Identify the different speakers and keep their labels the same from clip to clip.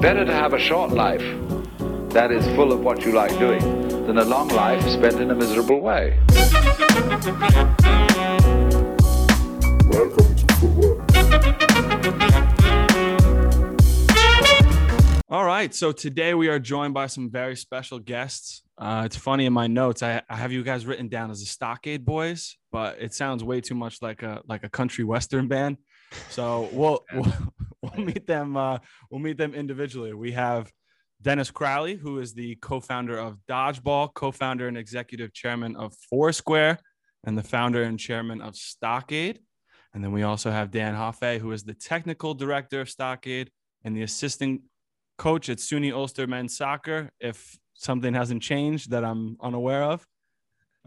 Speaker 1: Better to have a short life that is full of what you like doing than a long life spent in a miserable way.
Speaker 2: Welcome to Footwork.
Speaker 3: All right. So today we are joined by some very special guests. Uh, it's funny in my notes, I, I have you guys written down as the Stockade Boys, but it sounds way too much like a like a country western band. So we'll we'll, we'll meet them. Uh, we'll meet them individually. We have Dennis Crowley, who is the co-founder of Dodgeball, co-founder and executive chairman of Foursquare, and the founder and chairman of Stockade. And then we also have Dan Hoffe, who is the technical director of Stockade and the assistant coach at SUNY Ulster men's soccer. If something hasn't changed that I'm unaware of.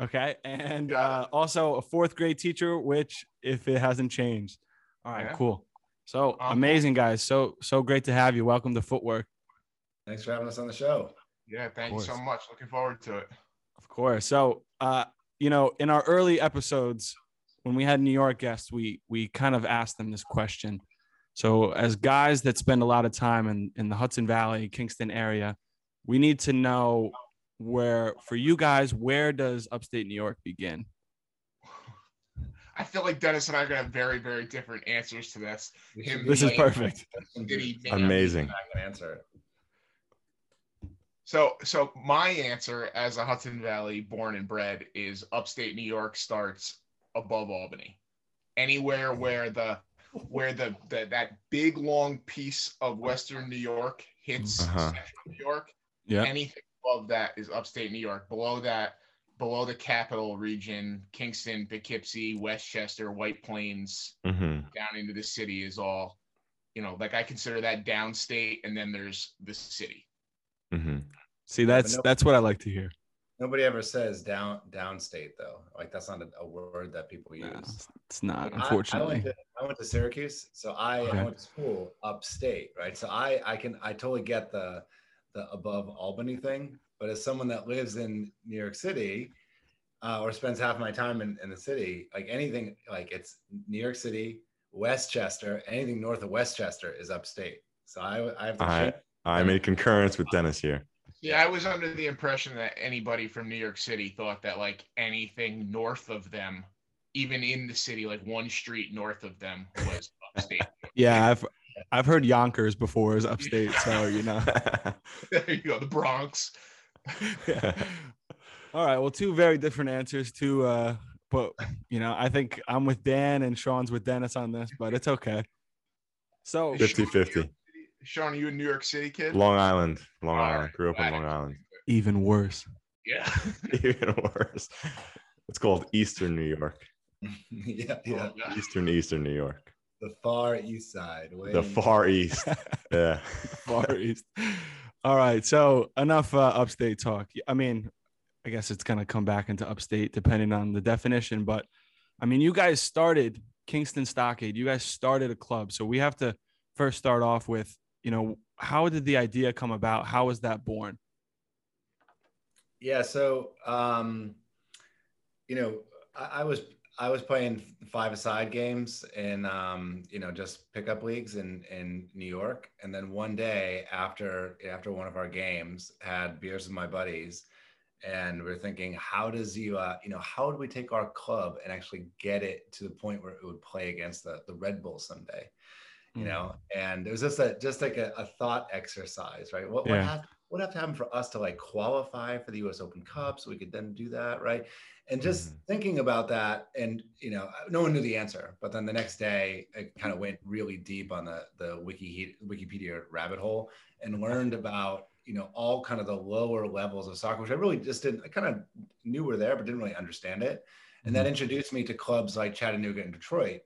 Speaker 3: Okay. And uh, also a fourth grade teacher, which if it hasn't changed. All right,
Speaker 4: Yeah.
Speaker 3: cool. So
Speaker 4: Um,
Speaker 3: amazing, guys. So, so great to have you. Welcome to Footwork.
Speaker 5: Thanks for having us on the show.
Speaker 4: Yeah, thank you so much. Looking forward to it.
Speaker 3: Of course. So, uh, you know, in our early episodes, when we had New York guests, we we kind of asked them this question. So, as guys that spend a lot of time in in the Hudson Valley, Kingston area, we need to know where, for you guys, where does upstate New York begin?
Speaker 4: I feel like Dennis and I are gonna have very, very different answers to this. Him
Speaker 3: This
Speaker 5: be
Speaker 3: is
Speaker 4: like-
Speaker 3: perfect.
Speaker 4: Did he-
Speaker 6: Amazing.
Speaker 5: I can answer it.
Speaker 4: So, so my answer as a Hudson Valley born and bred is upstate New York starts above Albany. Anywhere where the where the, the that big long piece of western New York hits
Speaker 6: Uh-huh.
Speaker 4: central New York,
Speaker 3: Yeah.
Speaker 4: anything above that is upstate New York. Below that, below the capital region, Kingston, Poughkeepsie, Westchester, White Plains,
Speaker 6: hmm
Speaker 4: down into the city is all, you know, like I consider that downstate, and then there's the city.
Speaker 6: hmm
Speaker 3: See, that's
Speaker 5: no-
Speaker 3: that's what I like to hear.
Speaker 5: Nobody ever says down downstate though. Like that's not a, a word that people
Speaker 3: No,
Speaker 5: use.
Speaker 3: it's not,
Speaker 5: Like, I- I,
Speaker 3: unfortunately.
Speaker 5: went to, I went to Syracuse, so I,
Speaker 3: Okay.
Speaker 5: I went to school upstate, right? So I I can I totally get the the above Albany thing, but as someone that lives in New York City uh, or spends half my time in, in the city, like anything like it's New York City, Westchester, anything north of Westchester is upstate. So I I have to
Speaker 6: I
Speaker 5: change.
Speaker 6: I'm in concurrence with Dennis here.
Speaker 4: Yeah, I was under the impression that anybody from New York City thought that like anything north of them, even in the city, like one street north of them was upstate.
Speaker 3: Yeah, I've I've heard Yonkers before is upstate, so you know.
Speaker 4: there you go, the Bronx.
Speaker 3: Yeah. All right. Well, two very different answers. Two, uh, but you know, I think I'm with Dan and Sean's with Dennis on this, but it's okay. So
Speaker 6: 50 50.
Speaker 4: Sean, are you a New York City kid?
Speaker 6: Long Island. Long
Speaker 4: All
Speaker 6: Island.
Speaker 4: right,
Speaker 6: Grew up in Long. Island.
Speaker 3: even worse.
Speaker 4: Yeah.
Speaker 6: Even worse. It's called Eastern New York.
Speaker 5: yeah, yeah.
Speaker 4: Oh,
Speaker 6: Eastern, Eastern New York.
Speaker 5: The far east side. way
Speaker 6: The far east. Yeah.
Speaker 3: Far East. All right. So enough uh, upstate talk. I mean, I guess it's gonna come back into upstate depending on the definition, but I mean, you guys started Kingston Stockade. You guys started a club, so we have to first start off with, you know, how did the idea come about? How was that born?
Speaker 5: Yeah, so um, you know, I, I was I was playing five aside games in um, you know just pickup leagues in in New York, and then one day after after one of our games, had beers with my buddies, and we are thinking, how does you uh, you know how would we take our club and actually get it to the point where it would play against the the Red Bull someday? you
Speaker 3: Mm.
Speaker 5: know and it was just a just like a, a thought exercise right what what,
Speaker 3: Yeah.
Speaker 5: have, what have to happen for us to like qualify for the us open cup so we could then do that right and just
Speaker 6: Mhm.
Speaker 5: thinking about that and you know no one knew the answer but then the next day i kind of went really deep on the the wiki wikipedia rabbit hole and learned about you know all kind of the lower levels of soccer which i really just didn't i kind of knew were there but didn't really understand it and that introduced me to clubs like chattanooga and detroit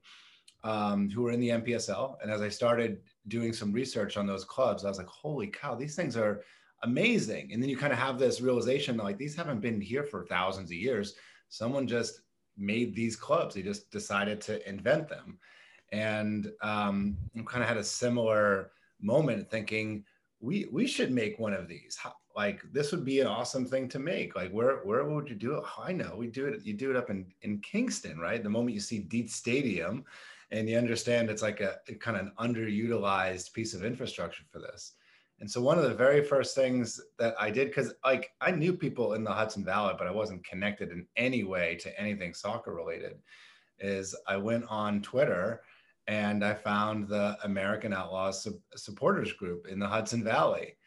Speaker 5: um, who were in the NPSL. And as I started doing some research on those clubs, I was like, holy cow, these things are amazing. And then you kind of have this realization that like these haven't been here for thousands of years. Someone just made these clubs. They just decided to invent them. And um, kind of had a similar moment thinking, we we should make one of these. How, like this would be an awesome thing to make. Like where where would you do it? Oh, I know we do it. You do it up in in Kingston, right? The moment you see Dietz Stadium, and you understand it's like a kind of an underutilized piece of infrastructure for this. And so one of the very first things that I did, because like I knew people in the Hudson Valley, but I wasn't connected in any way to anything soccer related, is I went on Twitter and I found the American Outlaws su- supporters group in the Hudson Valley.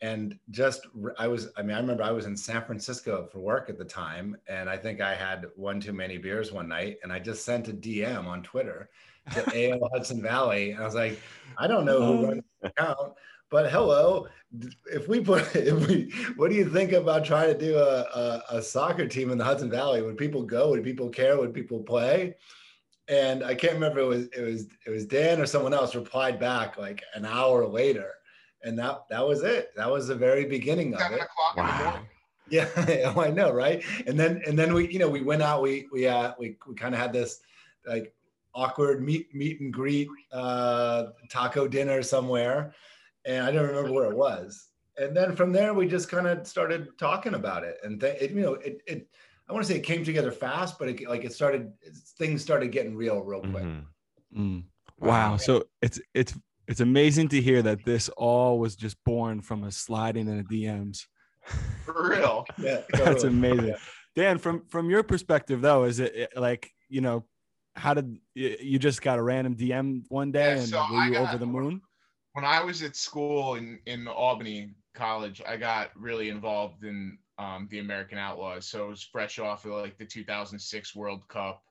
Speaker 5: And just, I was, I mean, I remember I was in San Francisco for work at the time. And I think I had one too many beers one night. And I just sent a DM on Twitter to AO Hudson Valley. And I was like, I don't know who uh-huh. runs the account, but hello, if we put, if we, what do you think about trying to do a, a, a soccer team in the Hudson Valley? Would people go? Would people care? Would people play? and I can't remember it was it was it was Dan or someone else replied back like an hour later, and that that was it. That was the very beginning of
Speaker 4: Seven
Speaker 5: it.
Speaker 4: o'clock in the
Speaker 6: Wow.
Speaker 4: morning.
Speaker 5: Yeah, I know, right? And then and then we you know we went out. We we uh we we kind of had this like awkward meet meet and greet uh taco dinner somewhere, and I don't remember where it was. And then from there we just kind of started talking about it, and th- it, you know it it. I want to say it came together fast, but it, like it started, things started getting real, real quick.
Speaker 6: Mhm.
Speaker 3: Mm. Wow. So it's it's it's amazing to hear that this all was just born from a sliding in the DMs.
Speaker 4: For real.
Speaker 5: Yeah,
Speaker 3: That's
Speaker 5: totally.
Speaker 3: amazing. Dan, from from your perspective though, is it, it like you know, how did you, you just got a random DM one day
Speaker 4: Yeah,
Speaker 3: and
Speaker 4: so
Speaker 3: were you
Speaker 4: got-
Speaker 3: over the moon?
Speaker 4: When I was at school in, in Albany College, I got really involved in um, the American Outlaws. So it was fresh off of like the 2006 World Cup.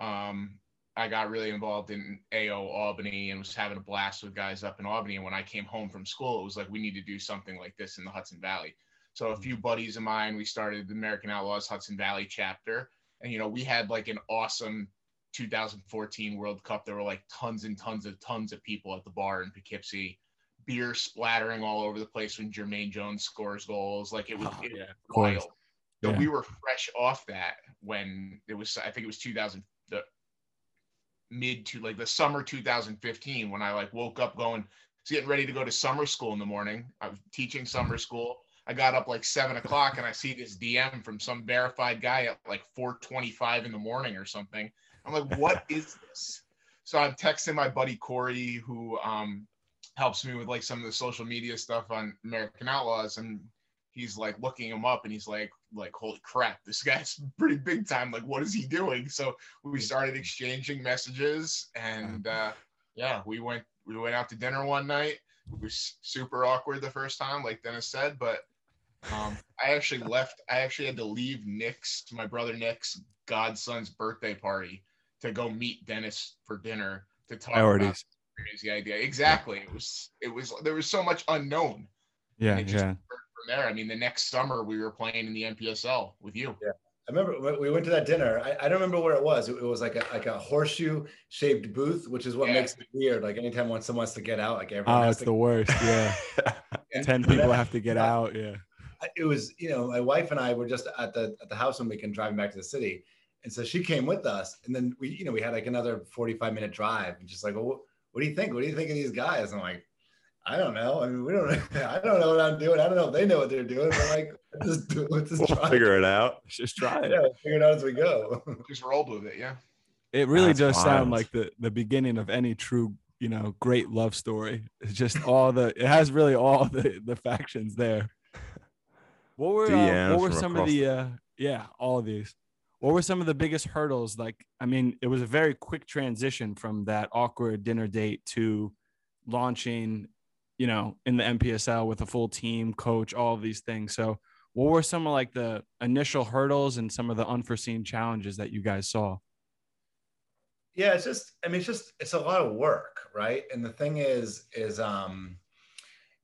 Speaker 4: Um, I got really involved in AO Albany and was having a blast with guys up in Albany. And when I came home from school, it was like, we need to do something like this in the Hudson Valley. So a few buddies of mine, we started the American Outlaws Hudson Valley chapter. And, you know, we had like an awesome 2014 World Cup. There were like tons and tons of tons of people at the bar in Poughkeepsie, beer splattering all over the place when Jermaine Jones scores goals. Like it was,
Speaker 3: Oh,
Speaker 4: it
Speaker 3: yeah, course.
Speaker 4: wild. So
Speaker 3: Yeah.
Speaker 4: we were fresh off that when it was, I think it was 2000, the mid to like the summer 2015 when I like woke up going, getting ready to go to summer school in the morning. I was teaching summer school. I got up like seven o'clock and I see this DM from some verified guy at like 425 in the morning or something. I'm like, what is this? So I'm texting my buddy Corey, who um, helps me with like some of the social media stuff on American Outlaws, and he's like looking him up, and he's like, like, holy crap, this guy's pretty big time. Like, what is he doing? So we started exchanging messages, and uh, yeah, we went we went out to dinner one night. It was super awkward the first time, like Dennis said, but um, I actually left. I actually had to leave Nick's, my brother Nick's godson's birthday party to go meet Dennis for dinner to talk about
Speaker 3: Priorities.
Speaker 4: this crazy idea. Exactly. It was. It was. There was so much unknown.
Speaker 3: Yeah,
Speaker 4: it just-
Speaker 3: yeah.
Speaker 4: From there, I mean, the next summer we were playing in the NPSL with you. Yeah.
Speaker 5: I remember we went to that dinner. I, I don't remember where it was. It, it was like a like a horseshoe shaped booth, which is what
Speaker 4: Yeah.
Speaker 5: makes it weird. Like anytime when someone wants to get out, like everyone
Speaker 3: Oh, it's
Speaker 5: to.
Speaker 3: the worst. Yeah.
Speaker 5: Yeah.
Speaker 3: Ten people have to get out. Yeah.
Speaker 5: it was you know my wife and I were just at the at the house one weekend driving back to the city, and so she came with us, and then we you know we had like another forty five minute drive, and just like well, what, what do you think? What do you think of these guys? I'm like. I don't know. I mean, we don't. I don't know what I'm doing. I don't know if they know what they're doing. But like, let's just do. Let's just
Speaker 6: we'll
Speaker 5: try.
Speaker 6: figure it out.
Speaker 3: Just try it.
Speaker 5: Yeah, we'll figure it out as we go.
Speaker 4: Just rolled with it. Yeah.
Speaker 3: It really
Speaker 6: That's
Speaker 3: does sound like the the beginning of any true, you know, great love story. It's just all the it has really all the the factions there. What were uh, what were some of
Speaker 6: across
Speaker 3: the uh yeah, all of these. What were some of the biggest hurdles like I mean, it was a very quick transition from that awkward dinner date to launching, you know, in the NPSL with a full team, coach, all of these things. So, what were some of like the initial hurdles and some of the unforeseen challenges that you guys saw?
Speaker 5: yeah it's just i mean it's just it's a lot of work right and the thing is is um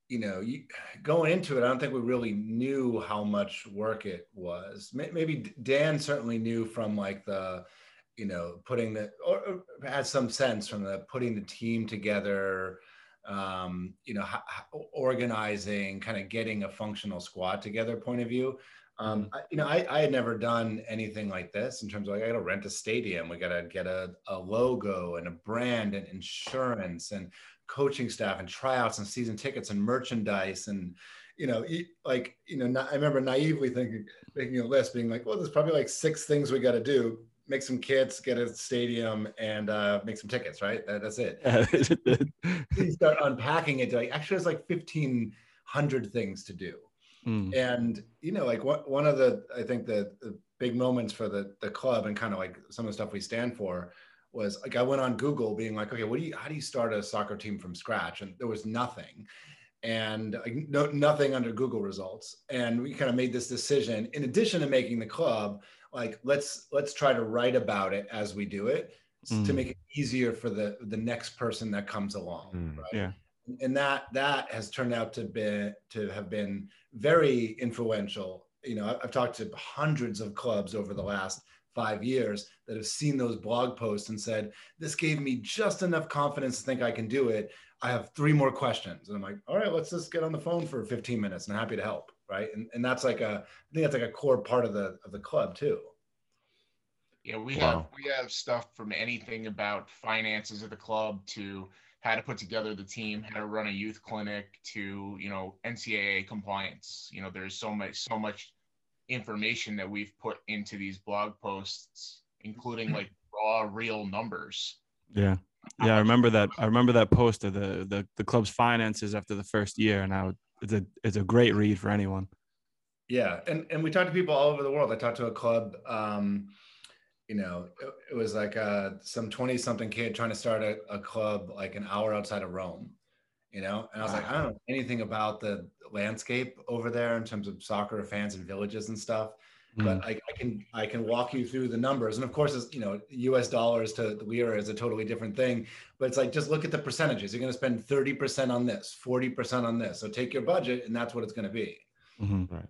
Speaker 5: you know you going into it i don't think we really knew how much work it was. Maybe dan certainly knew from like the you know putting the or, had some sense from the putting the team together um you know organizing kind of getting a functional squad together point of view. Um, I, you know, I, I had never done anything like this in terms of like, I got to rent a stadium. We got to get a, a logo and a brand and insurance and coaching staff and tryouts and season tickets and merchandise. And, you know, like, you know, I remember naively thinking, making a list being like, well, there's probably like six things we got to do. make some kits, get a stadium, and uh, make some tickets. Right, that, that's it. you start unpacking it. Like actually, there's like fifteen hundred things to do.
Speaker 3: Mm.
Speaker 5: And you know, like what one of the I think the, the big moments for the the club and kind of like some of the stuff we stand for was like I went on Google being like, okay, what do you how do you start a soccer team from scratch? And there was nothing. And like, no, nothing under Google results. And we kind of made this decision, in addition to making the club, like let's let's try to write about it as we do it
Speaker 3: Mm.
Speaker 5: to make it easier for the the next person that comes along.
Speaker 6: Mm,
Speaker 5: right?
Speaker 3: Yeah.
Speaker 5: and that that has turned out to be to have been very influential you know i've talked to hundreds of clubs over the last five years that have seen those blog posts and said this gave me just enough confidence to think i can do it i have three more questions and i'm like all right let's just get on the phone for 15 minutes and i'm happy to help right and, and that's like a i think that's like a core part of the of the club too
Speaker 4: Yeah, we
Speaker 6: Wow.
Speaker 4: have we have stuff from anything about finances of the club to how to put together the team, how to run a youth clinic to you know NCAA compliance. You know, there's so much so much information that we've put into these blog posts, including like raw real numbers.
Speaker 3: Yeah. Yeah, I remember that. I remember that post of the the, the club's finances after the first year, and I would, it's a it's a great read for anyone.
Speaker 5: Yeah, and and we talked to people all over the world. I talked to a club. Um, you know, it, it was like uh, some twenty-something kid trying to start a, a club like an hour outside of Rome. You know, and I was like, I don't know anything about the landscape over there in terms of soccer fans and villages and stuff. But I, I can I can walk you through the numbers, and of course, it's, you know, U.S. dollars to the lira is a totally different thing. But it's like just look at the percentages. You're going to spend thirty percent on this, forty percent on this. So take your budget, and that's what it's going to be.
Speaker 3: Mhm.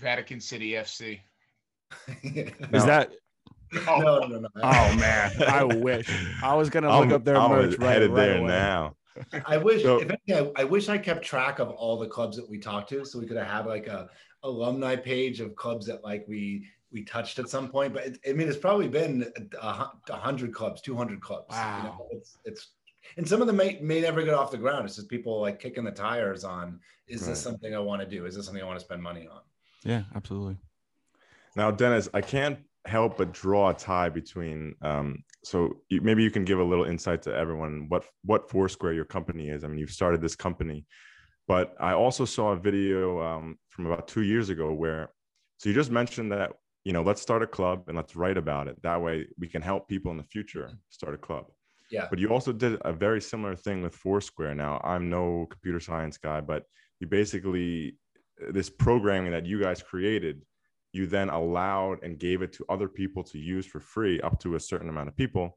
Speaker 4: Vatican City FC.
Speaker 3: Is
Speaker 6: Now-
Speaker 3: that?
Speaker 4: Oh,
Speaker 5: no, no, no.
Speaker 3: Oh man, I wish I was gonna look
Speaker 6: I'm,
Speaker 3: up their
Speaker 6: I'm
Speaker 3: merch right,
Speaker 6: headed
Speaker 3: right
Speaker 6: there
Speaker 3: away.
Speaker 6: now.
Speaker 5: I wish,
Speaker 6: So-
Speaker 5: if anything, I, I wish I kept track of all the clubs that we talked to, so we could have like a alumni page of clubs that like we we touched at some point. But it, I mean, it's probably been a, a hundred clubs, two hundred clubs. you know?
Speaker 3: Wow.
Speaker 5: it's it's and some of them may may never get off the ground. It's just people like kicking the tires on. Is
Speaker 6: Right.
Speaker 5: this something I want to do? Is this something I want to spend money on?
Speaker 3: Yeah, absolutely.
Speaker 6: Now, Dennis, I can't help but draw a tie between. Um, so you, maybe you can give a little insight to everyone what what Foursquare your company is. I mean, you've started this company, but I also saw a video um, from about two years ago where. So you just mentioned that you know let's start a club and let's write about it. That way we can help people in the future start a club.
Speaker 5: Yeah.
Speaker 6: But you also did a very similar thing with Foursquare. Now I'm no computer science guy, but you basically this programming that you guys created you then allowed and gave it to other people to use for free up to a certain amount of people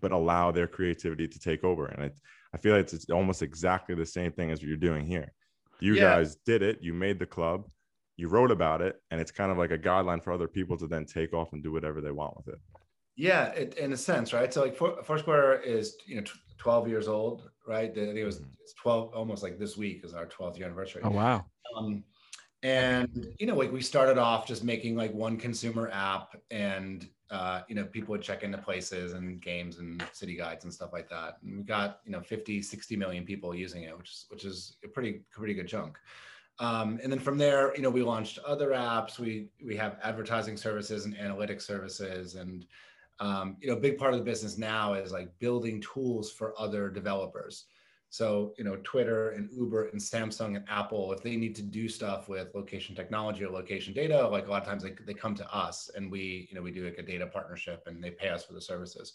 Speaker 6: but allow their creativity to take over and it, i feel like it's, it's almost exactly the same thing as what you're doing here you
Speaker 5: Yeah.
Speaker 6: guys did it you made the club you wrote about it and it's kind of like a guideline for other people to then take off and do whatever they want with it
Speaker 5: Yeah, it, in a sense, right? So like Four- Foursquare is you know tw- 12 years old, right? I think it was it's 12 almost like this week is our 12th year anniversary.
Speaker 3: Oh wow.
Speaker 5: Um, and you know, like we started off just making like one consumer app, and uh, you know, people would check into places and games and city guides and stuff like that. And we got you know 50, 60 million people using it, which is which is a pretty pretty good chunk. Um, and then from there, you know, we launched other apps. We we have advertising services and analytics services, and um, you know, a big part of the business now is like building tools for other developers. So, you know, Twitter and Uber and Samsung and Apple, if they need to do stuff with location technology or location data, like a lot of times they, they come to us and we, you know, we do like a data partnership and they pay us for the services.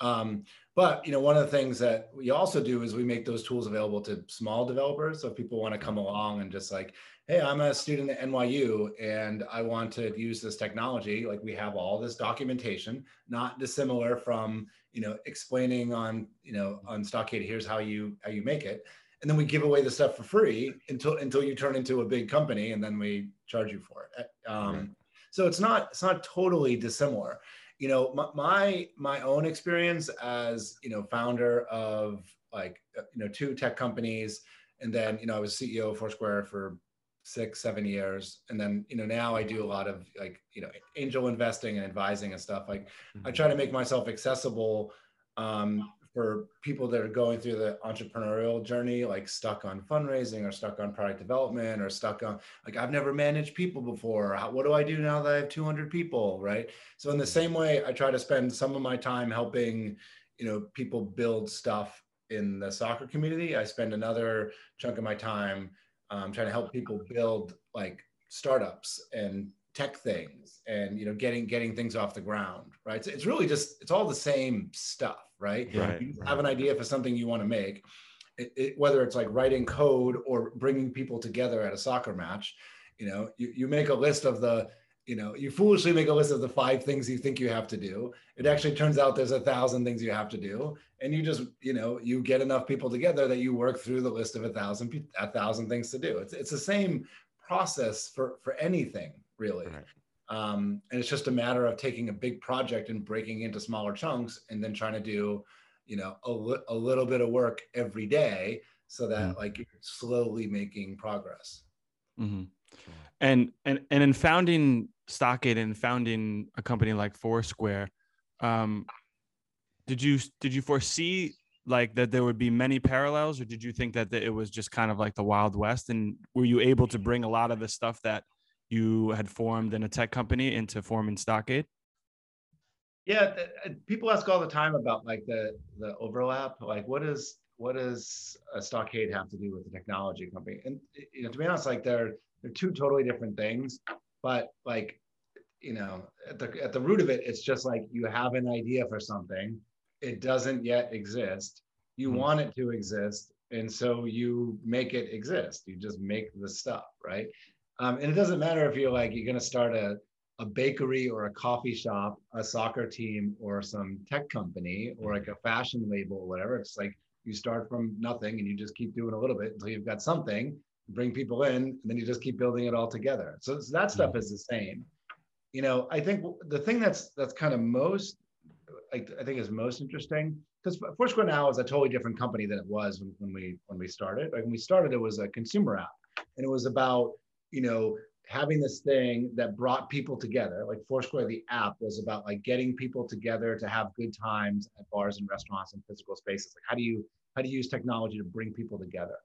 Speaker 5: Um, but, you know, one of the things that we also do is we make those tools available to small developers. So if people want to come along and just like, hey, I'm a student at NYU and I want to use this technology, like we have all this documentation, not dissimilar from, you know explaining on you know on stockade here's how you how you make it. And then we give away the stuff for free until until you turn into a big company and then we charge you for it. Um,
Speaker 6: Right.
Speaker 5: so it's not it's not totally dissimilar. You know my, my my own experience as you know founder of like uh, you know two tech companies and then you know i was ceo of foursquare for six seven years and then you know now i do a lot of like you know angel investing and advising and stuff like I try to make myself accessible um, for people that are going through the entrepreneurial journey, like stuck on fundraising or stuck on product development or stuck on like I've never managed people before. How, what do I do now that I have 200 people, right? So in the same way, I try to spend some of my time helping, you know, people build stuff in the soccer community. I spend another chunk of my time um, trying to help people build like startups and tech things and you know getting getting things off the ground right? It's, it's really just it's all the same stuff right?
Speaker 6: Right,
Speaker 5: you
Speaker 6: right.
Speaker 5: have an idea for something you want to make. It, it, whether it's like writing code or bringing people together at a soccer match you know you, you make a list of the you know you foolishly make a list of the five things you think you have to do. It actually turns out there's a thousand things you have to do and you just you know you get enough people together that you work through the list of a thousand a thousand things to do. It's, it's the same process for for anything really.
Speaker 6: Right.
Speaker 5: um, and it's just a matter of taking a big project and breaking into smaller chunks and then trying to do you know a, li- a little bit of work every day so that like you're slowly making progress
Speaker 3: And and and in founding Stockade and founding a company like Foursquare, um, did you did you foresee like that there would be many parallels, or did you think that it was just kind of like the Wild West? And were you able to bring a lot of the stuff that you had formed in a tech company into forming Stockade?
Speaker 5: Yeah, th- uh, people ask all the time about like the the overlap. Like, what is what does a stockade have to do with the technology company? And you know, to be honest, like they're they're two totally different things. But like, you know, at the at the root of it, it's just like you have an idea for something, it doesn't yet exist. You
Speaker 3: Mhm.
Speaker 5: want it to exist, and so you make it exist. You just make the stuff, right? Um, and it doesn't matter if you're like you're going to start a a bakery or a coffee shop, a soccer team, or some tech company, or like a fashion label or whatever. It's like you start from nothing and you just keep doing a little bit until you've got something, bring people in, and then you just keep building it all together. So, so that stuff is the same. You know, I think the thing that's that's kind of most, I, I think is most interesting because Foursquare now is a totally different company than it was when, when we when we started. Like when we started, it was a consumer app, and it was about you know having this thing that brought people together like foursquare the app was about like getting people together to have good times at bars and restaurants and physical spaces like how do you how do you use technology to bring people together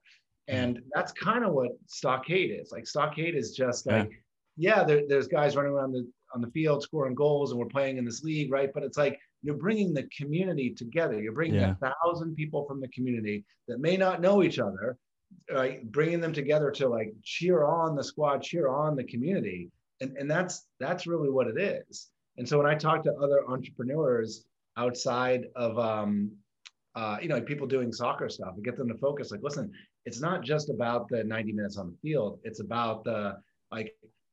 Speaker 5: and that's kind of what stockade is. Like stockade is just like yeah, there, there's guys running around the on the field scoring goals and we're playing in this league right? But it's like you're bringing the community together. You're bringing
Speaker 3: Yeah.
Speaker 5: a thousand people from the community that may not know each other right? Bringing them together to like cheer on the squad cheer on the community. And and that's that's really what it is. And so when i talk to other entrepreneurs outside of um uh you know people doing soccer stuff and get them to focus. Like listen it's not just about the 90 minutes on the field it's about the like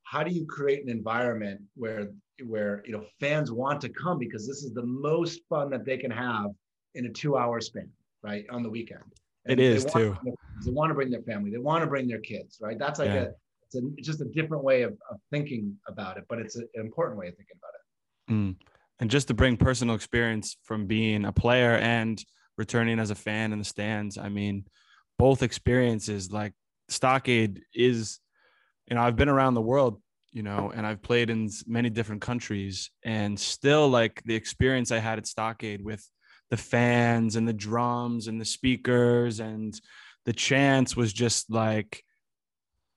Speaker 5: how do you create an environment where where you know fans want to come because this is the most fun that they can have in a two hour span right on the weekend
Speaker 3: It
Speaker 5: they
Speaker 3: too.
Speaker 5: to- they want to bring their family they want to bring their kids right that's like
Speaker 3: Yeah.
Speaker 5: a it's a, it's just a different way of, of thinking about it but it's a, an important way of thinking about it
Speaker 3: Mm. And just to bring personal experience from being a player and returning as a fan in the stands, I mean, both experiences, like Stockade is, you know, I've been around the world, you know, and I've played in many different countries, and still like the experience I had at Stockade with the fans and the drums and the speakers and the chants was just like,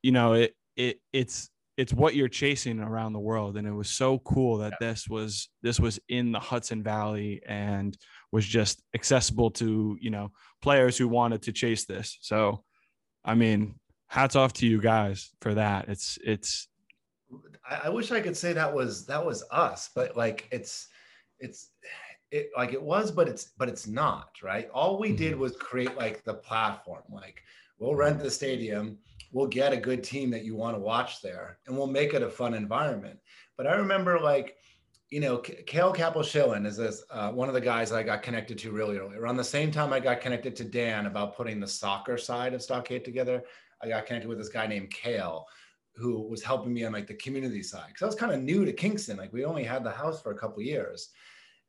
Speaker 3: you know, it, it, it's, it's what you're chasing around the world. And it was so cool that this was this was in the hudson valley and was just accessible to you know players who wanted to chase this. So i mean hats off to you guys for that. It's it's
Speaker 5: I, I wish I could say that was that was us, but like it's it's it like it was, but it's but it's not, right? All we did mm-hmm. was create like the platform. Like we'll rent the stadium, we'll get a good team that you want to watch there, and we'll make it a fun environment. But I remember like you know, Kale Kaplan is this, uh, one of the guys I got connected to really early. Around the same time I got connected to Dan about putting the soccer side of Stockade together, I got connected with this guy named Kale, who was helping me on like the community side because I was kind of new to Kingston. Like we only had the house for a couple years,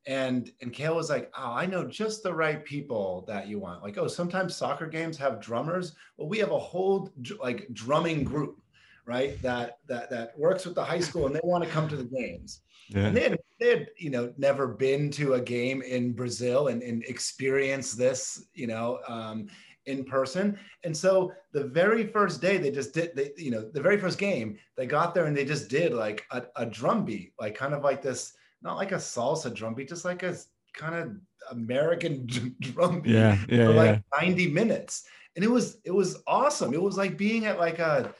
Speaker 5: and and Kale was like, "Oh, I know just the right people that you want." Like, oh, sometimes soccer games have drummers. Well, we have a whole like drumming group, right? That that that works with the high school, and they want to come to the games.
Speaker 3: Yeah.
Speaker 5: And they had, they had, you know, never been to a game in Brazil and, and experienced this, you know, um, in person. And so the very first day they just did, they, you know, the very first game they got there and they just did like a, a drum beat, like kind of like this, not like a salsa drum beat, just like a kind of American drum beat
Speaker 3: Yeah. Yeah.
Speaker 5: for
Speaker 3: yeah.
Speaker 5: like 90 minutes. And it was, it was awesome. It was like being at like a,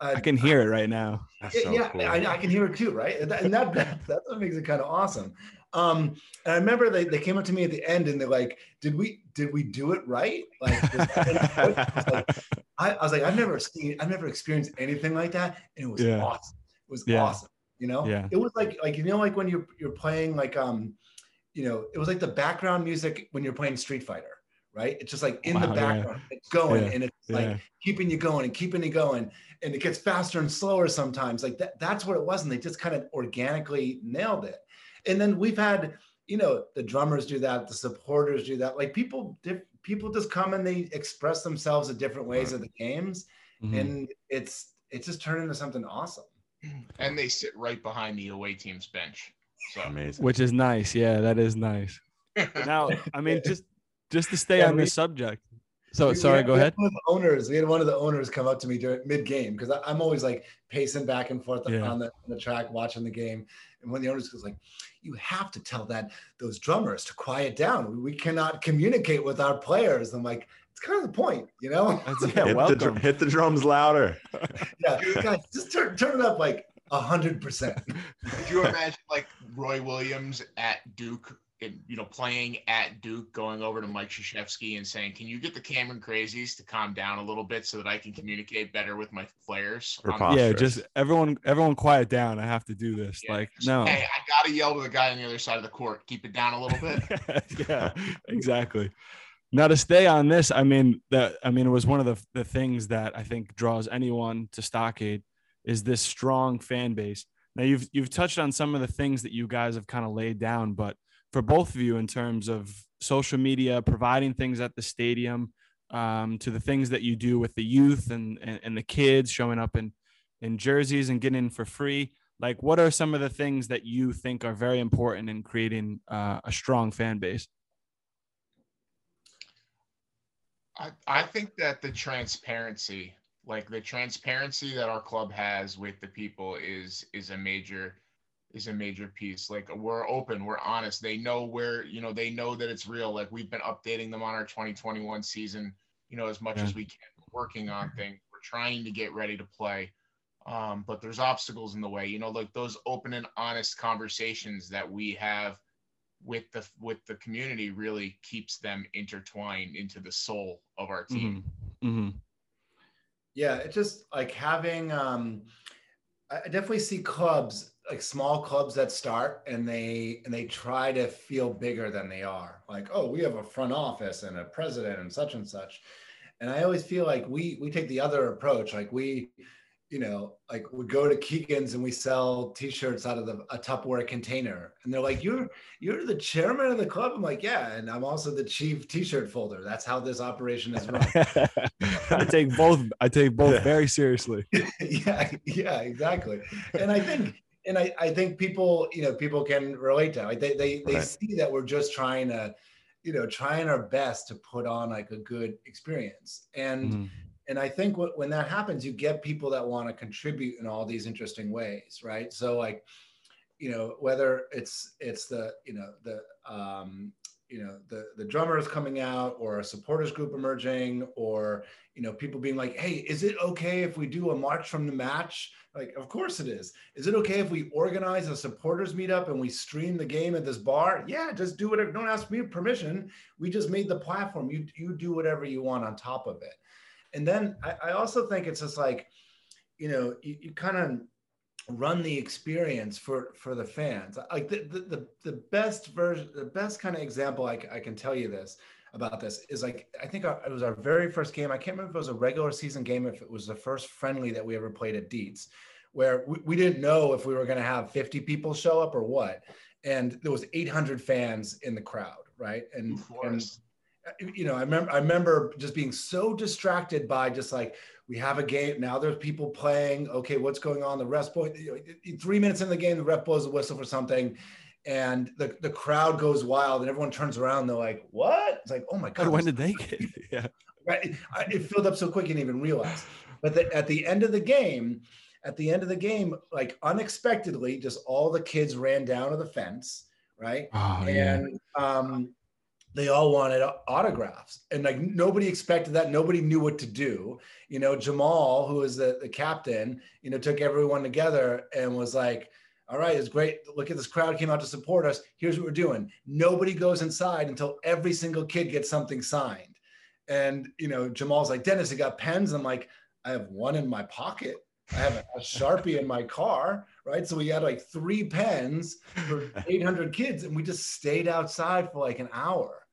Speaker 5: a
Speaker 3: I can hear it right now.
Speaker 6: That's so
Speaker 5: yeah,
Speaker 6: cool.
Speaker 5: I, I can hear it too, right? And that, and that, that that's what makes it kind of awesome. Um, and I remember they, they came up to me at the end and they're like, "Did we did we do it right?" Like, was I, was like I, I was like, "I've never seen, I've never experienced anything like that," and it was
Speaker 3: Yeah.
Speaker 5: awesome. It was
Speaker 3: Yeah.
Speaker 5: awesome. You know,
Speaker 3: Yeah.
Speaker 5: it was like like you know like when you're you're playing like um, you know, it was like the background music when you're playing Street Fighter. Right, it's just like in the
Speaker 3: Wow, yeah.
Speaker 5: background, it's going,
Speaker 3: Yeah,
Speaker 5: and it's
Speaker 3: Yeah.
Speaker 5: like keeping you going and keeping you going and it gets faster and slower sometimes like that that's what it was and they just kind of organically nailed it and then we've had you know the drummers do that the supporters do that like people diff- people just come and they express themselves in different ways at the games
Speaker 3: Mhm.
Speaker 5: and it's it just turned into something awesome
Speaker 4: And they sit right behind the away team's bench. So
Speaker 6: Amazing.
Speaker 3: Which is nice. Yeah, that is nice. Now, I mean, just just to stay
Speaker 5: Yeah,
Speaker 3: on
Speaker 5: we-
Speaker 3: this subject. So
Speaker 5: We- we
Speaker 3: sorry,
Speaker 5: had-
Speaker 3: go ahead.
Speaker 5: One of the owners, we had one of the owners come up to me during mid game because I'm always like pacing back and forth
Speaker 3: Yeah.
Speaker 5: on, the, on the track watching the game. And when the owners was like, "You have to tell that those drummers to quiet down. We cannot communicate with our players." I'm like, "It's kind of the point, you know?
Speaker 3: Yeah,
Speaker 6: hit, the, dr- hit the drums louder.
Speaker 5: yeah, guys, just turn turn it up like a hundred percent."
Speaker 4: could you imagine like Roy Williams at Duke and you know playing at Duke going over to Mike Krzyzewski and saying, Can you get the Cameron crazies to calm down a little bit so that I can communicate better with my players? on the
Speaker 6: Preposterous.
Speaker 3: Yeah, just everyone, everyone, quiet down. I have to do this.
Speaker 4: Yeah,
Speaker 3: like,
Speaker 4: just,
Speaker 3: no.
Speaker 4: Hey, I gotta yell to the guy on the other side of the court. Keep it down a little bit.
Speaker 3: yeah, exactly. Now to stay on this, I mean that I mean it was one of the the things that I think draws anyone to Stockade is this strong fan base. Now you've you've touched on some of the things that you guys have kind of laid down, but for both of you in terms of social media, providing things at the stadium, um, to the things that you do with the youth and, and and the kids showing up in in jerseys and getting in for free. Like, what are some of the things that you think are very important in creating uh, a strong fan base?
Speaker 4: I, I think that the transparency, like the transparency that our club has with the people is is a major is a major piece. Like we're open, we're honest. They know where, you know, they know that it's real. Like we've been updating them on our 2021 season, you know, as much
Speaker 3: Yeah.
Speaker 4: as we can, We're working on things. We're trying to get ready to play. Um, but there's obstacles in the way, you know, like those open and honest conversations that we have with the with the community really keeps them intertwined into the soul of our team.
Speaker 3: hmm
Speaker 5: Yeah, it's just like having um I I definitely see clubs like small clubs that start and they and they try to feel bigger than they are. Like, oh, we have a front office and a president and such and such. And I always feel like we we take the other approach. Like we, you know, like we go to Keegan's and we sell t-shirts out of the a Tupperware container. And they're like, You're you're the chairman of the club. I'm like, yeah, and I'm also the chief t-shirt folder. That's how this operation is run.
Speaker 3: I take both. I take both very seriously.
Speaker 5: yeah yeah exactly and i think and I, I think people you know people can relate to like they they, they
Speaker 6: Right.
Speaker 5: see that we're just trying to you know trying our best to put on like a good experience and
Speaker 3: Mhm.
Speaker 5: And i think what, when that happens you get people that want to contribute in all these interesting ways right? So like you know whether it's it's the you know the um you know the the drummers coming out or a supporters group emerging or you know people being like hey is it okay if we do a march from the match? Like of course it is. Is it okay if we organize a supporters meetup and we stream the game at this bar? Yeah just do whatever don't ask me permission. We just made the platform. You you do whatever you want on top of it and then i, I also think it's just like you know you, you kind of run the experience for for the fans. Like the the, the, the best version the best kind of example I can tell you this about this is like i think our, it was our very first game. I can't remember if it was a regular season game if it was the first friendly that we ever played at Dietz where we, we didn't know if we were going to have 50 people show up or what. And there was 800 fans in the crowd right? And, and. You know, I remember I remember just being so distracted by just like we have a game now. There's people playing. Okay, what's going on? The ref boy. Three minutes in the game, the ref blows a whistle for something, and the the crowd goes wild, and everyone turns around. they're like, "What?" It's like, "Oh my god!"
Speaker 3: When did they get? Yeah,
Speaker 5: right. It filled up so quick, you didn't even realize. But the, at the end of the game, at the end of the game, like unexpectedly, just all the kids ran down to the fence, right?
Speaker 3: Oh,
Speaker 5: and
Speaker 3: yeah.
Speaker 5: um, they all wanted autographs. And like nobody expected that. Nobody knew what to do. You know jamal who was the, the captain you know took everyone together and was like all right it's great. Look at this crowd came out to support us. Here's what we're doing. Nobody goes inside until every single kid gets something signed. And you know jamal's like dennis you got pens? I'm like i have one in my pocket. I have a, a, Sharpie in my car, right? So we had like three pens for 800 kids, and we just stayed outside for like an hour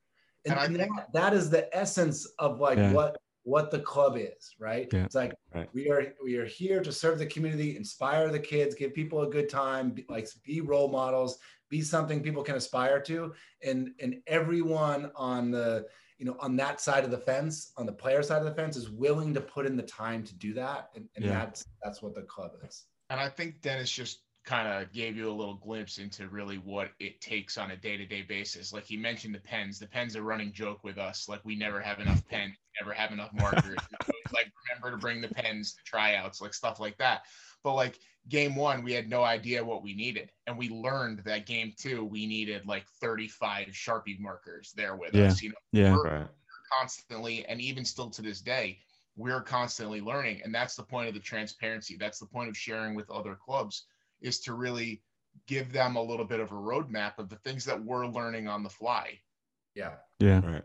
Speaker 5: and, and, and that, that is the essence of like yeah. what what the club is right yeah. it's like right. we are we are here to serve the community inspire the kids give people a good time be, like be role models be something people can aspire to and and everyone on the you know on that side of the fence on the player side of the fence is willing to put in the time to do that and, and yeah. that's that's what the club is
Speaker 4: and i think dennis just kind of gave you a little glimpse into really what it takes on a day-to-day basis. Like he mentioned the pens. The pens are running joke with us. Like we never have enough pens, never have enough markers. like remember to bring the pens to tryouts, like stuff like that. But like game one, we had no idea what we needed. And we learned that game two, we needed like 35 Sharpie markers there with
Speaker 3: yeah.
Speaker 4: us. You know,
Speaker 3: yeah.
Speaker 4: We're, right. constantly, and even still to this day, we're constantly learning. And that's the point of the transparency. That's the point of sharing with other clubs is to really give them a little bit of a roadmap of the things that we're learning on the fly.
Speaker 5: Yeah.
Speaker 3: Yeah. Right.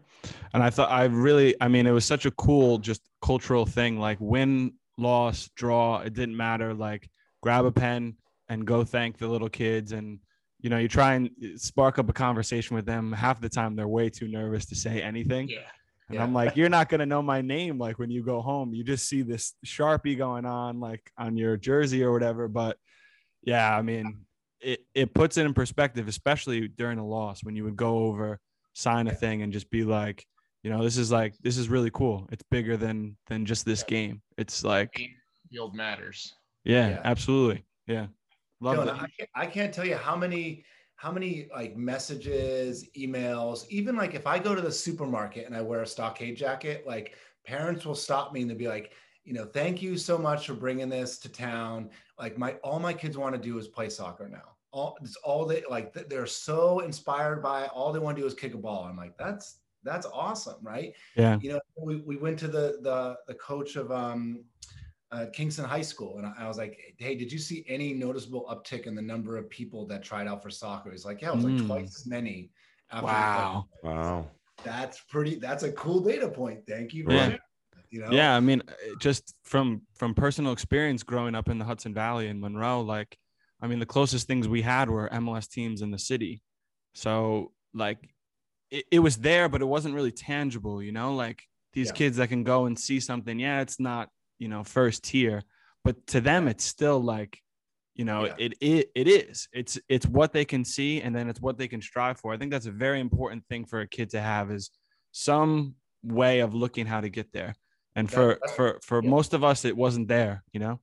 Speaker 3: And I thought I really, I mean, it was such a cool, just cultural thing. Like win, loss, draw, it didn't matter. Like grab a pen and go thank the little kids. And, you know, you try and spark up a conversation with them. Half the time they're way too nervous to say anything.
Speaker 4: Yeah.
Speaker 3: And
Speaker 5: Yeah.
Speaker 3: I'm like, you're not gonna know my name. Like when you go home, you just see this sharpie going on, like on your jersey or whatever. But yeah, I mean, it it puts it in perspective, especially during a loss when you would go over, sign a thing, and just be like, you know, this is like this is really cool. It's bigger than than just this game. It's like,
Speaker 4: Field matters.
Speaker 3: yeah,
Speaker 5: Yeah.
Speaker 3: absolutely, yeah, love
Speaker 5: Dylan,
Speaker 3: that.
Speaker 5: I, can't, I can't tell you how many how many like messages emails even like if i go to the supermarket and i wear a stockade jacket like parents will stop me and they'll be like you know thank you so much for bringing this to town like my all my kids want to do is play soccer now all it's all they like they're so inspired by it. all they want to do is kick a ball i'm like that's that's awesome right
Speaker 3: Yeah,
Speaker 5: you know we, we went to the the the coach of um uh, Kingston High School, and I, I was like, "Hey, did you see any noticeable uptick in the number of people that tried out for soccer?" He's like, "Yeah, it was like
Speaker 3: Mm.
Speaker 5: twice as many." after
Speaker 3: wow.
Speaker 6: Wow.
Speaker 5: that's pretty. That's a cool data point. Thank you.
Speaker 3: Yeah.
Speaker 5: You know,
Speaker 3: Yeah, I mean, uh, just from from personal experience growing up in the Hudson Valley in Monroe, like, I mean, the closest things we had were MLS teams in the city. So, like, it, it was there, but it wasn't really tangible, you know, like these
Speaker 5: Yeah.
Speaker 3: kids that can go and see something. Yeah, it's not, you know, first tier, but to them, it's still like, you know,
Speaker 5: Yeah.
Speaker 3: it, it it is. It's it's what they can see, and then it's what they can strive for. I think that's a very important thing for a kid to have is some way of looking how to get there. And for
Speaker 5: that-
Speaker 3: for for
Speaker 5: yeah.
Speaker 3: most of us, it wasn't there. You know.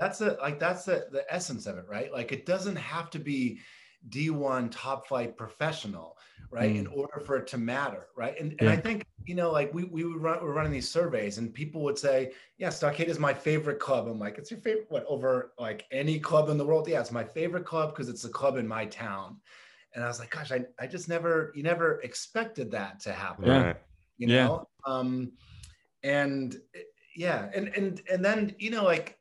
Speaker 5: that's the like that's the the essence of it, right? Like it doesn't have to be D1 top flight professional, right? In order for it to matter, right? And, and I think, you know, like we, we would run, we're running these surveys and people would say, yeah, Stockade is my favorite club. I'm like, it's your favorite, what, over like any club in the world? Yeah, it's my favorite club because it's the club in my town. And I was like, gosh, I, I just never, you never expected that to happen
Speaker 3: Yeah.
Speaker 6: Right.
Speaker 5: you
Speaker 3: Yeah.
Speaker 5: know um and yeah and and and then you know like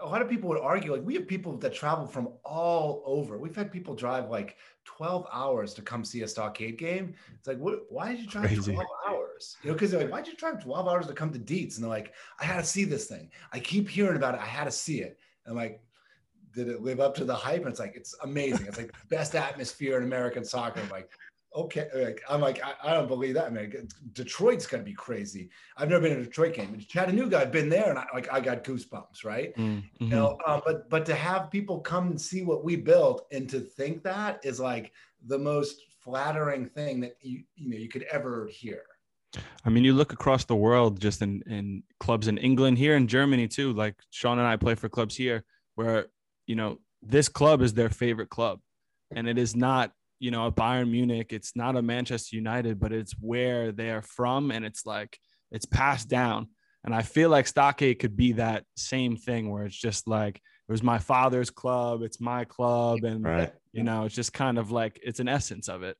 Speaker 5: a lot of people would argue like we have people that travel from all over. We've had people drive like 12 hours to come see a stockade game. It's like what why did you drive
Speaker 3: Crazy.
Speaker 5: 12 hours? You know because they're like why did you drive 12 hours to come to Dietz and they're like i had to see this thing. I keep hearing about it. I had to see it. And i'm like did it live up to the hype? And it's like it's amazing. It's like the best atmosphere in american soccer. I'm like okay like i'm like i, I don't believe that man detroit's gonna be crazy i've never been to a detroit game chattanooga i've been there and I, like i got goosebumps right
Speaker 3: Mm, mhm.
Speaker 5: you know um, but but to have people come and see what we built and to think that is like the most flattering thing that you you know you could ever hear.
Speaker 3: I mean, you look across the world, just in in clubs in England, here in Germany too. Like Sean and I play for clubs here, where you know this club is their favorite club, and it is not you know a Bayern Munich, it's not a Manchester United, but it's where they are from, and it's like it's passed down. And I feel like Stockade could be that same thing where it's just like it was my father's club, it's my club, and
Speaker 6: Right.
Speaker 3: you know, it's just kind of like it's an essence of it.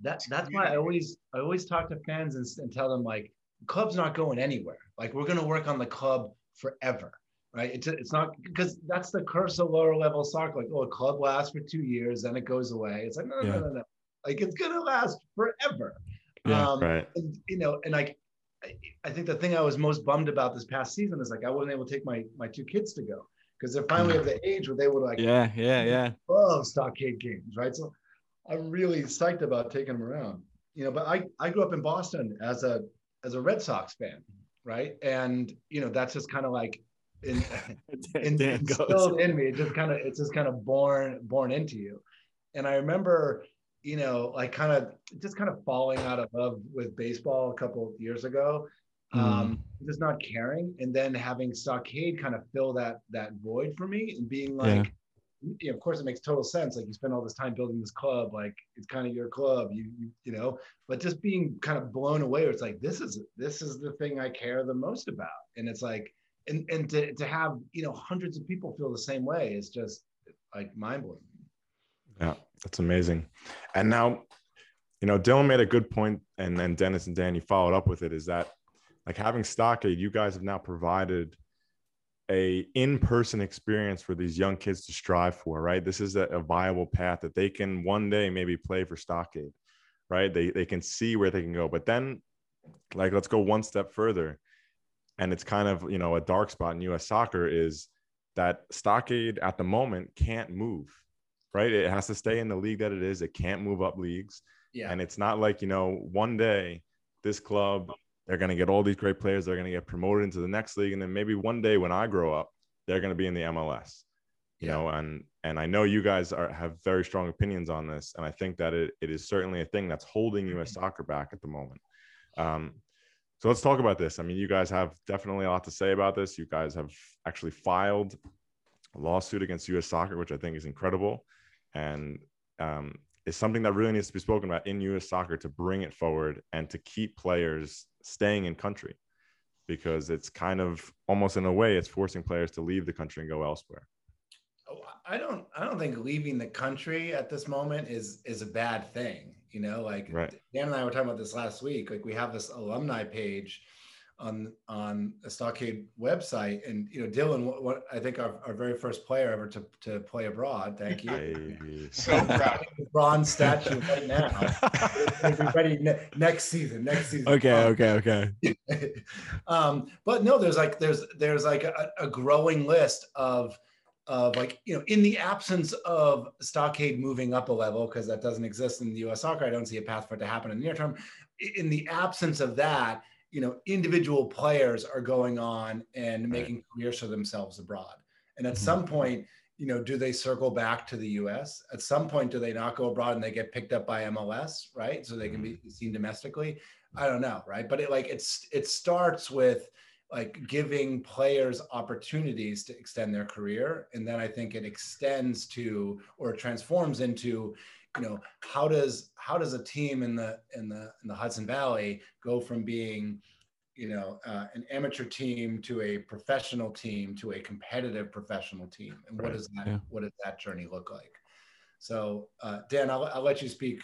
Speaker 5: That that's why I always I always talk to fans and, and tell them like club's not going anywhere. Like we're gonna work on the club forever, right? It's it's not because that's the curse of lower level soccer. Like oh, a club lasts for two years, then it goes away. It's like no, no,
Speaker 3: Yeah.
Speaker 5: no, no, no. Like it's gonna last forever.
Speaker 3: Yeah,
Speaker 5: um,
Speaker 6: right.
Speaker 5: and, you know, and like I, I think the thing I was most bummed about this past season is like I wasn't able to take my my two kids to go because they're finally of the age where they would like
Speaker 3: Yeah, yeah, yeah.
Speaker 5: love stockade games, right? So I'm really psyched about taking them around. You know, but I I grew up in Boston as a as a Red Sox fan, right? And you know, that's just kind of like in, in, instilled in me. It just kind of it's just kind of born born into you. And I remember, you know, like kind of just kind of falling out of love with baseball a couple of years ago. Um, just not caring, and then having Stockade kind of fill that that void for me, and being like,
Speaker 3: Yeah.
Speaker 5: you know, of course, it makes total sense. Like you spend all this time building this club, like it's kind of your club, you you, you know. But just being kind of blown away, it's like this is this is the thing I care the most about, and it's like, and and to to have you know hundreds of people feel the same way is just like mind blowing.
Speaker 6: Yeah, that's amazing. And now, you know, Dylan made a good point, and then Dennis and Danny followed up with it. Is that like having Stockade? You guys have now provided a in-person experience for these young kids to strive for. Right, this is a, a viable path that they can one day maybe play for Stockade. Right, they they can see where they can go, but then, like, let's go one step further, and it's kind of you know a dark spot in U.S. soccer is that Stockade at the moment can't move right? It has to stay in the league that it is. It can't move up leagues.
Speaker 5: Yeah,
Speaker 6: And it's not like, you know, one day this club, they're going to get all these great players. They're going to get promoted into the next league. And then maybe one day when I grow up, they're going to be in the MLS, you
Speaker 5: Yeah.
Speaker 6: know, and, and I know you guys are, have very strong opinions on this. And I think that it, it is certainly a thing that's holding US soccer back at the moment. Um, so let's talk about this. I mean, you guys have definitely a lot to say about this. You guys have actually filed a lawsuit against US soccer, which I think is incredible and um, something that really needs to be spoken about in U.S. soccer to bring it forward and to keep players staying in country, because it's kind of almost in a way it's forcing players to leave the country and go elsewhere.
Speaker 5: Oh, I don't I don't think leaving the country at this moment is is a bad thing. You know, like
Speaker 6: Right.
Speaker 5: Dan and I were talking about this last week. Like we have this alumni page on on the Stockade website, and you know, Dylan, what, what I think our, our very first player ever to, to play abroad. Thank you.
Speaker 6: Hey.
Speaker 4: So proud.
Speaker 5: Bronze statue right now. We'll be ready ne- next season. Next season.
Speaker 3: Okay,
Speaker 5: Um,
Speaker 3: okay, okay.
Speaker 5: um, but no, there's like there's there's like a, a growing list of of like you know in the absence of stockade moving up a level because that doesn't exist in the U.S. soccer. I don't see a path for it to happen in the near term. In the absence of that, you know, individual players are going on and making careers for themselves abroad. And at
Speaker 3: Mhm.
Speaker 5: some point, you know, do they circle back to the U.S. At some point, do they not go abroad and they get picked up by MLS, right? So they can be seen domestically. I don't know, right? But it like it's it starts with like giving players opportunities to extend their career, and then I think it extends to or transforms into, you know, how does how does a team in the in the in the Hudson Valley go from being you know, uh, an amateur team to a professional team to a competitive professional team, and what
Speaker 6: Right,
Speaker 5: does that
Speaker 3: yeah.
Speaker 5: what does that journey look like? So, uh, Dan, I'll, I'll let you speak.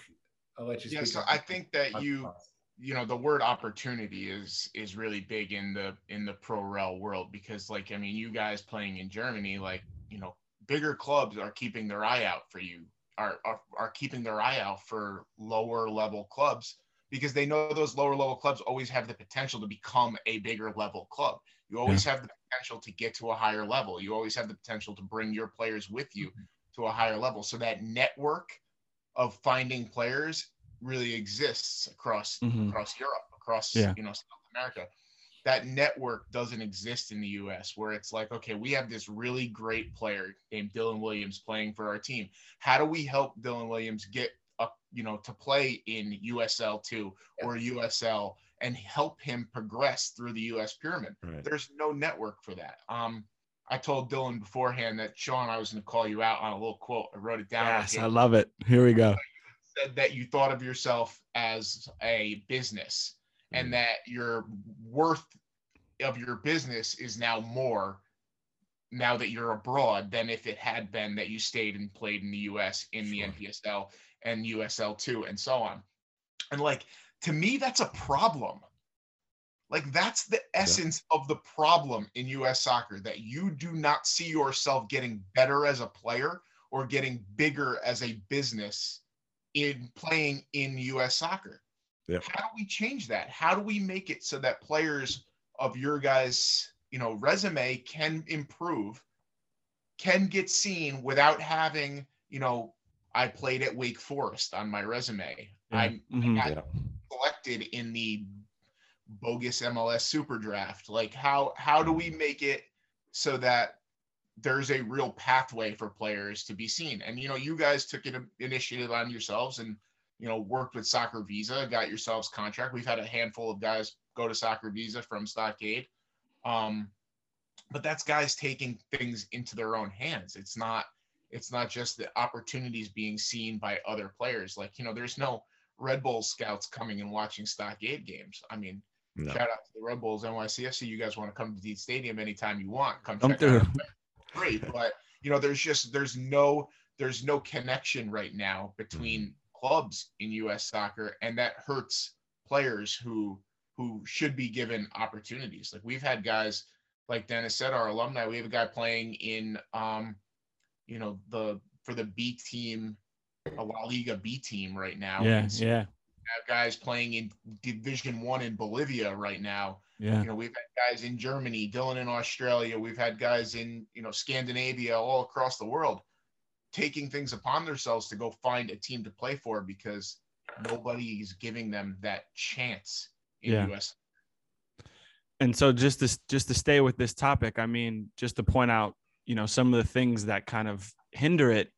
Speaker 5: I'll let you speak.
Speaker 4: Yeah, so I think that you
Speaker 5: thoughts.
Speaker 4: You know the word opportunity is is really big in the in the pro rel world because like i mean you guys playing in germany like you know bigger clubs are keeping their eye out for you are are, are keeping their eye out for lower level clubs because they know those lower level clubs always have the potential to become a bigger level club. You always have the potential to get to a higher level. You always have the potential to bring your players with you mm-hmm. to a higher level. So that network of finding players really exists across
Speaker 3: Mhm.
Speaker 4: across Europe, across
Speaker 3: Yeah.
Speaker 4: you know South America. That network doesn't exist in the U.S. where it's like, okay, we have this really great player named Dylan Williams playing for our team. How do we help Dylan Williams get up, you know, to play in USL two or USL and help him progress through the US pyramid.
Speaker 6: Right.
Speaker 4: There's no network for that. Um, I told Dylan beforehand that Sean, I was going to call you out on a little quote. I wrote it down.
Speaker 3: Yes,
Speaker 4: like
Speaker 3: I love it. Here we go.
Speaker 4: Said that you thought of yourself as a business and mm. that your worth of your business is now more now that you're abroad than if it had been that you stayed and played in the US in the NPSL and USL too and so on. And like to me that's a problem. Like that's the essence of the problem in US soccer that you do not see yourself getting better as a player or getting bigger as a business in playing in US soccer.
Speaker 6: Yeah.
Speaker 4: How do we change that? How do we make it so that players of your guys, you know, resume can improve, can get seen without having, you know, I played at Wake Forest on my resume. I
Speaker 3: Mhm.
Speaker 4: got
Speaker 6: Yeah.
Speaker 4: selected in the bogus MLS super draft. Like how how do we make it so that there's a real pathway for players to be seen? And you know, you guys took an initiative on yourselves and you know worked with Soccer Visa, got yourselves contract. We've had a handful of guys go to Soccer Visa from Stockade. Um, but that's guys taking things into their own hands. It's not it's not just the opportunities being seen by other players. Like, you know, there's no Red Bull scouts coming and watching Stockade games. I mean,
Speaker 6: No.
Speaker 4: shout out to the Red Bulls NYCFC. You guys want to come to Dietz Stadium anytime you want. Come,
Speaker 3: Come
Speaker 4: check
Speaker 3: through.
Speaker 4: out. Free. But you know, there's just there's no there's no connection right now between clubs in US soccer, and that hurts players who who should be given opportunities. Like we've had guys like Dennis said, our alumni, we have a guy playing in um, you know, the for the B team, a La Liga B team right now.
Speaker 3: Yeah,
Speaker 4: so
Speaker 3: yeah,
Speaker 4: have guys playing in Division One in Bolivia right now.
Speaker 3: Yeah.
Speaker 4: You know, we've had guys in Germany, Dylan in Australia. We've had guys in you know Scandinavia, all across the world, taking things upon themselves to go find a team to play for because nobody is giving them that chance in
Speaker 3: Yeah.
Speaker 4: US.
Speaker 3: and so just to just to stay with this topic i mean just to point out you know some of the things that kind of hinder it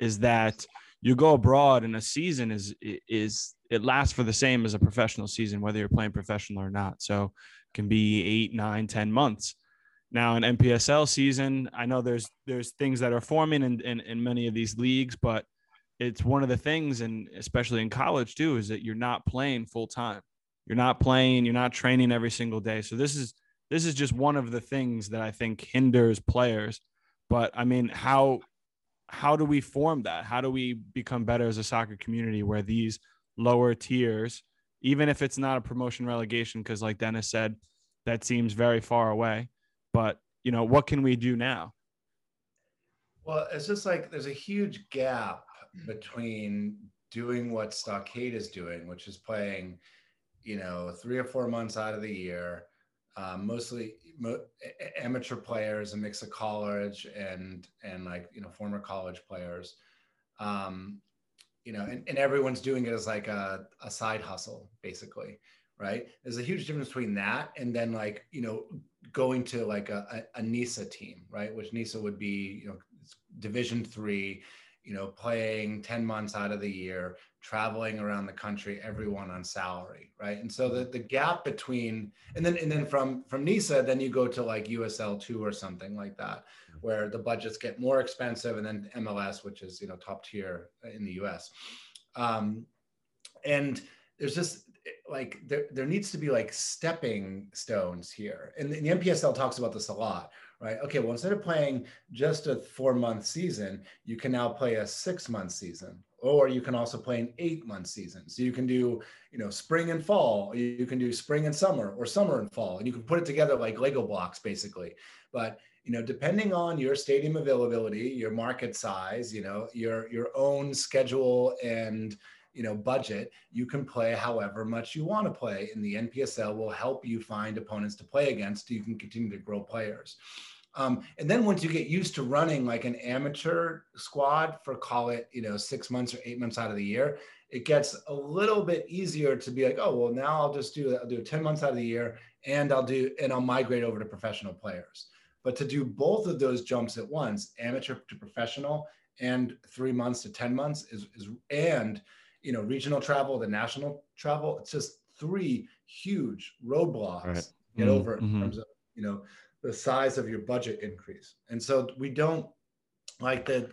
Speaker 3: is that you go abroad and a season is is it lasts for the same as a professional season whether you're playing professional or not so can be eight nine ten months. Now an NPSL season i know there's there's things that are forming in, in in many of these leagues but it's one of the things and especially in college too is that you're not playing full time. You're not playing you're not training every single day. So this is this is just one of the things that i think hinders players. But i mean how how do we form that? How do we become better as a soccer community where these lower tiers even if it's not a promotion relegation because like dennis said that seems very far away but you know what can we do now?
Speaker 5: Well, it's just like there's a huge gap between doing what Stockade is doing, which is playing, you know, three or four months out of the year, um, mostly mo- amateur players, a mix of college and and like you know former college players, um, you know, and, and everyone's doing it as like a, a side hustle, basically, right? There's a huge difference between that and then like you know going to like a, a, a NISA team, right? Which NISA would be, you know, Division three, you know, playing 10 months out of the year, traveling around the country, everyone on salary, right? And so the, the gap between, and then and then from from NISA, then you go to like USL two or something like that, where the budgets get more expensive, and then MLS, which is you know top tier in the US. Um, and there's just like there, there needs to be like stepping stones here and the, the NPSL talks about this a lot right? Okay well instead of playing just a four month season you can now play a six month season or you can also play an eight month season. So you can do you know spring and fall you can do spring and summer or summer and fall and you can put it together like lego blocks basically. But you know depending on your stadium availability your market size you know your your own schedule and you know budget you can play however much you want to play and the npsl will help you find opponents to play against you can continue to grow players um, and then once you get used to running like an amateur squad for call it you know six months or eight months out of the year it gets a little bit easier to be like oh well now i'll just do i'll do 10 months out of the year and i'll do and i'll migrate over to professional players but to do both of those jumps at once amateur to professional and three months to 10 months is, is and you know regional travel, the national travel. It's just three huge roadblocks
Speaker 6: Right.
Speaker 5: get
Speaker 3: Mm,
Speaker 5: over in
Speaker 3: mhm.
Speaker 5: terms of you know the size of your budget increase. And so we don't like the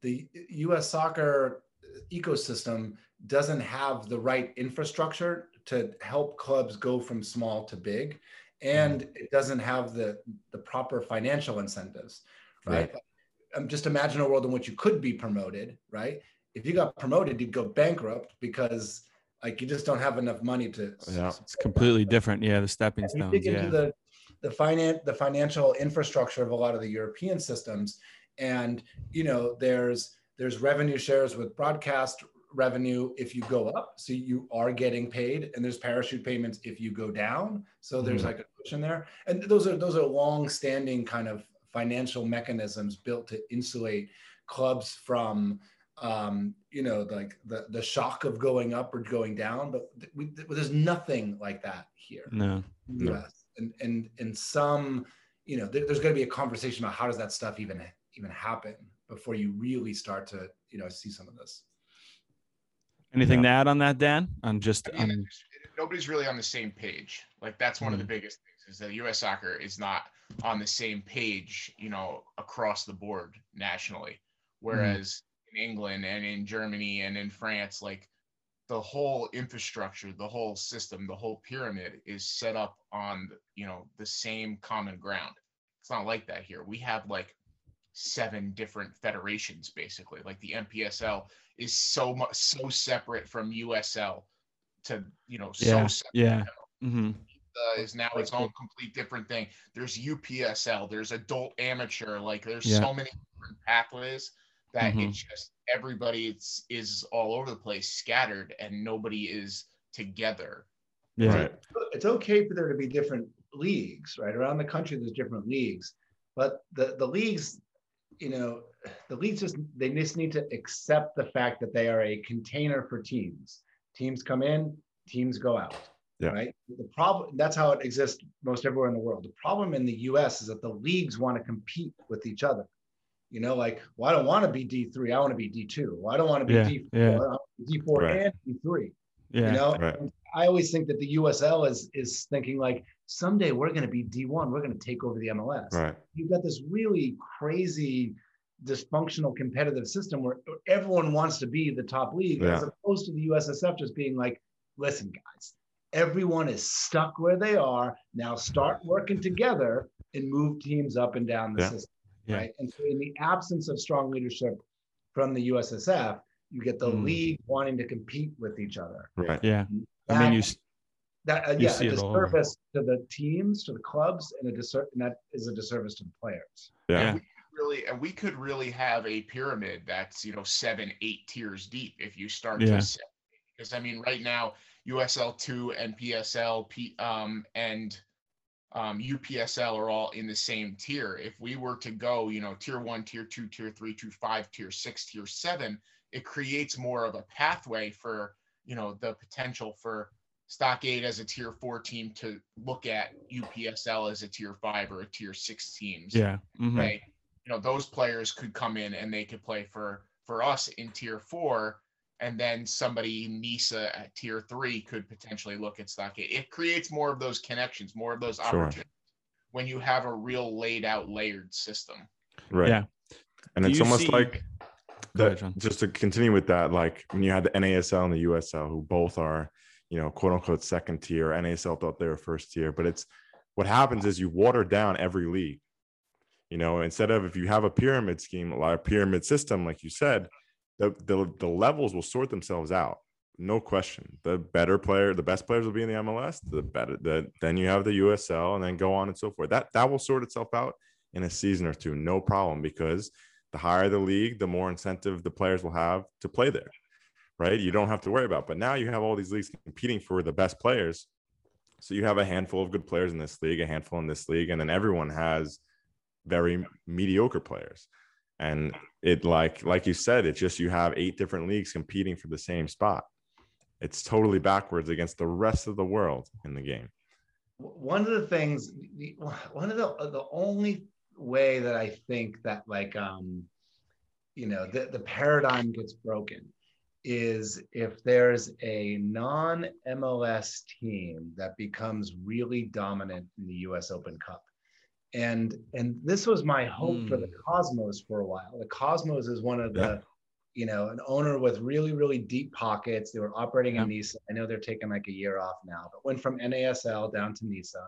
Speaker 5: the U.S. soccer ecosystem doesn't have the right infrastructure to help clubs go from small to big, and it doesn't have the the proper financial incentives, right? Um, just imagine a world in which you could be promoted, right? If you got promoted, you'd go bankrupt because like you just don't have enough money to
Speaker 6: Yeah.
Speaker 3: It's completely different. Yeah, the stepping stones. Yeah.
Speaker 5: the the finance the financial infrastructure of a lot of the European systems, and you know there's there's revenue shares with broadcast revenue if you go up, so you are getting paid, and there's parachute payments if you go down. So there's
Speaker 6: Mhm.
Speaker 5: like a cushion there, and those are those are long standing kind of financial mechanisms built to insulate clubs from um, you know, like the the shock of going up or going down. But we, th- there's nothing like that here
Speaker 3: No.
Speaker 5: in the
Speaker 6: No.
Speaker 5: US. And and and some, you know, there, there's going to be a conversation about how does that stuff even even happen before you really start to you know see some of this.
Speaker 3: Anything to add on that, Dan? On just
Speaker 4: I mean,
Speaker 3: on
Speaker 4: nobody's really on the same page. Like that's one of the mm-hmm. biggest things is that U.S. soccer is not on the same page, you know, across the board nationally. Mm-hmm. Whereas in England and in Germany and in France, like the whole infrastructure, the whole system, the whole pyramid is set up on, you know, the same common ground. It's not like that here. We have like seven different federations basically. Like the NPSL is so much so separate from USL to you know so
Speaker 3: Yeah,
Speaker 4: separate.
Speaker 3: yeah. hmm
Speaker 4: Uh, is now its own complete different thing. There's UPSL, there's adult amateur, like there's
Speaker 3: Yeah.
Speaker 4: so many different pathways that
Speaker 3: Mhm.
Speaker 4: it's just everybody it's is all over the place, scattered, and nobody is together.
Speaker 3: Yeah.
Speaker 6: Right.
Speaker 5: It's okay for there to be different leagues, right? Around the country, there's different leagues, but the the leagues, you know, the leagues just they just need to accept the fact that they are a container for teams. Teams come in, teams go out.
Speaker 6: Yeah.
Speaker 5: Right. The problem that's how it exists most everywhere in the world. The problem in the US is that the leagues want to compete with each other. You know, like, well, I don't want to be D3, I want to be D2. Well, I don't want to be
Speaker 3: Yeah,
Speaker 5: D4,
Speaker 3: yeah.
Speaker 5: I want to be D4
Speaker 6: Right.
Speaker 5: and D3.
Speaker 3: Yeah.
Speaker 5: You know,
Speaker 6: Right.
Speaker 5: I always think that the USL is is thinking like someday we're going to be D1, we're going to take over the MLS.
Speaker 6: Right.
Speaker 5: You've got this really crazy dysfunctional competitive system where everyone wants to be the top league as opposed to the USSF just being like, listen, guys, everyone is stuck where they are. Now start working together and move teams up and down the
Speaker 6: Yeah.
Speaker 5: system.
Speaker 3: Yeah.
Speaker 5: Right. And so in the absence of strong leadership from the USSF, you get the
Speaker 3: Mm.
Speaker 5: league wanting to compete with each other.
Speaker 6: Right.
Speaker 3: Yeah. I mean, you. s-
Speaker 5: that uh,
Speaker 3: You
Speaker 5: yeah,
Speaker 3: see
Speaker 5: a
Speaker 3: it all over.
Speaker 5: disservice to the teams, to the clubs, and a disser- and that is a disservice to the players.
Speaker 6: Yeah.
Speaker 3: Yeah.
Speaker 4: Really, and we could really have a pyramid that's you know seven, eight tiers deep if you start
Speaker 3: Yeah.
Speaker 4: to set. Because I mean, right now USL two, NPSL, P, um, and um, UPSL are all in the same tier. If we were to go, you know, tier one, tier two, tier three, tier five, tier six, tier seven, it creates more of a pathway for you know the potential for Stockade as a tier four team to look at UPSL as a tier five or a tier six teams.
Speaker 3: Yeah. mhm.
Speaker 4: Right. You know, those players could come in and they could play for for us in tier four, and then somebody in NISA at tier three could potentially look at Stockade. It creates more of those connections, more of those
Speaker 6: Sure.
Speaker 4: opportunities when you have a real laid out layered system.
Speaker 6: Right.
Speaker 3: Yeah.
Speaker 6: And
Speaker 3: Do
Speaker 6: it's almost
Speaker 3: see-
Speaker 6: like
Speaker 3: Go
Speaker 6: that,
Speaker 3: ahead,
Speaker 6: just to continue with that, like when you had the NASL and the USL, who both are, you know, quote unquote second tier. NASL thought they were first tier, but it's what happens is you water down every league. You know, instead of if you have a pyramid scheme, like a pyramid system, like you said, the, the the levels will sort themselves out. No question. The better player, the best players will be in the MLS. The better, the then you have the USL, and then go on and so forth. That that will sort itself out in a season or two, no problem. Because the higher the league, the more incentive the players will have to play there, right? You don't have to worry about. But now you have all these leagues competing for the best players. So you have a handful of good players in this league, a handful in this league, and then everyone has very mediocre players. And it like like you said, it's just you have eight different leagues competing for the same spot. It's totally backwards against the rest of the world in the game.
Speaker 5: One of the things, one of the the only way that I think that like um, you know, the the paradigm gets broken is if there's a non MLS team that becomes really dominant in the US Open Cup. And and this was my hope for the Cosmos for a while. The Cosmos is one of the,
Speaker 6: Yeah.
Speaker 5: you know, an owner with really, really deep pockets. They were operating in NISA. I know they're taking like a year off now, but went from NASL down to NISA.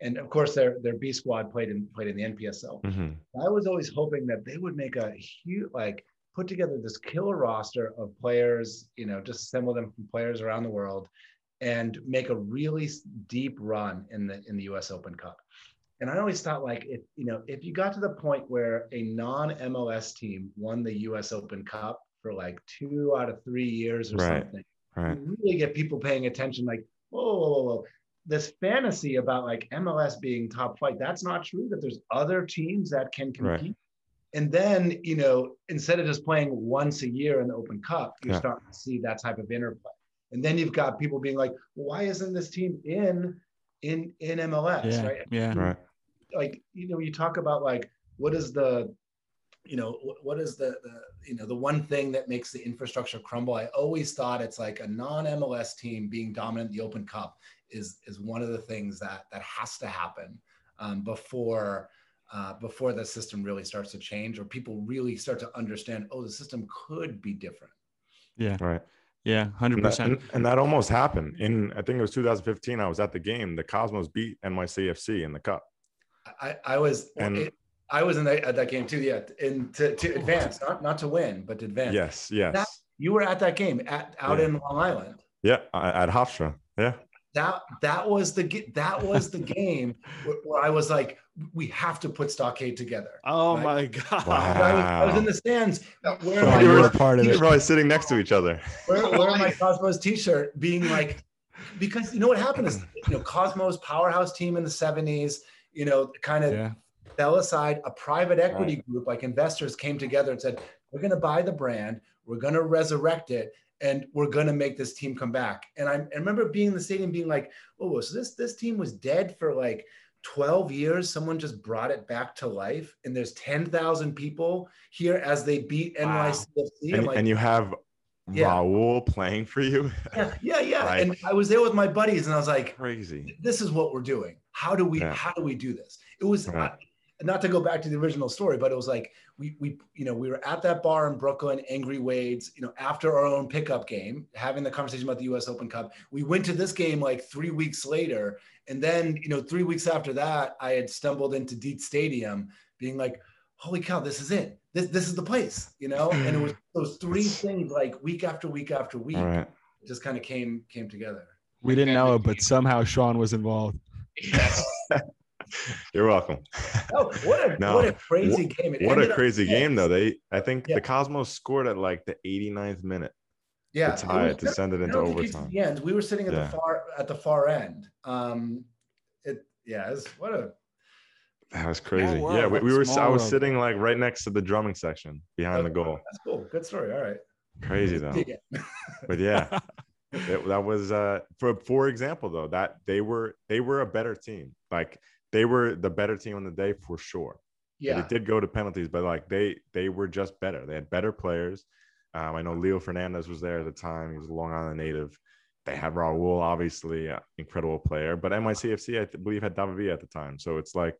Speaker 5: And of course their their B squad played in played in the NPSL.
Speaker 6: Mhm.
Speaker 5: I was always hoping that they would make a huge, like, put together this killer roster of players, you know, just assemble them from players around the world, and make a really deep run in the in the U.S. Open Cup. And I always thought, like, if you know, if you got to the point where a non-MLS team won the U.S. Open Cup for like two out of three years or
Speaker 6: Right.
Speaker 5: something,
Speaker 6: Right.
Speaker 5: you really get people paying attention. Like, whoa, whoa, whoa, whoa. This fantasy about like MLS being top flight, that's not true. That there's other teams that can
Speaker 6: Right.
Speaker 5: compete. And then, you know, instead of just playing once a year in the Open Cup, you're
Speaker 6: Yeah.
Speaker 5: starting to see that type of interplay. And then you've got people being like, why isn't this team in in in MLS?
Speaker 3: Yeah.
Speaker 5: Right.
Speaker 3: Yeah.
Speaker 6: Right.
Speaker 5: Like, you know, you talk about like what is the you know what is the, the you know the one thing that makes the infrastructure crumble i always thought it's like a non-mls team being dominant in the open cup is is one of the things that that has to happen um, before uh, before the system really starts to change or people really start to understand oh the system could be different
Speaker 3: Yeah.
Speaker 6: Right.
Speaker 3: Yeah. Hundred
Speaker 6: And that,
Speaker 3: percent.
Speaker 6: and, and that almost happened in I think it was 2015. I was at the game. The Cosmos beat NYCFC in the cup.
Speaker 5: I i was
Speaker 6: And-
Speaker 5: it, i was in that, at that game too yeah and to, to oh. advance not not to win but to advance
Speaker 6: Yes. Yes.
Speaker 5: That- you were at that game at out
Speaker 6: Yeah.
Speaker 5: in long island
Speaker 6: yeah. At Hofstra. Yeah.
Speaker 5: that that was the that was the game where, where I was like, we have to put Stockade together.
Speaker 3: Oh
Speaker 5: Right.
Speaker 3: my god.
Speaker 6: Wow.
Speaker 5: I, was, I was in the stands wearing
Speaker 3: Sean, you
Speaker 6: were-
Speaker 3: were a part of it.
Speaker 6: probably sitting next to each other.
Speaker 5: wearing, wearing my Cosmos T-shirt, being like, because you know what happened is, you know, Cosmos powerhouse team in the '70s, you know, kind of
Speaker 3: Yeah.
Speaker 5: fell aside. A private equity group, like investors, came together and said, "We're going to buy the brand. We're going to resurrect it, and we're going to make this team come back." And I, I remember being in the stadium, being like, "Oh, so this this team was dead for like 12 years. Someone just brought it back to life, and there's 10,000 people here as they beat
Speaker 3: Wow.
Speaker 5: NYCFC."
Speaker 6: And,
Speaker 5: like,
Speaker 6: and you have
Speaker 5: Yeah.
Speaker 6: Raul playing for you.
Speaker 5: yeah, yeah, yeah.
Speaker 6: Right.
Speaker 5: And I was there with my buddies, and I was like,
Speaker 6: Crazy.
Speaker 5: this is what we're doing. How do we
Speaker 6: Yeah.
Speaker 5: how do we do this? It was
Speaker 6: Right.
Speaker 5: uh, not to go back to the original story, but it was like we we you know we were at that bar in Brooklyn, Angry Wades, you know, after our own pickup game, having the conversation about the U.S. Open Cup. We went to this game like three weeks later, and then you know three weeks after that, I had stumbled into Dietz Stadium, being like, "Holy cow, this is it! This this is the place!" You know, and it was those three things like week after week after week,
Speaker 6: All right.
Speaker 5: just kind of came came together.
Speaker 3: We didn't know it, but somehow Sean was involved.
Speaker 4: Yes.
Speaker 6: You're welcome.
Speaker 5: Oh, what a
Speaker 6: No,
Speaker 5: what a crazy game! It
Speaker 6: What a crazy
Speaker 5: tense.
Speaker 6: game, though. They, I think
Speaker 5: Yeah.
Speaker 6: the Cosmos scored at like the 89th minute
Speaker 5: Yeah,
Speaker 6: to tie
Speaker 5: was
Speaker 6: it to send it into
Speaker 5: don't think it's
Speaker 6: overtime.
Speaker 5: The end. We were sitting at
Speaker 6: Yeah.
Speaker 5: the far at the far end. Um, it yeah, it's what a
Speaker 6: That was crazy.
Speaker 3: world,
Speaker 6: yeah, we, we were. I was
Speaker 3: world.
Speaker 6: sitting like right next to the drumming section behind the goal.
Speaker 5: that's cool. Good story. All right.
Speaker 6: Crazy though. But yeah, it, that was uh for for example though that they were they were a better team. Like they were the better team on the day for sure. But
Speaker 5: Yeah.
Speaker 6: it did go to penalties, but like they they were just better. They had better players. Um, I know Leo Fernandes was there at the time. He was a Long Island native. They had Raul, obviously, uh, incredible player. But NYCFC, I th- believe, had David Villa at the time. So it's like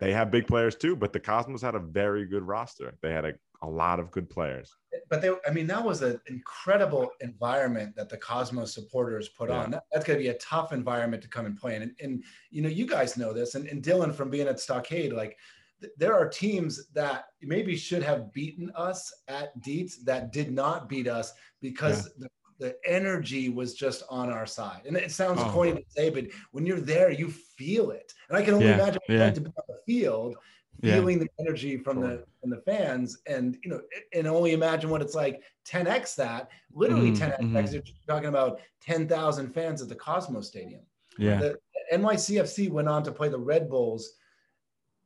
Speaker 6: they have big players too. But the Cosmos had a very good roster. They had a, a lot of good players.
Speaker 5: But they, I mean, that was an incredible environment that the Cosmos supporters put
Speaker 6: Yeah.
Speaker 5: on. That, that's going to be a tough environment to come and play in. And, and you know, you guys know this. And, and Dylan from being at Stockade, like th- there are teams that maybe should have beaten us at Dietz that did not beat us because the, the energy was just on our side. And it sounds
Speaker 3: Oh.
Speaker 5: corny to say, but when you're there, you feel it. And I can only
Speaker 3: Yeah,
Speaker 5: imagine
Speaker 3: yeah.
Speaker 5: to be on the field
Speaker 3: Yeah.
Speaker 5: feeling the energy from
Speaker 6: Sure.
Speaker 5: the from the fans and you know and only imagine what it's like 10x that literally
Speaker 3: Mhm,
Speaker 5: 10x
Speaker 3: mhm.
Speaker 5: you're talking about 10,000 fans at the Cosmos Stadium.
Speaker 3: Yeah.
Speaker 5: The NYCFC went on to play the Red Bulls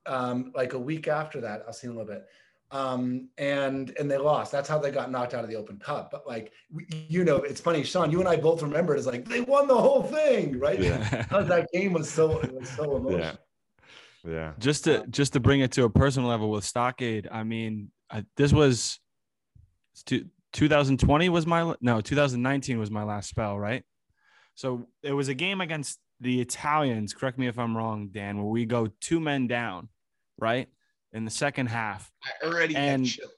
Speaker 5: um, like a week after that. I'll see in a little bit. Um, and and they lost. That's how they got knocked out of the Open Cup. But like we, you know, it's funny, Sean. You and I both remember it as like they won the whole thing, right?
Speaker 6: Yeah.
Speaker 5: Because that game was so it was so emotional.
Speaker 6: Yeah. Yeah.
Speaker 3: just to just to bring it to a personal level with Stockade, I mean, I, this was two, 2020 was my no 2019 was my last spell, right? So it was a game against the Italians. Correct me if I'm wrong, Dan. Where we go two men down, right in the second half.
Speaker 4: I already
Speaker 3: And-
Speaker 4: had chills.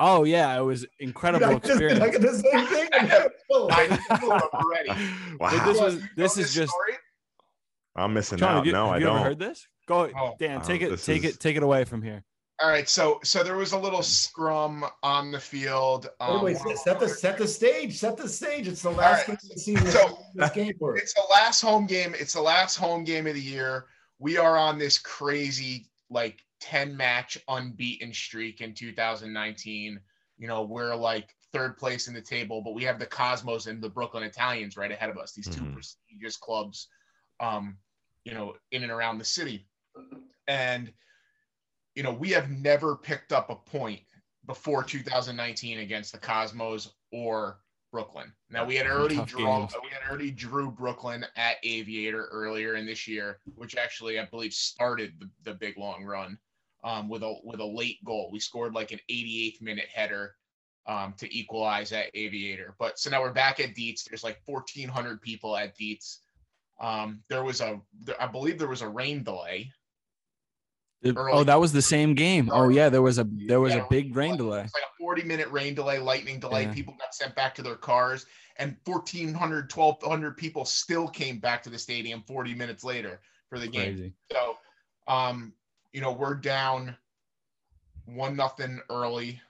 Speaker 3: Oh yeah, it was incredible
Speaker 5: I, just,
Speaker 3: experience.
Speaker 5: I get the same thing.
Speaker 4: I know.
Speaker 5: Oh,
Speaker 4: I know I'm already.
Speaker 3: But
Speaker 6: Wow.
Speaker 3: this
Speaker 4: What,
Speaker 3: was
Speaker 4: you know
Speaker 3: this is just
Speaker 4: story?
Speaker 6: I'm missing
Speaker 3: John.
Speaker 6: out.
Speaker 3: You,
Speaker 6: no,
Speaker 3: have
Speaker 6: I
Speaker 3: you
Speaker 6: don't.
Speaker 3: ever heard this? Go,
Speaker 4: Oh.
Speaker 3: Dan.
Speaker 6: Oh,
Speaker 3: Take it. Take
Speaker 6: is-
Speaker 3: it. Take it away from here.
Speaker 4: All right, so so there was a little scrum on the field.
Speaker 5: Wait,
Speaker 4: Um,
Speaker 5: wait,
Speaker 4: one of
Speaker 5: set, the set the stage. Set the stage. It's the last
Speaker 4: right,
Speaker 5: game of the season.
Speaker 4: so-
Speaker 5: this game for.
Speaker 4: It's the last home game. It's the last home game of the year. We are on this crazy like 10 match unbeaten streak in 2019. You know, we're like third place in the table, but we have the Cosmos and the Brooklyn Italians right ahead of us. These two
Speaker 6: Mhm.
Speaker 4: prestigious clubs, um, you know, in and around the city. And you know, we have never picked up a point before 2019 against the Cosmos or Brooklyn. Now we had already
Speaker 3: Tough
Speaker 4: drawn,
Speaker 3: games.
Speaker 4: we had already drew Brooklyn at Aviator earlier in this year, which actually I believe started the, the big long run um, with a with a late goal. We scored like an 88th minute header um, to equalize at Aviator. But so now we're back at Dietz. There's like 1,400 people at Dietz. Um, there was a, I believe there was a rain delay.
Speaker 3: It- oh, that was the same game. Oh yeah, there was a there was
Speaker 4: Yeah,
Speaker 3: a big rain delay.
Speaker 4: Like a 40 minute rain delay, lightning delay.
Speaker 3: Yeah.
Speaker 4: People got sent back to their cars, and 1,400, 1,200 people still came back to the stadium 40 minutes later for the game.
Speaker 3: Crazy.
Speaker 4: So, um, you know, we're down one nothing early,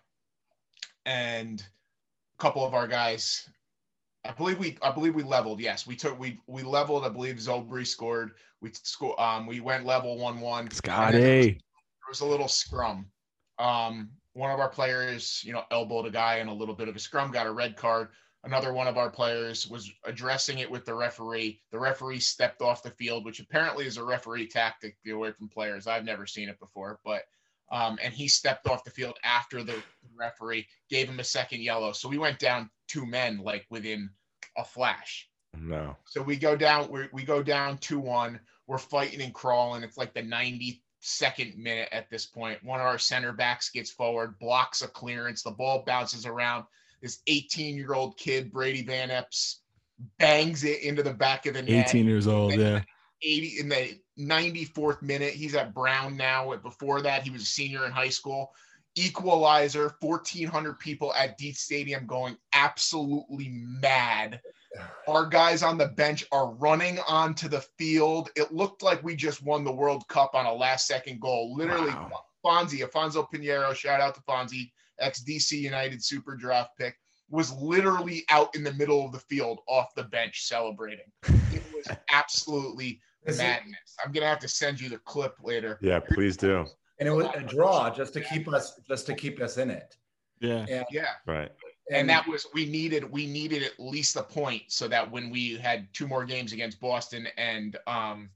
Speaker 4: and a couple of our guys, I believe we, I believe we leveled. Yes, we took, we, we leveled. I believe Zobri scored. We score. Um, we went level one one.
Speaker 3: Scotty.
Speaker 4: there was a little scrum. Um, one of our players, you know, elbowed a guy in a little bit of a scrum, got a red card. Another one of our players was addressing it with the referee. The referee stepped off the field, which apparently is a referee tactic to away from players. I've never seen it before, but um, and he stepped off the field after the referee gave him a second yellow. So we went down two men like within a flash.
Speaker 6: No.
Speaker 4: So we go down, we we go down two one. We're fighting and crawling. It's like the 92nd minute at this point. One of our center backs gets forward, blocks a clearance. The ball bounces around. This 18 year old kid, Brady Van Epps, bangs it into the back of the net.
Speaker 3: 18 years old. Yeah.
Speaker 4: 80 in the 94th minute. He's at Brown now. Before that, he was a senior in high school. Equalizer, 1,400 people at Dietz Stadium going absolutely mad. Our guys on the bench are running onto the field. It looked like we just won the World Cup on a last second goal. Literally,
Speaker 6: Wow.
Speaker 4: Fonzie, Afonso Pinheiro, shout out to Fonzie, ex DC United super draft pick, was literally out in the middle of the field off the bench celebrating. It was absolutely madness. I'm gonna have to send you the clip later.
Speaker 6: Yeah, please do.
Speaker 5: and it was a draw just to keep us just to keep us in it.
Speaker 3: Yeah.
Speaker 5: And,
Speaker 4: Yeah,
Speaker 6: Right.
Speaker 4: and that was we needed we needed at least a point so that when we had two more games against Boston and um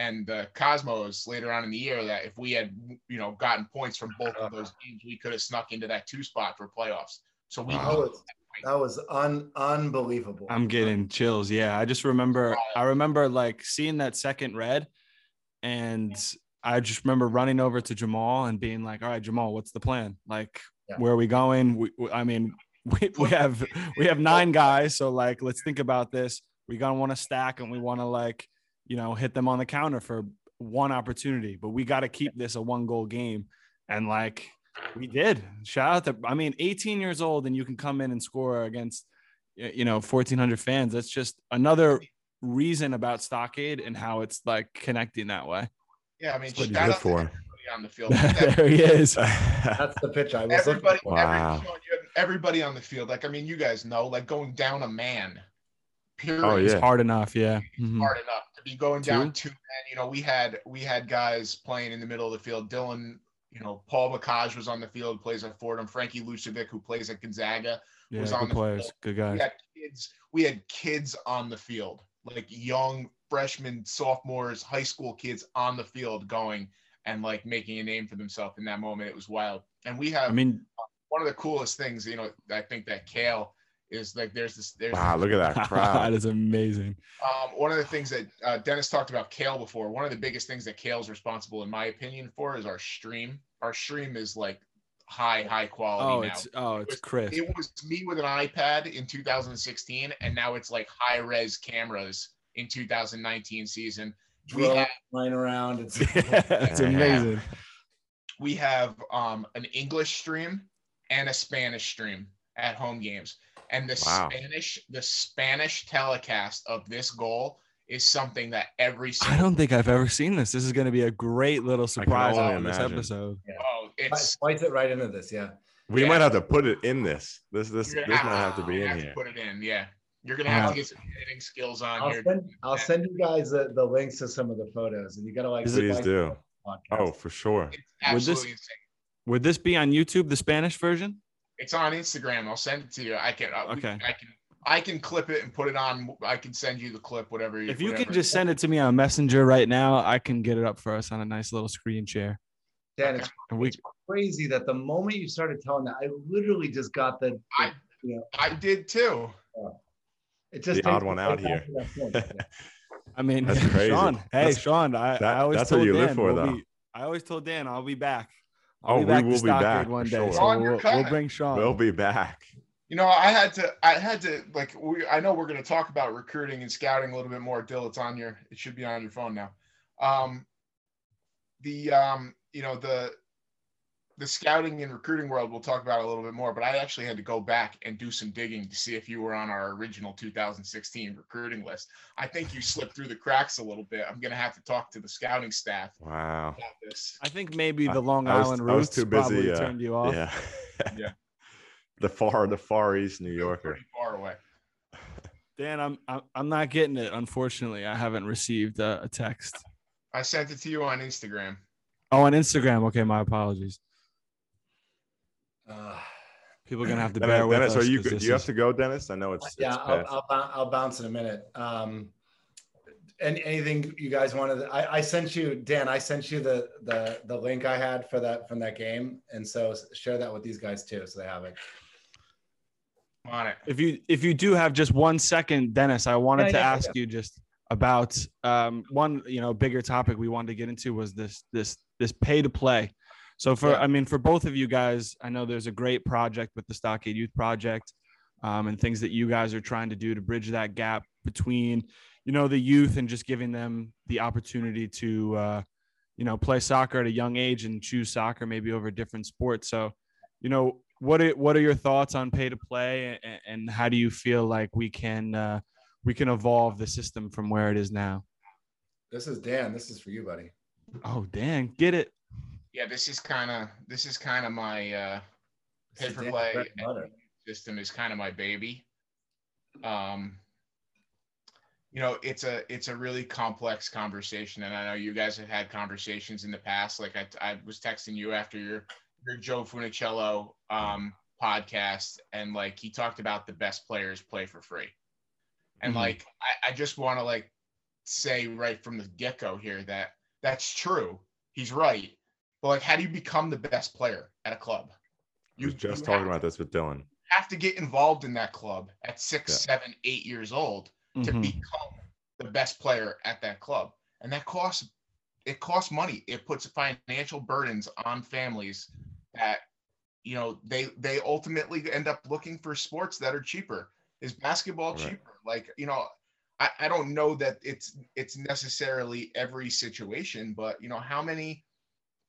Speaker 4: and the Cosmos later on in the year, that if we had you know gotten points from both of those games, we could have snuck into that two spot for playoffs. So we
Speaker 5: that
Speaker 6: Wow.
Speaker 5: was that was un, unbelievable.
Speaker 3: I'm getting chills. Yeah, I just remember I remember like seeing that second red and I just remember running over to Jamal and being like, "All right, Jamal, what's the plan? Like
Speaker 5: Yeah.
Speaker 3: where are we going? We, we- I mean, we, we have we have nine guys, so like let's think about this. We going to want to stack and we want to like, you know, hit them on the counter for one opportunity, but we got to keep this a one goal game and like we did. Shout out to I mean, 18 years old and you can come in and score against, you know 1400 fans that's just another reason about stockade and how it's like connecting that way
Speaker 4: yeah, I mean,
Speaker 6: That's what
Speaker 4: shout out
Speaker 6: for.
Speaker 4: everybody on the field.
Speaker 3: there he is
Speaker 5: That's the pitch I was looking
Speaker 4: everybody,
Speaker 5: for.
Speaker 6: Wow.
Speaker 4: every, everybody on the field. Like I mean, you guys know, like going down a man. Period.
Speaker 6: Oh,
Speaker 3: it's
Speaker 6: yeah.
Speaker 3: hard enough yeah Mhm.
Speaker 4: hard enough to be going down
Speaker 3: Two.
Speaker 4: two men. You know, we had we had guys playing in the middle of the field. Dylan, you know, Paul Bacage was on the field, plays at Fordham. Frankie Lucevic, who plays at Gonzaga.
Speaker 3: yeah
Speaker 4: was on
Speaker 3: good
Speaker 4: the
Speaker 3: players
Speaker 4: field.
Speaker 3: good
Speaker 4: We had kids. We had kids on the field, like young freshmen, sophomores, high school kids on the field going and like making a name for themselves in that moment. It was wild. And we have
Speaker 3: i mean
Speaker 4: one of the coolest things, you know, I think that Kale is like there's this there's
Speaker 6: Wow, look at that
Speaker 3: that
Speaker 6: crowd.
Speaker 3: is amazing
Speaker 4: um, one of the things that uh, Dennis talked about Kale before, one of the biggest things that Kale's responsible, in my opinion, for is our stream. Our stream is like high high quality
Speaker 3: Oh,
Speaker 4: now.
Speaker 3: it's oh, it's
Speaker 4: was-
Speaker 3: crisp.
Speaker 4: It was me with an iPad in 2016, and now it's like high res cameras in 2019 season. We
Speaker 5: Drone
Speaker 4: have
Speaker 5: flying around. It's
Speaker 3: it's amazing.
Speaker 4: we have um, an English stream and a Spanish stream at home games, and the
Speaker 6: Wow.
Speaker 4: Spanish the Spanish telecast of this goal is something that every
Speaker 3: I don't think I've ever seen this. This is going to be a great little surprise
Speaker 6: only
Speaker 3: on this
Speaker 6: imagine.
Speaker 3: episode.
Speaker 4: oh it's
Speaker 5: Splice it right into this. Yeah.
Speaker 6: We
Speaker 4: Yeah.
Speaker 6: might have to put it in this. This this this
Speaker 4: gonna
Speaker 6: might have to be
Speaker 4: you
Speaker 6: in
Speaker 4: have
Speaker 6: here.
Speaker 4: to put it in. Yeah, you're gonna have
Speaker 3: Yeah.
Speaker 4: to get some editing skills on
Speaker 5: I'll
Speaker 4: here.
Speaker 5: send I'll send you guys the, the links to some of the photos, and you gotta like.
Speaker 6: Please
Speaker 5: splice
Speaker 6: do. Oh, for sure.
Speaker 4: It's
Speaker 3: Would this-
Speaker 4: insane.
Speaker 3: Would this be on YouTube, the Spanish version?
Speaker 4: It's on Instagram. I'll send it to you. I can. uh, we-
Speaker 3: Okay.
Speaker 4: I can. I can clip it and put it on. I can send you the clip, whatever.
Speaker 3: You, if you
Speaker 4: whatever.
Speaker 3: can just send it to me on Messenger right now, I can get it up for us on a nice little screen share.
Speaker 5: Dan, it's
Speaker 3: And we
Speaker 5: crazy that the moment you started telling that, I literally just got the.
Speaker 4: I- I did too.
Speaker 5: it just
Speaker 6: The odd one out here.
Speaker 5: to that point. Yeah.
Speaker 3: I mean,
Speaker 6: That's crazy.
Speaker 3: Sean. Hey,
Speaker 6: That's-
Speaker 3: Sean. I,
Speaker 6: that-
Speaker 3: I always
Speaker 6: that's what
Speaker 3: told
Speaker 6: you live
Speaker 3: Dan
Speaker 6: for,
Speaker 3: we'll
Speaker 6: though.
Speaker 3: be- I always told Dan I'll be back. I'll
Speaker 6: Oh,
Speaker 3: be
Speaker 6: we will
Speaker 3: to
Speaker 6: be back,
Speaker 3: one day.
Speaker 6: sure.
Speaker 3: So
Speaker 4: On
Speaker 3: we'll, we'll bring Sean.
Speaker 6: We'll be back.
Speaker 4: You know, I had to. I had to like. We. I know we're going to talk about recruiting and scouting a little bit more. Dill, it's on your. It should be on your phone now. Um, the um, you know the the scouting and recruiting world we'll talk about a little bit more. But I actually had to go back and do some digging to see if you were on our original 2016 recruiting list. I think you slipped through the cracks a little bit. I'm going to have to talk to the scouting staff
Speaker 6: Wow.
Speaker 4: about this.
Speaker 3: I think maybe the Long
Speaker 6: I
Speaker 3: Island
Speaker 6: I was
Speaker 3: roots
Speaker 6: too busy,
Speaker 3: probably
Speaker 6: uh,
Speaker 3: turned you off.
Speaker 6: Yeah.
Speaker 4: Yeah.
Speaker 6: the far the far east New Yorker.
Speaker 4: Pretty far away.
Speaker 3: Dan, I'm I'm I'm not getting it. Unfortunately, I haven't received a, a text.
Speaker 4: I sent it to you on Instagram.
Speaker 3: Oh, on Instagram. Okay, my apologies.
Speaker 5: Uh,
Speaker 3: People are gonna have to
Speaker 6: Dennis,
Speaker 3: bear with
Speaker 6: Dennis,
Speaker 3: us.
Speaker 6: are you
Speaker 3: 'cause
Speaker 6: good?
Speaker 3: this
Speaker 6: You have to go, Dennis. I know it's,
Speaker 5: yeah,
Speaker 6: it's
Speaker 5: I'll. I'll, I'll bounce in a minute. Um, and anything you guys wanted, I, I sent you, Dan, I sent you the, the, the link I had for that, from that game. And so share that with these guys too, so they have it.
Speaker 4: On it.
Speaker 3: if you if you do have just one second, Dennis, I wanted
Speaker 5: Yeah,
Speaker 3: to
Speaker 5: yeah,
Speaker 3: ask you just about um, one you know bigger topic we wanted to get into was this this this pay to play. So for
Speaker 5: Yeah.
Speaker 3: I mean for both of you guys, I know there's a great project with the Stockade Youth Project um, and things that you guys are trying to do to bridge that gap between you know the youth and just giving them the opportunity to uh, you know play soccer at a young age and choose soccer maybe over different sports. So you know what are what are your thoughts on pay to play and, and how do you feel like we can uh, we can evolve the system from where it is now
Speaker 5: This is Dan. This is for you, buddy.
Speaker 3: oh dan get it
Speaker 4: Yeah, this is kind of this is kind of my uh, pay for play
Speaker 5: bread and butter.
Speaker 4: system is kind of my baby. Um, you know, it's a it's a really complex conversation, and I know you guys have had conversations in the past. Like I, I was texting you after your your Joe Funicello um, podcast, and like he talked about the best players play for free, and
Speaker 3: Mhm.
Speaker 4: like I, I just want to like say right from the get go here that that's true. He's right, but like, how do you become the best player at a club?
Speaker 6: I was just
Speaker 4: you
Speaker 6: talking
Speaker 4: have
Speaker 6: about this with Dylan.
Speaker 4: have to get involved in that club at six,
Speaker 6: Yeah.
Speaker 4: seven, eight years old to
Speaker 3: Mhm.
Speaker 4: become the best player at that club. And that costs it costs money. It puts financial burdens on families that you know they they ultimately end up looking for sports that are cheaper. Is basketball
Speaker 6: Right.
Speaker 4: cheaper? Like, you know, I, I don't know that it's it's necessarily every situation, but you know, how many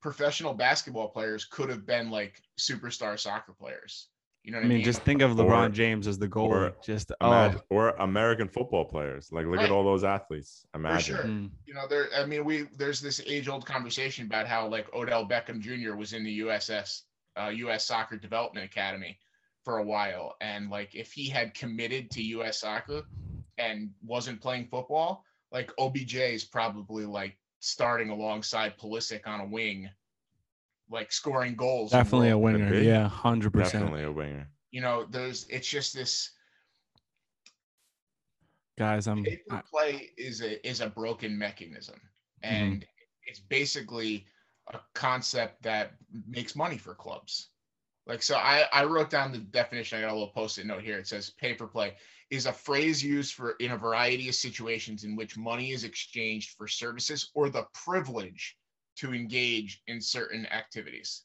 Speaker 4: professional basketball players could have been like superstar soccer players? You know what
Speaker 3: i
Speaker 4: I
Speaker 3: mean
Speaker 4: mean?
Speaker 3: just think of
Speaker 6: Or-
Speaker 3: lebron james as the goalie
Speaker 6: or
Speaker 3: just
Speaker 6: Imagine,
Speaker 3: oh
Speaker 6: or American football players. Like, look
Speaker 4: Right.
Speaker 6: at all those athletes. Imagine.
Speaker 4: sure.
Speaker 3: mm,
Speaker 4: you know there i mean we there's this age old conversation about how like odell beckham jr was in the uss uh, us soccer development academy for a while and like if he had committed to us soccer and wasn't playing football like obj is probably like starting alongside Pulisic on a wing like scoring goals
Speaker 3: definitely a
Speaker 4: rolling.
Speaker 3: winner yeah 100%
Speaker 6: Definitely a winger.
Speaker 4: you know there's it's just this
Speaker 3: guys i'm
Speaker 4: pay per
Speaker 3: I-
Speaker 4: play is a is a broken mechanism. Mm-hmm. And it's basically a concept that makes money for clubs like so i i wrote down the definition i got a little post-it note here it says pay for play is a phrase used for in a variety of situations in which money is exchanged for services or the privilege to engage in certain activities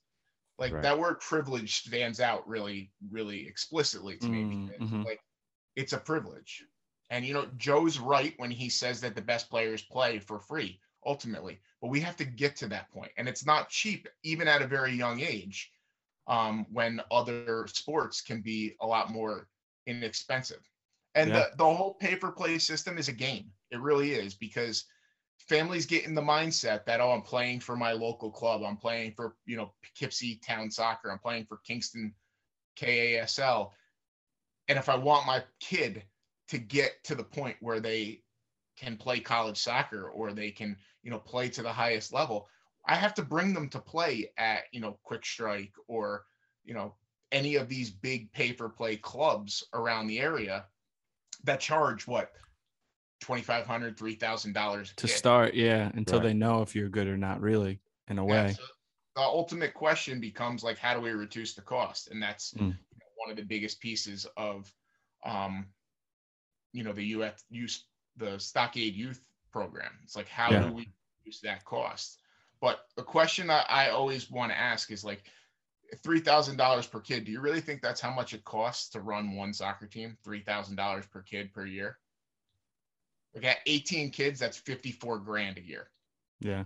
Speaker 4: Like
Speaker 6: Right.
Speaker 4: that word privilege stands out really, really explicitly to me.
Speaker 3: Mm-hmm.
Speaker 4: Like it's a privilege. And you know, Joe's right when he says that the best players play for free ultimately, but we have to get to that point. And it's not cheap, even at a very young age, um, when other sports can be a lot more inexpensive. And
Speaker 3: Yeah.
Speaker 4: the, the whole pay for play system is a game. It really is because families get in the mindset that, oh, I'm playing for my local club. I'm playing for, you know, Poughkeepsie Town Soccer. I'm playing for Kingston KASL. And if I want my kid to get to the point where they can play college soccer or they can, you know, play to the highest level, I have to bring them to play at, you know, Quick Strike or, you know, any of these big pay for play clubs around the area that charge what $2,500, $3,000
Speaker 3: To start, yeah, until
Speaker 6: Right.
Speaker 3: they know if you're good or not, really, in a
Speaker 4: Yeah,
Speaker 3: way.
Speaker 4: so the ultimate question becomes like, how do we reduce the cost? And that's
Speaker 3: Mm.
Speaker 4: you know, one of the biggest pieces of, um, you know, the UF use the Stockade Youth Program. It's like, how
Speaker 3: Yeah.
Speaker 4: do we reduce that cost? But the question I, I always want to ask is like, three thousand dollars per kid. Do you really think that's how much it costs to run one soccer team? Three thousand dollars per kid per year. Like at eighteen kids, that's fifty-four grand a year.
Speaker 3: Yeah.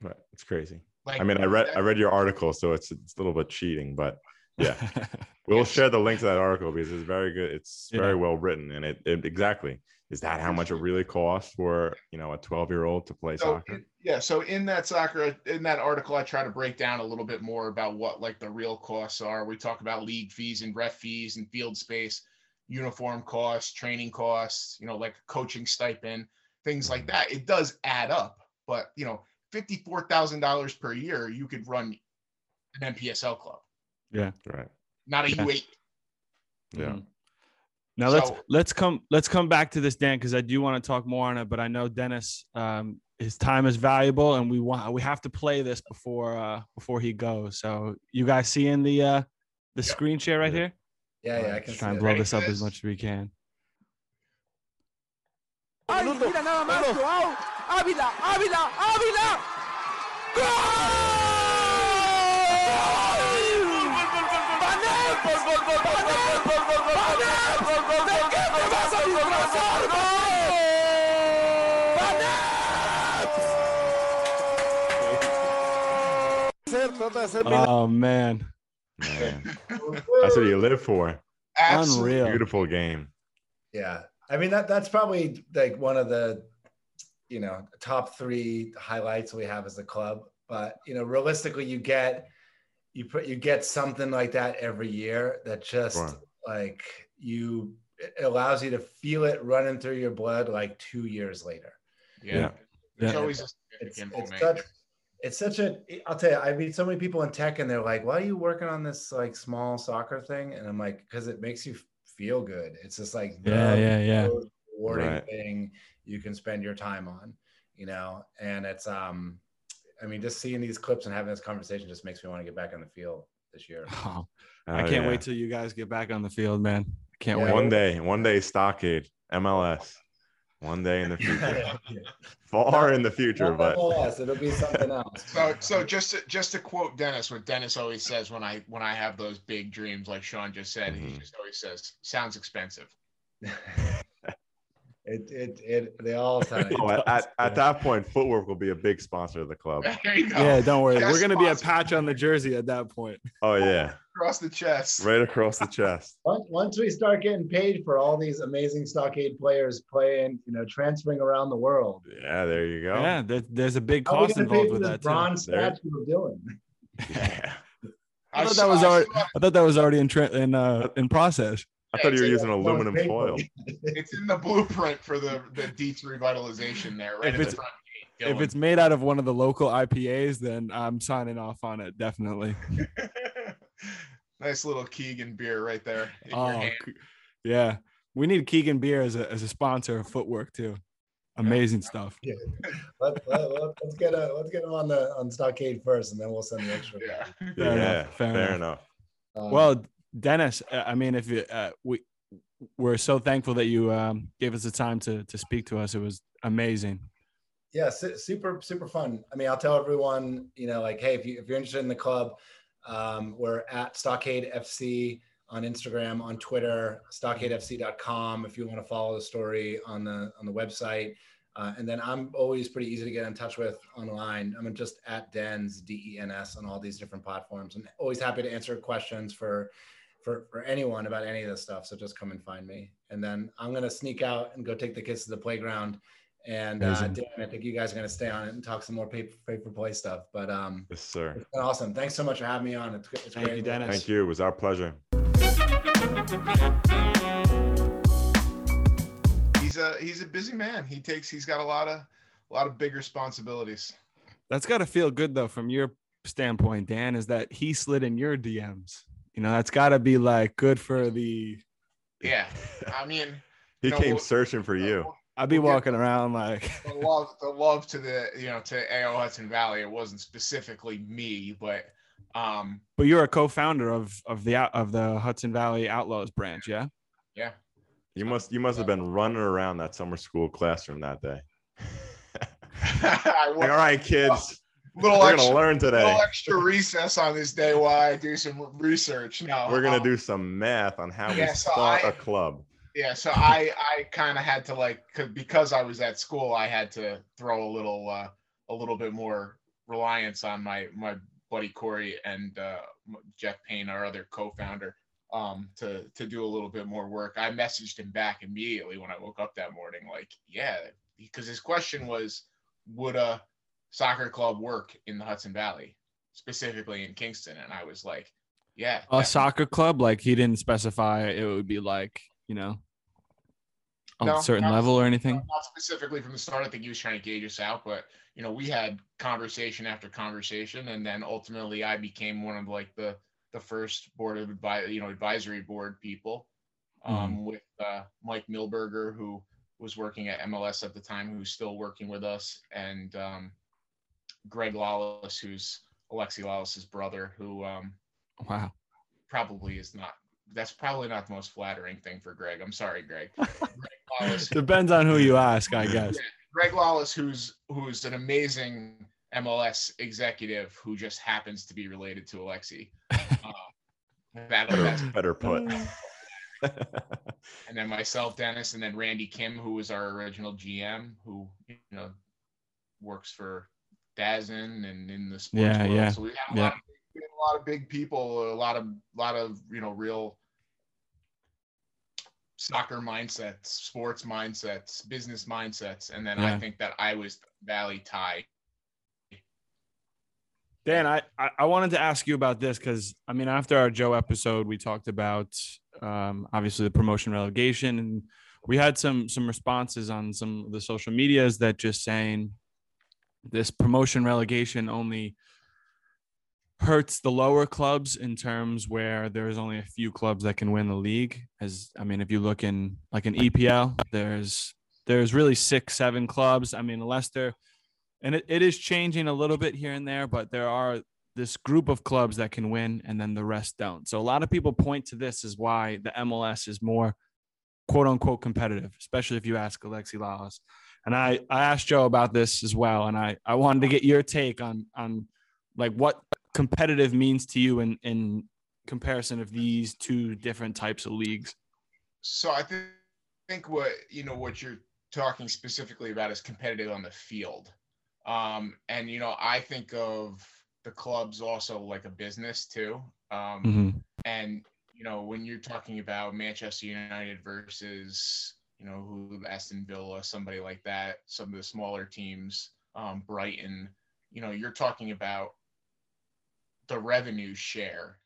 Speaker 6: Right. It's crazy.
Speaker 4: Like
Speaker 6: I mean, I read I read your article, so it's it's a little bit cheating, but yeah, we'll
Speaker 4: Yes.
Speaker 6: share the link to that article because it's very good. It's
Speaker 3: Yeah.
Speaker 6: very well written, and it, it exactly is that how much it really costs for you know a twelve year old to play
Speaker 4: So
Speaker 6: soccer?
Speaker 4: in- yeah, so in that soccer, in that article, I try to break down a little bit more about what like the real costs are. We talk about league fees and ref fees and field space, uniform costs, training costs, you know, like coaching stipend, things like
Speaker 6: Mhm.
Speaker 4: that. It does add up, but you know, fifty-four thousand dollars per year, you could run an NPSL club,
Speaker 6: Right.
Speaker 4: not a
Speaker 3: Yeah.
Speaker 4: U8.
Speaker 6: Yeah.
Speaker 3: Mhm. Now let's let's come let's come back to this, Dan, because I do want to talk more on it. But I know Dennis, um, his time is valuable, and we want we have to play this before uh before he goes. So you guys seeing the uh the
Speaker 4: Yeah.
Speaker 3: screen share right
Speaker 6: Yeah.
Speaker 3: here?
Speaker 5: Yeah, yeah, I
Speaker 3: Let's
Speaker 5: can
Speaker 3: try
Speaker 5: see
Speaker 3: and blow this up as much as we can.
Speaker 2: Ay, mira nada más, Ávila, Ávila, Ávila. ¡Gol!
Speaker 3: Oh man,
Speaker 6: Man, that's what you live for.
Speaker 4: Absolutely.
Speaker 3: unreal.
Speaker 6: Beautiful game.
Speaker 5: Yeah, I mean that that's probably like one of the you know top three highlights we have as a club. But you know, realistically, you get you put you get something like that every year that just
Speaker 6: Sure.
Speaker 5: like you it allows you to feel it running through your blood like two years later.
Speaker 4: Yeah. It's
Speaker 3: Yeah.
Speaker 4: always a
Speaker 5: It's, it's such it's such a I'll tell you, I meet so many people in tech and they're like, why are you working on this like small soccer thing? And I'm like, because it makes you feel good. It's just like
Speaker 3: Yeah,
Speaker 5: the
Speaker 3: yeah, yeah.
Speaker 5: most rewarding
Speaker 6: Right.
Speaker 5: thing you can spend your time on, you know. And it's um, I mean, just seeing these clips and having this conversation just makes me want to get back on the field this year.
Speaker 3: Oh,
Speaker 6: Oh,
Speaker 3: I can't
Speaker 6: yeah.
Speaker 3: wait till you guys get back on the field, man. I can't
Speaker 5: Yeah.
Speaker 3: wait.
Speaker 6: One day, one day, Stockade, MLS. One day in the future, far in the future,
Speaker 5: Not
Speaker 6: but
Speaker 5: MLS, it'll be something else.
Speaker 4: So, so just to, just to quote Dennis, what Dennis always says when I when I have those big dreams, like Sean just said, he
Speaker 6: Mhm.
Speaker 4: just always says, "Sounds expensive."
Speaker 5: It, it, it, they all time.
Speaker 6: oh, at, at, at that point, Footwork will be a big sponsor of the club.
Speaker 4: There you go.
Speaker 3: Yeah, don't worry.
Speaker 4: Yes,
Speaker 3: We're gonna be a patch on the jersey at that point.
Speaker 6: Oh yeah,
Speaker 4: across the chest.
Speaker 6: right across the chest.
Speaker 5: Once, once we start getting paid for all these amazing stockade players playing, you know, transferring around the world,
Speaker 6: Yeah, there you go.
Speaker 3: Yeah, there, there's a big
Speaker 5: how are we
Speaker 3: cost involved with
Speaker 5: this
Speaker 3: that too.
Speaker 5: bronze
Speaker 6: There-
Speaker 5: statue we're doing?
Speaker 6: Yeah.
Speaker 3: I thought
Speaker 4: saw-
Speaker 3: that was already.
Speaker 4: saw-
Speaker 3: I thought that was already in tra- in uh, in process.
Speaker 6: I thought you were using aluminum
Speaker 5: paid
Speaker 6: foil.
Speaker 4: it's in the blueprint for the the Dietz revitalization there, right
Speaker 3: If
Speaker 4: at the
Speaker 3: it's-
Speaker 4: front gate.
Speaker 3: If it's made out of one of the local IPAs, then I'm signing off on it definitely.
Speaker 4: nice little Keegan beer right there. In your
Speaker 3: Oh,
Speaker 4: hand.
Speaker 3: yeah. We need Keegan Beer as a as a sponsor of Footwork too. Amazing stuff.
Speaker 5: Let, let, let, us get a, let's get them on the on stockade first, and then we'll send the extra.
Speaker 4: Yeah.
Speaker 3: Fair
Speaker 6: yeah,
Speaker 3: enough, fair
Speaker 6: fair,
Speaker 3: enough.
Speaker 6: enough.
Speaker 5: Um,
Speaker 3: Well, Dennis, uh, I mean, if you uh, we we're so thankful that you um, gave us the time to to speak to us. It was amazing.
Speaker 5: yeah, su- super super fun. I mean, I'll tell everyone, you know, like, hey, if you if you're interested in the club, Um, we're at Stockade FC on Instagram, on Twitter, stockadefc.com if you want to follow the story on the on the website. Uh, and then I'm always pretty easy to get in touch with online. I'm just at Dens D E N S on all these different platforms, and always happy to answer questions for for for anyone about any of this stuff. So just come and find me. And then I'm gonna sneak out and go take the kids to the playground. And uh, Dan, I think you guys are gonna stay on it and talk some more paper paper play stuff. But um,
Speaker 6: Yes, sir.
Speaker 5: it's been awesome. Thanks so much for having me on. It's, it's
Speaker 3: Thank
Speaker 5: great.
Speaker 3: you, Dennis.
Speaker 6: Thank you. It was our pleasure.
Speaker 4: He's a he's a busy man. He takes he's got a lot of a lot of big responsibilities.
Speaker 3: That's got to feel good though, from your standpoint, Dan. Is that he slid in your DMs? You know, that's got to be like good for the.
Speaker 4: Yeah, I mean,
Speaker 6: He
Speaker 4: You know,
Speaker 6: came
Speaker 4: we'll-
Speaker 6: searching for you.
Speaker 3: I'd be
Speaker 4: We'll get-
Speaker 3: walking around like.
Speaker 4: the love the love to the you know to AO Hudson Valley. It wasn't specifically me, but um
Speaker 3: But you're a co-founder of of the out- of the Hudson Valley Outlaws branch, yeah?
Speaker 4: yeah.
Speaker 6: You must you must have been running around that summer school classroom that day. Like, all right, kids,
Speaker 4: little
Speaker 6: we're
Speaker 4: extra,
Speaker 6: gonna learn today.
Speaker 4: little extra recess on this day while I do some research. No,
Speaker 6: We're gonna
Speaker 4: um,
Speaker 6: do some math on how
Speaker 4: yeah,
Speaker 6: we
Speaker 4: so
Speaker 6: start
Speaker 4: I-
Speaker 6: a club.
Speaker 4: Yeah, so I I kind of had to like because I was at school, I had to throw a little uh, a little bit more reliance on my my buddy Corey and uh, Jeff Payne, our other co-founder, um, to to do a little bit more work. I messaged him back immediately when I woke up that morning, like, yeah, because his question was, would a soccer club work in the Hudson Valley, specifically in Kingston? And I was like, yeah,
Speaker 3: A soccer club, like he didn't specify it would be like you know a
Speaker 4: No,
Speaker 3: certain
Speaker 4: not-
Speaker 3: level or anything.
Speaker 4: not specifically from the start. I think he was trying to gauge us out, but you know, we had conversation after conversation, and then ultimately, I became one of like the the first board of advi- you know advisory board people, um, with uh, Mike Milberger, who was working at MLS at the time, who's still working with us, and um, Greg Lalas, who's Alexi Lalas's brother, who um,
Speaker 3: Wow.
Speaker 4: probably is not. That's probably not the most flattering thing for Greg. I'm sorry, Greg. Greg Lalas,
Speaker 3: Depends on who you ask, I guess.
Speaker 4: Greg Lalas, who's who's an amazing MLS executive who just happens to be related to Alexi. Uh, that, that's,
Speaker 6: Better, better put.
Speaker 4: and then myself, Dennis, and then Randy Kim, who was our original GM, who you know works for DAZN and in the sports
Speaker 3: Yeah,
Speaker 4: world.
Speaker 3: yeah,
Speaker 4: So we had a,
Speaker 3: yeah.
Speaker 4: lot of, a lot of big people, a lot of lot of you know real soccer mindsets, sports mindsets, business mindsets, and then I think that I was Valley tie.
Speaker 3: Dan, I, I, I wanted to ask you about this because I mean, after our Joe episode, we talked about um, obviously the promotion relegation, and we had some some responses on some of the social medias that just saying this promotion relegation only hurts the lower clubs in terms where there's only a few clubs that can win the league. As I mean, if you look in like an EPL, there's there's really six, seven clubs. I mean, Leicester and it, it is changing a little bit here and there, but there are this group of clubs that can win and then the rest don't. So a lot of people point to this as why the MLS is more quote unquote competitive, especially if you ask Alexi Lalas. And I, I asked Joe about this as well. And I, I wanted to get your take on on like what competitive means to you in, in comparison of these two different types of leagues.
Speaker 4: So I think think what you know what you're talking specifically about is competitive on the field. Um, and you know, I think of the clubs also like a business too. Um,
Speaker 3: Mhm.
Speaker 4: and you know, when you're talking about Manchester United versus you know who Aston Villa, somebody like that, some of the smaller teams, um, Brighton, you know, you're talking about the revenue share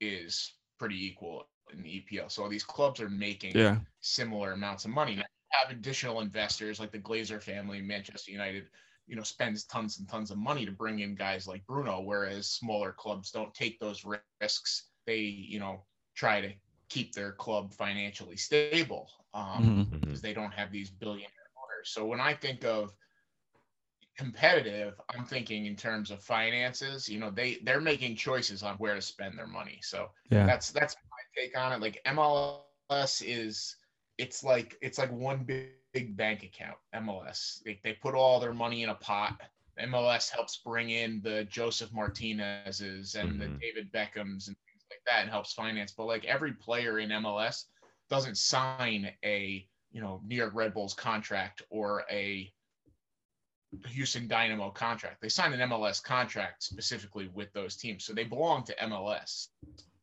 Speaker 4: is pretty equal in the EPL. So these clubs are making
Speaker 3: Yeah.
Speaker 4: similar amounts of money. Now, have additional investors like the Glazer family, Manchester United, you know, spends tons and tons of money to bring in guys like Bruno, whereas smaller clubs don't take those risks. They, you know, try to keep their club financially stable um,
Speaker 3: Mhm.
Speaker 4: because they don't have these billionaire owners. So when I think of competitive, I'm thinking in terms of finances. You know, they they're making choices on where to spend their money. So
Speaker 3: Yeah.
Speaker 4: that's that's my take on it. Like MLS is it's like it's like one big, big bank account. MLS they they put all their money in a pot MLS helps bring in the Josef Martinez's and the
Speaker 6: Mhm.
Speaker 4: David Beckhams and things like that and helps finance. But like every player in MLS doesn't sign a you know New York Red Bulls contract or a Houston Dynamo contract. They sign an MLS contract specifically with those teams, so they belong to MLS,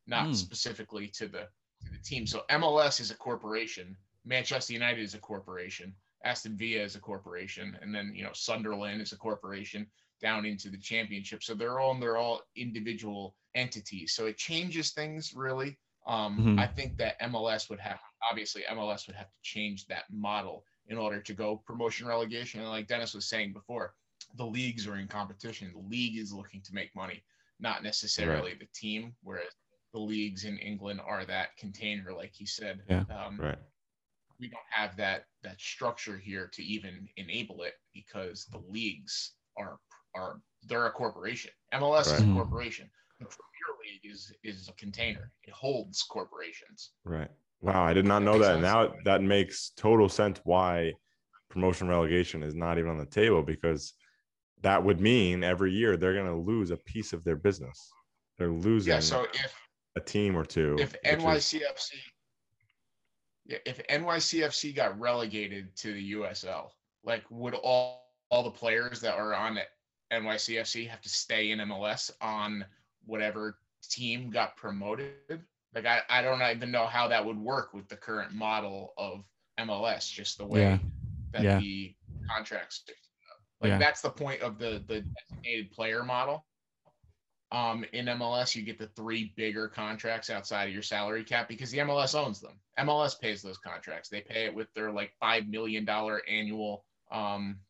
Speaker 4: not
Speaker 3: Hmm.
Speaker 4: specifically to the to the team. So MLS is a corporation. Manchester United is a corporation. Aston Villa is a corporation, and then you know Sunderland is a corporation down into the championship. So they're all they're all individual entities. So it changes things really. Um,
Speaker 3: Mhm.
Speaker 4: I think that MLS would have obviously MLS would have to change that model in order to go promotion relegation. And like Dennis was saying before, the leagues are in competition. The league is looking to make money, not necessarily the team. Whereas the leagues in England are that container, like he said.
Speaker 3: Yeah.
Speaker 4: Um,
Speaker 6: Right.
Speaker 4: we don't have that that structure here to even enable it because the leagues are are they're a corporation. MLS is a
Speaker 3: Mhm.
Speaker 4: corporation. The Premier League is is a container. It holds corporations.
Speaker 6: Right. Wow, I did not know
Speaker 4: Makes
Speaker 6: that.
Speaker 4: sense.
Speaker 6: Now that makes total sense why promotion relegation is not even on the table because that would mean every year they're going to lose a piece of their business. They're losing
Speaker 4: Yeah. So if
Speaker 6: a team or two.
Speaker 4: if
Speaker 6: which is-
Speaker 4: NYCFC yeah, if NYCFC got relegated to the USL, like would all all the players that are on NYCFC have to stay in MLS on whatever team got promoted? Like I, I don't even know how that would work with the current model of MLS, just the way
Speaker 3: Yeah.
Speaker 4: that
Speaker 3: Yeah.
Speaker 4: the contracts are set up. Like
Speaker 3: Yeah.
Speaker 4: that's the point of the the designated player model um, in MLS, you get the three bigger contracts outside of your salary cap because the MLS owns them. MLS pays those contracts. They pay it with their like five million dollar annual um,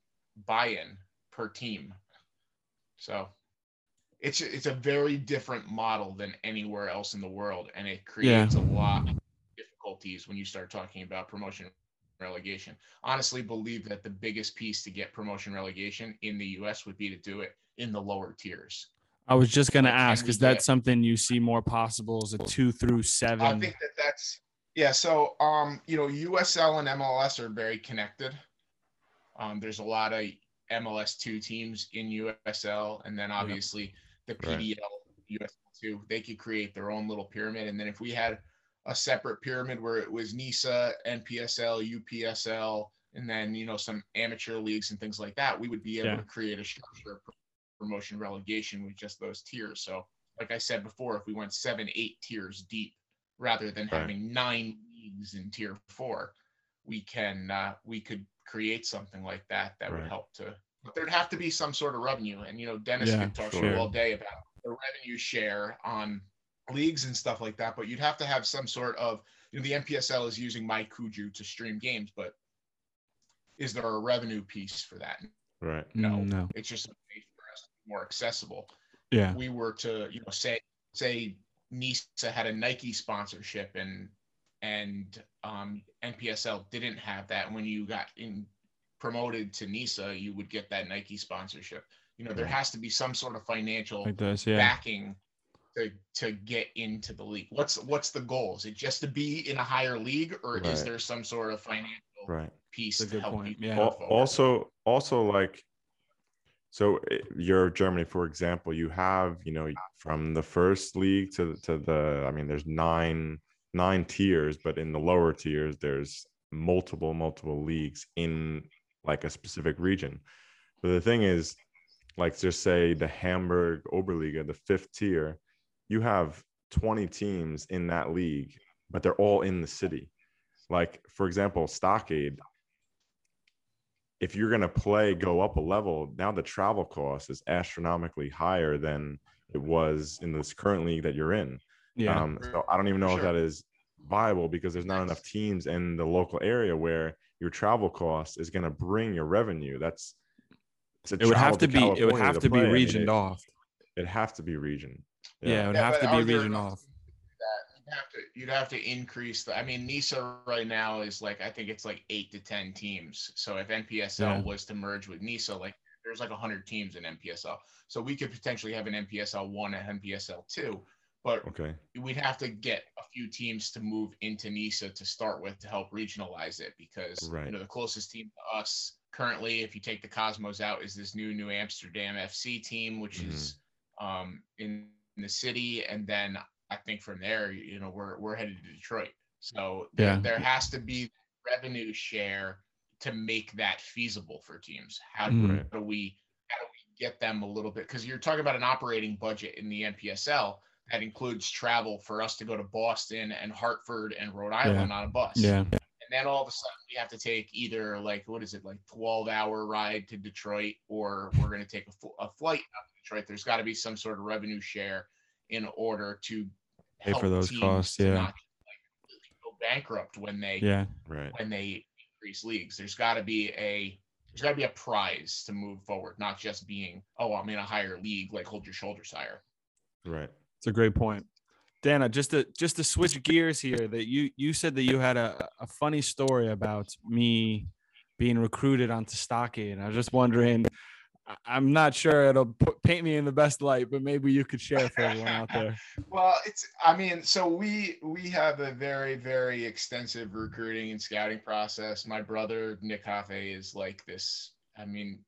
Speaker 4: buy-in per team. So it's it's a very different model than anywhere else in the world, and it creates a lot of difficulties when you start talking about promotion relegation. Honestly, believe that the biggest piece to get promotion relegation in the U.S. would be to do it in the lower tiers.
Speaker 3: I was just gonna ask, is that something you see more possible? Is it two through seven?
Speaker 4: I think that that's yeah. So um, you know, USL and MLS are very connected. Um, there's a lot of MLS two teams in USL, and then obviously the
Speaker 6: Right.
Speaker 4: PDL USL two. They could create their own little pyramid, and then if we had a separate pyramid where it was NISA, NPSL, UPSL, and then you know some amateur leagues and things like that, we would be able
Speaker 3: Yeah.
Speaker 4: to create a structure of promotion relegation with just those tiers. So, like I said before, if we went seven, eight tiers deep, rather than
Speaker 6: Right.
Speaker 4: having nine leagues in tier four, we can uh, we could create something like that that would help to. But there'd have to be some sort of revenue, and you know, Dennis
Speaker 3: Yeah,
Speaker 4: could talk to you all day about the revenue share on leagues and stuff like that. But you'd have to have some sort of you know the NPSL is using MyCujoo to stream games, but is there a revenue piece for that?
Speaker 6: right.
Speaker 4: no.
Speaker 3: No.
Speaker 4: It's just a way for us more accessible
Speaker 3: Yeah.
Speaker 4: we were to you know say say NISA had a Nike sponsorship and and um, NPSL didn't have that. When you got in promoted to NISA, you would get that Nike sponsorship. You know, there has to be some sort of financial
Speaker 3: Like this. Yeah.
Speaker 4: backing to to get into the league. What's what's the goal? Is it just to be in a higher league, or is there some sort of financial
Speaker 6: Right.
Speaker 4: piece
Speaker 3: That's a
Speaker 4: to help
Speaker 3: point.
Speaker 4: people
Speaker 3: Yeah.
Speaker 4: move
Speaker 6: Al-
Speaker 4: forward?
Speaker 6: also also like so eh, you're germany for example you have you know from the first league to to the i mean there's nine nine tiers but in the lower tiers there's multiple multiple leagues in like a specific region. But the thing is like just say the hamburg oberliga the fifth tier you have 20 teams in that league but they're all in the city. Like for example stockade if you're going to play go up a level now the travel cost is astronomically higher than it was in this current league that you're in
Speaker 3: Yeah.
Speaker 6: um, so i don't even know if that is viable because there's not enough teams in the local area where your travel cost is going to bring your revenue that's it's a
Speaker 3: it would have
Speaker 6: travel
Speaker 3: to be. It would have to be
Speaker 6: play. I mean,
Speaker 3: regioned
Speaker 6: it,
Speaker 3: off.
Speaker 6: it'd have to be region
Speaker 3: Yeah. It would
Speaker 4: Yeah,
Speaker 3: have to be
Speaker 4: there
Speaker 3: regioned off.
Speaker 4: you'd have to you'd have to increase the I mean NISA right now is like I think it's like eight to ten teams. So if NPSL
Speaker 3: Yeah.
Speaker 4: was to merge with NISA, like there's like hundred teams in NPSL. So we could potentially have an NPSL one and NPSL two, but
Speaker 6: okay
Speaker 4: we'd have to get a few teams to move into NISA to start with to help regionalize it because
Speaker 6: Right.
Speaker 4: you know the closest team to us currently, if you take the Cosmos out, is this new New Amsterdam FC team, which
Speaker 6: Mhm.
Speaker 4: is um, in the city, and then I think from there, you know, we're we're headed to Detroit. So there,
Speaker 3: Yeah.
Speaker 4: there has to be revenue share to make that feasible for teams. How do.
Speaker 6: Right.
Speaker 4: how do we how do we get them a little bit? Because you're talking about an operating budget in the NPSL that includes travel for us to go to Boston and Hartford and Rhode Island on a bus.
Speaker 3: Yeah.
Speaker 4: And then all of a sudden we have to take either like what is it like 12 hour ride to Detroit or we're going to take a, fu- a flight out to Detroit. There's got to be some sort of revenue share in order to
Speaker 3: Pay for those costs, yeah.
Speaker 4: not, like, go bankrupt when they
Speaker 3: Yeah.
Speaker 6: Right.
Speaker 4: when they increase leagues. There's got to be a there's got to be a prize to move forward, not just being oh I'm in a higher league like hold your shoulders higher.
Speaker 6: Right.
Speaker 3: It's a great point. Dana, just to just to switch gears here, that you you said that you had a, a funny story about me being recruited onto Stocky, And I was just wondering, I'm not sure it'll paint me in the best light, but maybe you could share for everyone out there.
Speaker 4: Well, it's I mean, so we we have a very very extensive recruiting and scouting process. My brother Nick Hafe is like this. I mean,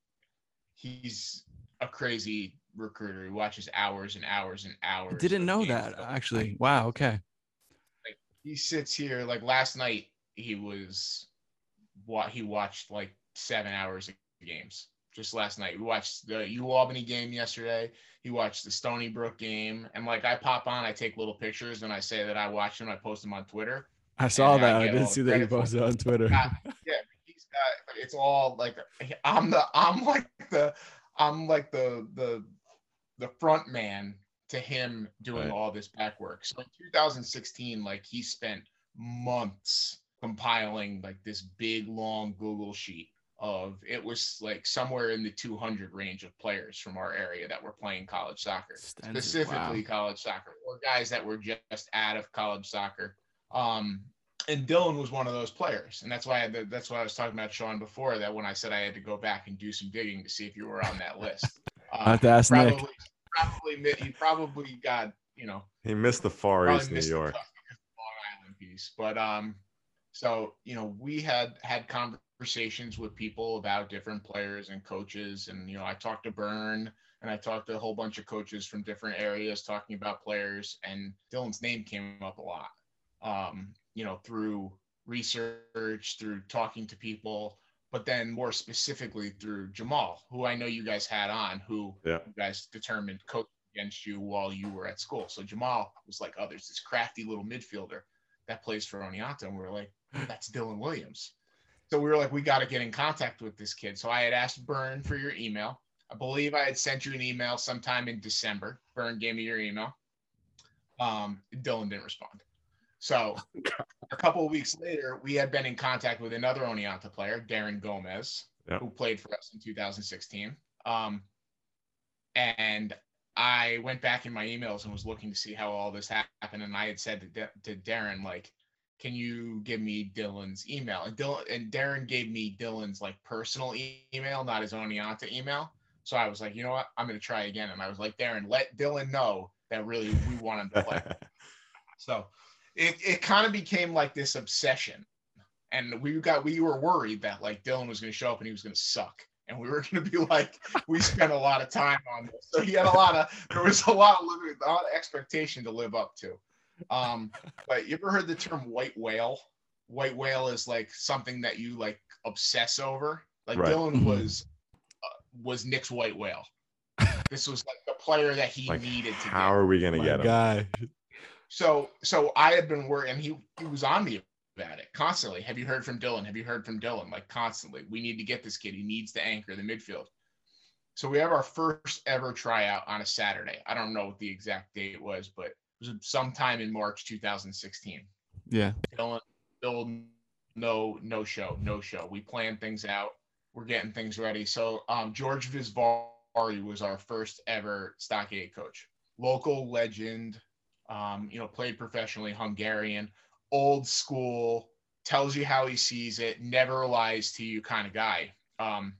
Speaker 4: he's a crazy recruiter. who watches hours and hours and hours.
Speaker 3: I didn't know that
Speaker 4: film.
Speaker 3: actually. Wow. Okay.
Speaker 4: He sits here like last night. He was what he watched like seven hours of games just last night. We watched the U Albany game yesterday. He watched the Stony Brook game, and like I pop on, I take little pictures, and I say that I watched them. I post them on Twitter.
Speaker 3: I saw
Speaker 4: And I
Speaker 3: that. I
Speaker 4: didn't
Speaker 3: see that you posted on Twitter.
Speaker 4: Yeah, he's got. It's all like I'm the I'm like the I'm like the the the front man to him doing
Speaker 6: Right.
Speaker 4: all this back work. So in 2016, like he spent months compiling like this big long Google sheet of it was like somewhere in the 200 range of players from our area that were playing college soccer specifically
Speaker 3: Wow.
Speaker 4: college soccer or guys that were just out of college soccer. Um, and Dylan was one of those players, and that's why I, that's why I was talking about Sean before. That when I said I had to go back and do some digging to see if you were on that list,
Speaker 3: I have
Speaker 4: uh,
Speaker 3: to ask Nick.
Speaker 4: Probably he probably got you know
Speaker 6: He missed the Far East New York.
Speaker 4: cut because of the Long Island piece. But um, so you know, we had had conversations with people about different players and coaches, and you know, I talked to Byrne and I talked to a whole bunch of coaches from different areas talking about players, and Dylan's name came up a lot. Um, you know, through research, through talking to people, but then more specifically through Jamal, who I know you guys had on, who
Speaker 6: Yeah.
Speaker 4: you guys determined coached against you while you were at school. So Jamal was like, oh, there's this crafty little midfielder that plays for Oneonta. And we are like, that's Dylan Williams. So we were like, we got to get in contact with this kid. So I had asked Burn for your email. I believe I had sent you an email sometime in December. Burn gave me your email. Um, Dylan didn't respond. So a couple of weeks later, we had been in contact with another Oneonta player, Darren Gomez,
Speaker 6: Yep.
Speaker 4: who played for us in 2016. Um, and I went back in my emails and was looking to see how all this happened. And I had said to, to Darren, like, can you give me Dylan's email? And Dylan and Darren gave me Dylan's like personal e- email, not his Oneonta email. So I was like, you know what? I'm gonna try again. And I was like, Darren, let Dylan know that really we want him to play. So it, it kind of became like this obsession. And we got we were worried that like Dylan was gonna show up and he was gonna suck. And we were gonna be like, we spent a lot of time on this. So he had a lot of there was a lot of living, a lot of expectation to live up to. Um, but you ever heard the term white whale? White whale is like something that you like obsess over. Like
Speaker 6: Right.
Speaker 4: Dylan
Speaker 3: Mhm.
Speaker 4: was uh, was Nick's white whale. This was like the player that he
Speaker 6: like,
Speaker 4: needed to
Speaker 6: how
Speaker 4: get.
Speaker 6: are we gonna
Speaker 3: My
Speaker 6: get him?
Speaker 3: guy.
Speaker 4: So so I had been working, and he he was on me about it constantly. Have you heard from Dylan? Have you heard from Dylan? Like constantly. We need to get this kid. He needs to anchor the midfield. So we have our first ever tryout on a Saturday. I don't know what the exact date was, but it was sometime in March 2016.
Speaker 3: Yeah.
Speaker 4: Dylan, Dylan, no, no show, no show. We planned things out. We're getting things ready. So um, George Visvari was our first ever stockade coach, local legend. Um, you know, played professionally, Hungarian, old school, tells you how he sees it, never lies to you kind of guy. Um,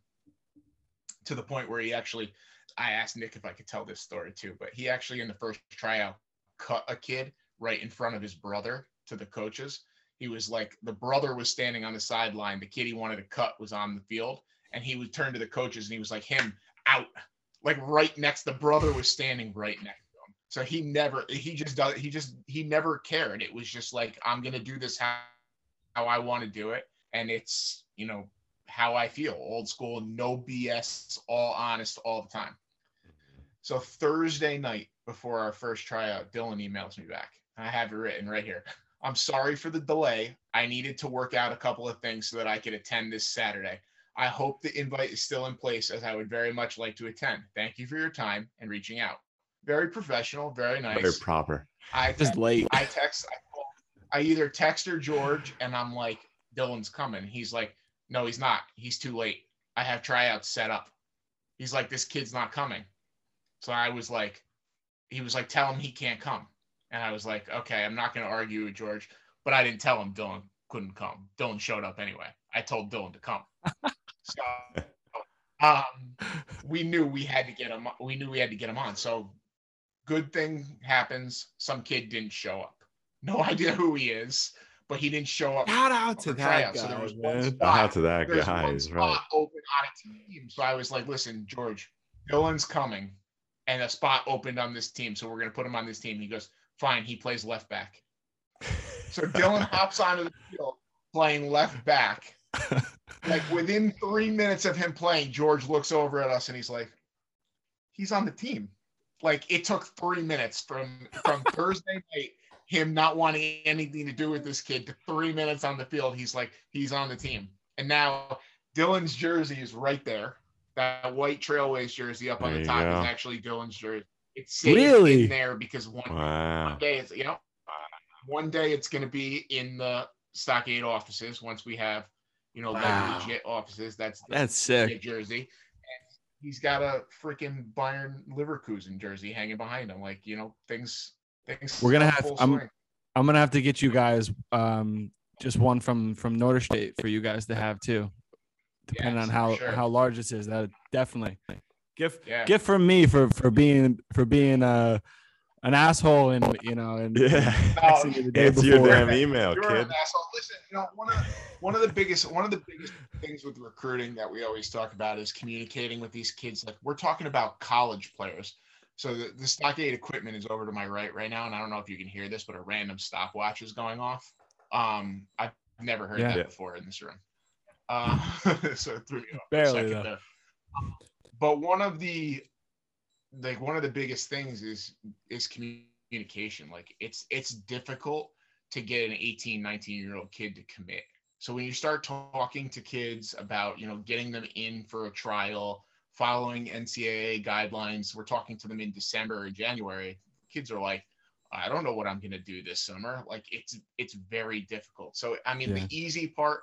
Speaker 4: to the point where he actually, I asked Nick if I could tell this story too, but he actually in the first tryout cut a kid right in front of his brother to the coaches. He was like, the brother was standing on the sideline. The kid he wanted to cut was on the field. and he would turn to the coaches and he was like, him out, like right next. The brother was standing right next so he never, he just does, he just, he never cared. It was just like, I'm gonna do this how, how I want to do it, and it's, you know, how I feel, old school, no BS, all honest, all the time. So Thursday night before our first tryout, Dylan emails me back. I have it written right here. I'm sorry for the delay. I needed to work out a couple of things so that I could attend this Saturday. I hope the invite is still in place as I would very much like to attend. Thank you for your time and reaching out. Very professional, very nice.
Speaker 6: Very proper.
Speaker 4: I
Speaker 3: Just late.
Speaker 4: I text, I, call, I either text or George, and I'm like, Dylan's coming. He's like, no, he's not. He's too late. I have tryouts set up. He's like, this kid's not coming. So I was like, he was like, tell him he can't come. And I was like, okay, I'm not going to argue with George, but I didn't tell him Dylan couldn't come. Dylan showed up anyway. I told Dylan to come. so um, we knew we had to get him. We knew we had to get him on. So good thing happens. Some kid didn't show up. No idea who he is, but he didn't show up.
Speaker 3: Shout out to that
Speaker 4: tryouts.
Speaker 3: guy,
Speaker 4: So there was one
Speaker 3: man.
Speaker 6: Shout
Speaker 4: spot
Speaker 6: out to that
Speaker 4: there's
Speaker 6: guy.
Speaker 4: one
Speaker 6: Is
Speaker 4: spot
Speaker 6: right.
Speaker 4: open on a team. So I was like, listen, George, Dylan's coming and a spot opened on this team. So we're going to put him on this team. He goes, fine. He plays left back. So Dylan hops onto the field playing left back. Like within three minutes of him playing, George looks over at us and he's like, he's on the team. Like it took three minutes from from Thursday night, him not wanting anything to do with this kid to three minutes on the field. He's like, he's on the team. And now Dylan's jersey is right there. That white Trailways jersey up on
Speaker 6: There
Speaker 4: the top is actually Dylan's jersey. It's
Speaker 3: Really?
Speaker 4: in there because one
Speaker 6: Wow.
Speaker 4: one day it's you know one day it's going to be in the stockade offices once we have you know
Speaker 3: Wow.
Speaker 4: like legit offices that's
Speaker 3: That's sick.
Speaker 4: jersey he's got a freaking Bayer Leverkusen jersey hanging behind him like you know things things
Speaker 3: We're gonna have- I'm-
Speaker 4: swing.
Speaker 3: I'm gonna have to get you guys um just one from from Notre State for you guys to have too, depending
Speaker 4: Yes,
Speaker 3: on how
Speaker 4: sure.
Speaker 3: how large this is. That definitely gift
Speaker 4: yeah
Speaker 3: gift from me for for being for being uh an asshole and you know and
Speaker 6: Yeah.
Speaker 3: texting you the day
Speaker 6: Answer your damn email,
Speaker 4: You're
Speaker 6: kid.
Speaker 4: an asshole. Listen, you know, one of the, one of the biggest one of the biggest things with recruiting that we always talk about is communicating with these kids. Like we're talking about college players. So the, the stockade equipment is over to my right right now, and I don't know if you can hear this, but a random stopwatch is going off. Um, I've never heard
Speaker 3: Yeah.
Speaker 4: that before in this room. Uh, so it threw me off for a
Speaker 3: Barely,
Speaker 4: second
Speaker 3: though.
Speaker 4: there. But one of the like one of the biggest things is is communication. Like it's it's difficult to get an 18, 19 year old kid to commit. So when you start talking to kids about, you know, getting them in for a trial, following NCAA guidelines, we're talking to them in December or January. Kids are like, I don't know what I'm going to do this summer. Like it's it's very difficult. So I mean,
Speaker 3: Yeah.
Speaker 4: the easy part,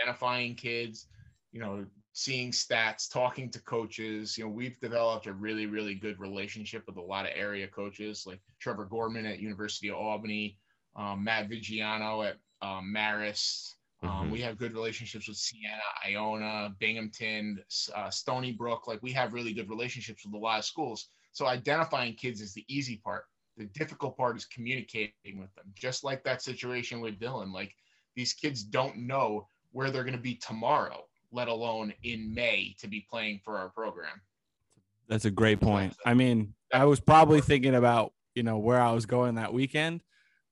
Speaker 4: identifying kids, you know, seeing stats, talking to coaches. You know, we've developed a really, really good relationship with a lot of area coaches, like Trevor Gorman at University of Albany, um, Matt Viggiano at um, Marist. Um,
Speaker 6: Mhm.
Speaker 4: We have good relationships with Siena, Iona, Binghamton, uh, Stony Brook. Like we have really good relationships with a lot of schools. So identifying kids is the easy part. The difficult part is communicating with them. Just like that situation with Dylan, like these kids don't know where they're going to be tomorrow, let alone in May to be playing for our program.
Speaker 3: That's a great point. I mean, I was probably thinking about you know where I was going that weekend,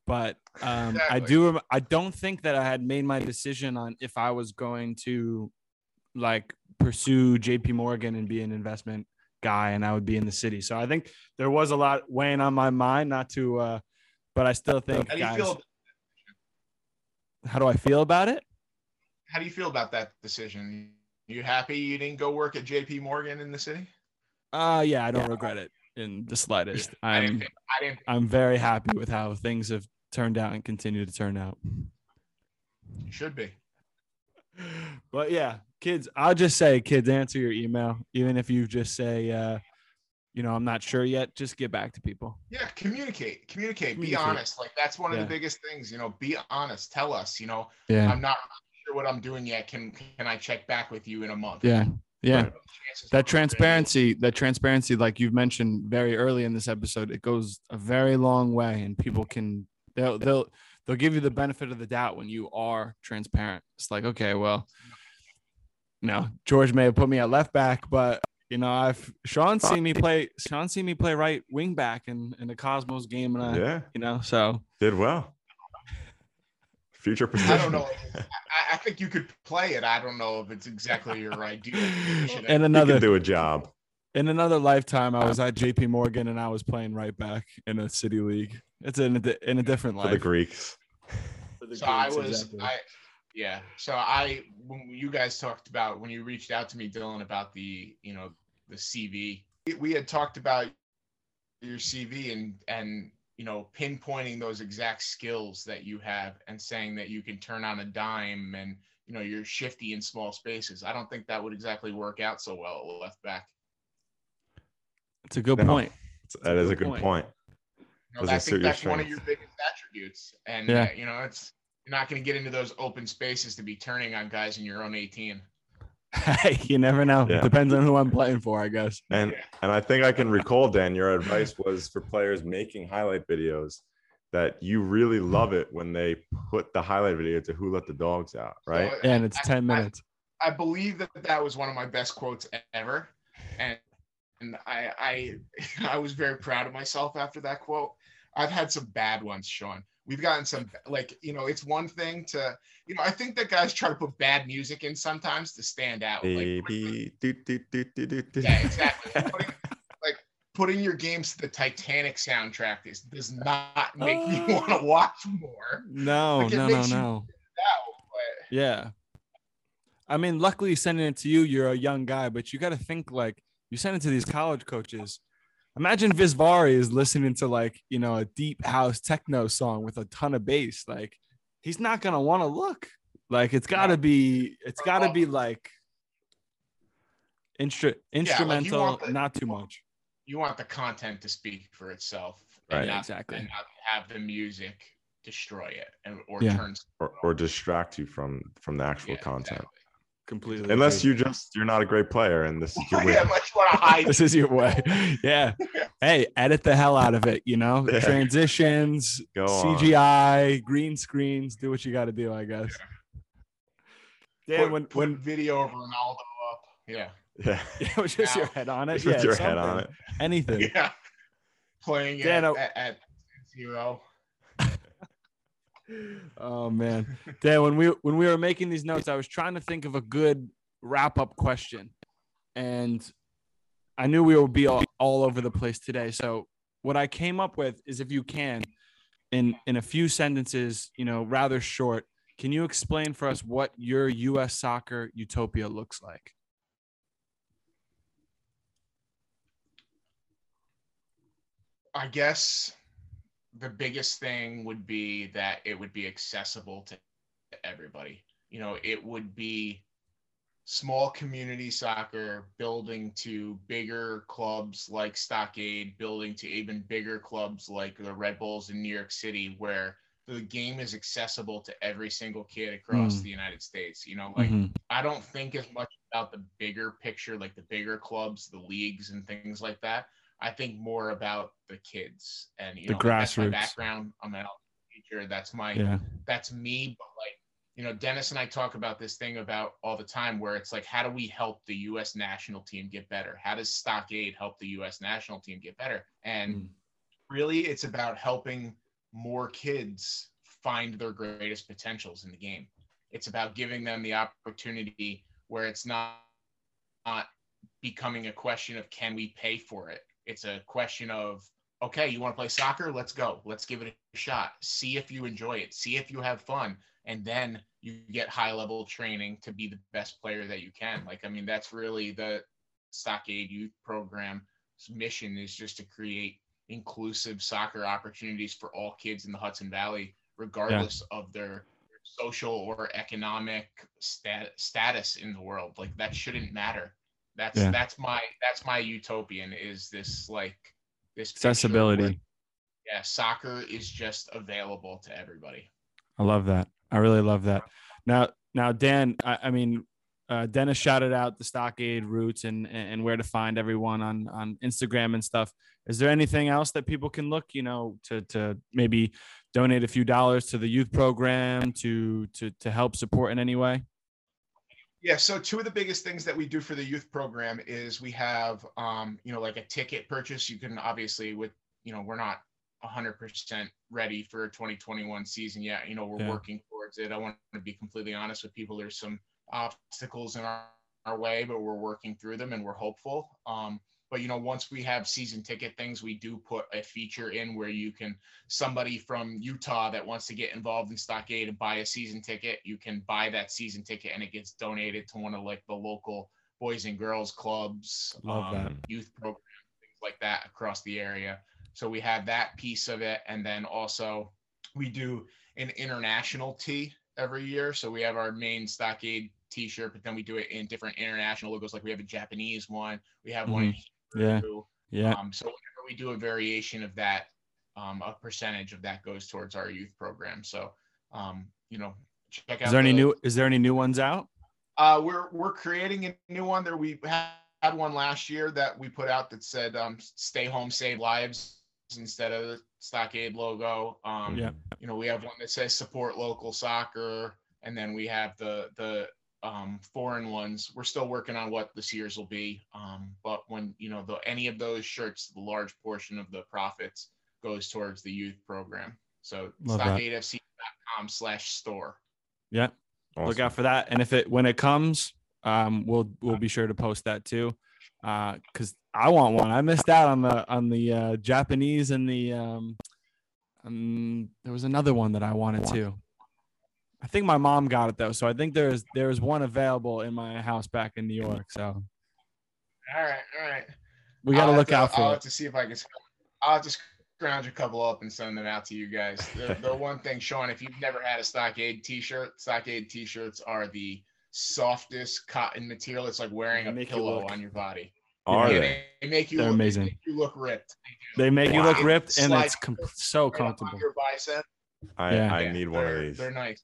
Speaker 3: but um, I do. I don't think that I had made my decision on if I was going to like pursue J.P. Morgan and be an investment guy, and I would be in the city. So I think there was a lot weighing on my mind, not to. uh But I still think,
Speaker 4: How do
Speaker 3: guys,
Speaker 4: feel?
Speaker 3: how do I feel about it?
Speaker 4: How do you feel about that decision? You happy you didn't go work at J.P. Morgan in the city?
Speaker 3: Uh yeah, I don't regret it in the slightest.
Speaker 4: I didn't.
Speaker 3: I'm
Speaker 4: Think, I didn't.
Speaker 3: I'm very happy with how things have turned out and continue to turn out.
Speaker 4: You should be.
Speaker 3: But yeah, kids, I'll just say, kids, answer your email, even if you just say, uh, you know, I'm not sure yet. Just get back to people.
Speaker 4: Yeah, communicate, communicate, be honest. Like that's one of
Speaker 3: Yeah.
Speaker 4: the biggest things. You know, be honest. Tell us. You know,
Speaker 3: Yeah,
Speaker 4: I'm not sure what I'm doing yet. Can can I check back with you in a month?
Speaker 3: yeah, yeah.
Speaker 4: Chances
Speaker 3: That
Speaker 4: we're
Speaker 3: transparency, that transparency, like you've mentioned very early in this episode, it goes a very long way, and people can they'll they'll they'll give you the benefit of the doubt when you are transparent. It's like, okay, well, you know, George may have put me at left back, but you know, I've Sean seen me play. Sean seen me play right wing back in in the Cosmos game, and I,
Speaker 6: Yeah,
Speaker 3: you know, so
Speaker 6: did well. Future position.
Speaker 4: I don't know. I, I think you could play it. I don't know if it's exactly your ideal position.
Speaker 3: in
Speaker 6: You
Speaker 3: another
Speaker 6: can do a job.
Speaker 3: in another lifetime, I was at JP Morgan and I was playing right back in a city league. It's in a, in a different life.
Speaker 6: For
Speaker 3: life.
Speaker 6: the Greeks.
Speaker 3: For the
Speaker 4: so I was
Speaker 3: exactly.
Speaker 4: I yeah. So I when you guys talked about when you reached out to me, Dylan, about the you know the CV, we- we had talked about your CV and and you know pinpointing those exact skills that you have and saying that you can turn on a dime and you know you're shifty in small spaces. I don't think that would exactly work out so well at left back.
Speaker 3: It's a good
Speaker 6: No.
Speaker 3: point.
Speaker 6: That is a
Speaker 3: good
Speaker 6: good
Speaker 3: point.
Speaker 6: point.
Speaker 4: You know,
Speaker 6: Doesn't
Speaker 4: I
Speaker 6: suit
Speaker 4: think
Speaker 6: your
Speaker 4: that's one of your biggest attributes. And
Speaker 3: Yeah.
Speaker 4: uh, you know, it's you're not going to get into those open spaces to be turning on guys in your own 18.
Speaker 3: Hey, you never know.
Speaker 6: Yeah.
Speaker 3: Depends on who I'm playing for, I guess.
Speaker 6: And and I think I can recall, Dan, your advice was for players making highlight videos that you really love it when they put the highlight video to who let the dogs out, right?
Speaker 4: So,
Speaker 3: and it's
Speaker 4: I-
Speaker 3: 10
Speaker 4: I-
Speaker 3: minutes.
Speaker 4: I believe that that was one of my best quotes ever, and and I I I was very proud of myself after that quote. I've had some bad ones, Sean. We've gotten some like you know it's one thing to you know I think that guys try to put bad music in sometimes to stand out. Like,
Speaker 6: Baby, do, do, do, do, do, do.
Speaker 4: yeah, exactly. putting, like putting your games to the Titanic soundtrack is does not make me
Speaker 3: Oh.
Speaker 4: want to watch more.
Speaker 3: No,
Speaker 4: Like,
Speaker 3: no, no, no.
Speaker 4: Now, but
Speaker 3: Yeah. I mean, luckily sending it to you, you're a young guy, but you got to think like you send it to these college coaches. Imagine Visvari is listening to like, you know, a deep house techno song with a ton of bass. Like, he's not going to want to look. Like, it's got to be, it's got to be like instru- instrumental,
Speaker 4: want the-
Speaker 3: not too much.
Speaker 4: you want the content to speak for itself,
Speaker 6: Right.
Speaker 4: And not,
Speaker 3: Exactly.
Speaker 4: and not have the music destroy it and or
Speaker 3: Yeah.
Speaker 4: turn
Speaker 6: or, or distract you from from the actual
Speaker 4: yeah,
Speaker 6: content.
Speaker 4: exactly.
Speaker 3: Completely.
Speaker 6: Unless
Speaker 3: agree.
Speaker 6: you just you're not a great player and this is your way.
Speaker 4: unless you want to hide.
Speaker 3: this is your way. Yeah. Hey, edit the hell out of it, you know?
Speaker 6: Yeah.
Speaker 3: Transitions,
Speaker 6: Go on.
Speaker 3: CGI, green screens, do what you got to do, I guess. Dan,
Speaker 4: put,
Speaker 3: when
Speaker 4: put
Speaker 3: when
Speaker 4: video of Ronaldo up. Yeah.
Speaker 6: Yeah.
Speaker 3: yeah, with just your head on it,
Speaker 6: Just
Speaker 3: yeah,
Speaker 6: with your head on it.
Speaker 3: anything.
Speaker 4: Yeah. Playing
Speaker 3: Dan,
Speaker 4: at,
Speaker 3: uh,
Speaker 4: at, at zero.
Speaker 3: Oh man, Dan, when we when we were making these notes, I was trying to think of a good wrap up question, and I knew we would be all, all over the place today. So what I came up with is, if you can, in in a few sentences, you know, rather short, can you explain for us what your U.S. soccer utopia looks like?
Speaker 4: I guess the biggest thing would be that it would be accessible to everybody. You know, it would be small community soccer building to bigger clubs like Stockade, building to even bigger clubs like the Red Bulls in New York City, where the game is accessible to every single kid across
Speaker 3: Mm.
Speaker 4: the United States. You know, like
Speaker 3: Mhm.
Speaker 4: I don't think as much about the bigger picture, like the bigger clubs, the leagues, and things like that. I think more about the kids and you
Speaker 3: The
Speaker 4: know like, that's my
Speaker 3: grassroots.
Speaker 4: background. I'm an teacher. That's my
Speaker 3: Yeah,
Speaker 4: that's me. But like you know, Dennis and I talk about this thing about all the time where it's like, how do we help the U.S. national team get better? How does Stockade help the U.S. national team get better? And
Speaker 3: Mm.
Speaker 4: really, it's about helping more kids find their greatest potentials in the game. It's about giving them the opportunity where it's not not becoming a question of can we pay for it. It's a question of okay, you want to play soccer? Let's go. Let's give it a shot. See if you enjoy it. See if you have fun, and then you get high level training to be the best player that you can. Like I mean, that's really the Stockade Youth Program's mission is just to create inclusive soccer opportunities for all kids in the Hudson Valley, regardless of their social or economic stat- status in the world. Like that shouldn't matter. That's
Speaker 3: Yeah.
Speaker 4: that's my that's my utopian is this like this
Speaker 3: accessibility.
Speaker 4: where, yeah, soccer is just available to everybody.
Speaker 3: I love that. I really love that. Now, now, Dan, I, I mean, uh, Dennis shouted out the Stockade routes and and where to find everyone on on Instagram and stuff. Is there anything else that people can look, you know, to to maybe donate a few dollars to the youth program to to to help support in any way?
Speaker 4: Yeah, so two of the biggest things that we do for the youth program is we have, um, you know, like a ticket purchase. You can obviously with, you know, we're not 100% ready for 2021 season yet. You know, we're
Speaker 3: Yeah.
Speaker 4: working towards it. I want to be completely honest with people. There's some obstacles in our, our way, but we're working through them and we're hopeful. Um, but you know, once we have season ticket things, we do put a feature in where you can somebody from Utah that wants to get involved in Stockade and buy a season ticket, you can buy that season ticket and it gets donated to one of like the local boys and girls clubs, um,
Speaker 3: Love that.
Speaker 4: youth programs, things like that across the area. So we have that piece of it, and then also we do an international tee every year. So we have our main Stockade T-shirt, but then we do it in different international logos. Like we have a Japanese one, we have one.
Speaker 3: Yeah. Yeah.
Speaker 4: Um, so whenever we do a variation of that, um, a percentage of that goes towards our youth program. So, um, you know, check out.
Speaker 3: Is there any new? Is there any new ones out?
Speaker 4: Uh, we're we're creating a new one. There we had had one last year that we put out that said um, "Stay home, save lives" instead of the Stockade logo. Um,
Speaker 3: Yeah.
Speaker 4: You know, we have one that says "Support local soccer," and then we have the the um, foreign ones. We're still working on what this year's will be. Um, but when you know the any of those shirts, the large portion of the profits goes towards the youth program. So
Speaker 3: Love that.
Speaker 4: stockadefc.com slash store.
Speaker 3: Yeah. Look out for that. And if it when it comes, um, we'll we'll be sure to post that too. Uh, because I want one. I missed out on the on the uh, Japanese and the um, um, there was another one that I wanted to. I think my mom got it though, so I think there's there's one available in my house back in New York. So
Speaker 4: All right, all right.
Speaker 3: we got to look
Speaker 4: have
Speaker 3: out
Speaker 4: I'll
Speaker 3: for
Speaker 4: have
Speaker 3: it.
Speaker 4: to see if I can. I'll just to scrounge a couple up and send them out to you guys. The, the one thing, Sean, if you've never had a Stockade T-shirt, Stockade T-shirts are the softest cotton material. It's like wearing a
Speaker 3: Make you
Speaker 4: pillow
Speaker 3: look-
Speaker 4: on your body.
Speaker 6: Are
Speaker 4: Yeah,
Speaker 6: they?
Speaker 4: They make you
Speaker 3: They're
Speaker 4: look,
Speaker 3: amazing.
Speaker 4: They make you look ripped.
Speaker 3: They make you look
Speaker 4: Wow.
Speaker 3: ripped, and it's com- so
Speaker 4: right up on
Speaker 3: comfortable.
Speaker 4: Your bicep.
Speaker 6: I,
Speaker 3: Yeah.
Speaker 6: I
Speaker 4: Yeah,
Speaker 6: need one of these.
Speaker 4: They're nice.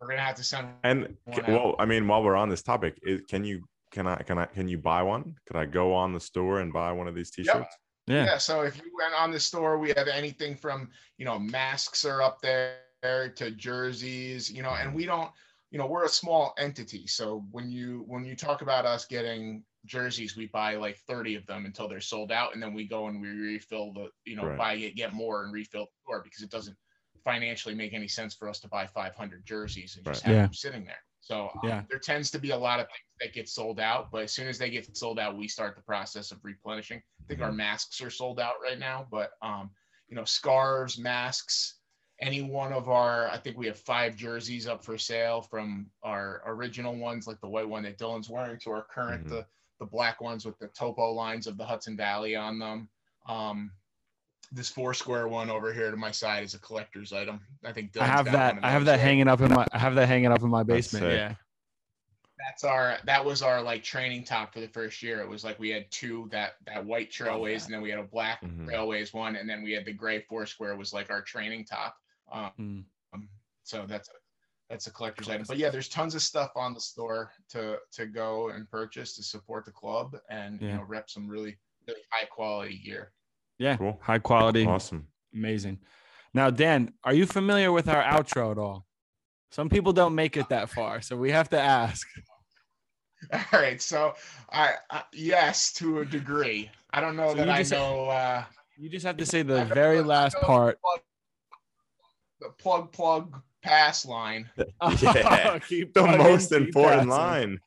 Speaker 4: We're gonna have to send.
Speaker 6: And
Speaker 4: one
Speaker 6: ca-
Speaker 4: out.
Speaker 6: well, I mean, while we're on this topic, is, can you can I can I can you buy one? Could I go on the store and buy one of these T-shirts?
Speaker 3: Yeah.
Speaker 4: Yeah. So if you went on the store, we have anything from, you know, masks are up there to jerseys, you know, and mm-hmm. we don't, you know, we're a small entity. So when you when you talk about us getting jerseys, we buy like 30 of them until they're sold out. And then we go and we refill the, you know,
Speaker 6: Right.
Speaker 4: buy it, get more and refill the store because it doesn't financially make any sense for us to buy 500 jerseys and just
Speaker 6: Right.
Speaker 4: have
Speaker 3: Yeah.
Speaker 4: them sitting there. So um,
Speaker 3: Yeah.
Speaker 4: there tends to be a lot of things that get sold out, but as soon as they get sold out, we start the process of replenishing. I think our masks are sold out right now, but um, you know, scarves, masks, any one of our, I think we have five jerseys up for sale from our original ones, like the white one that Dylan's wearing, to our current,
Speaker 6: Mhm.
Speaker 4: the the black ones with the topo lines of the Hudson Valley on them. Um, this four square one over here to my side is a collector's item. I think
Speaker 3: I have that. I have that
Speaker 4: right?
Speaker 3: hanging up in my. I have that hanging up in my basement.
Speaker 6: sick.
Speaker 3: Yeah.
Speaker 4: that's our that was our like training top for the first year. It was like we had two that that white trailways, and then we had a black
Speaker 6: Mhm.
Speaker 4: trailways one, and then we had the gray four square was like our training top. Um,
Speaker 3: Mm.
Speaker 4: so that's a that's a collector's item. But yeah, there's tons of stuff on the store to to go and purchase to support the club and you know rep some really really high quality gear.
Speaker 3: Yeah.
Speaker 6: Cool.
Speaker 3: High quality.
Speaker 6: Awesome.
Speaker 3: Amazing. Now, Dan, are you familiar with our outro at all? Some people don't make it that far, so we have to ask.
Speaker 4: All right, so I, I yes to a degree. I don't know
Speaker 3: So
Speaker 4: that
Speaker 3: you
Speaker 4: I
Speaker 3: just-
Speaker 4: know. Uh,
Speaker 3: You just have to say the
Speaker 4: I know-
Speaker 3: very last part.
Speaker 4: plug- The plug plug pass line.
Speaker 6: Yeah.
Speaker 3: Keep
Speaker 6: The most important
Speaker 3: passing.
Speaker 6: line.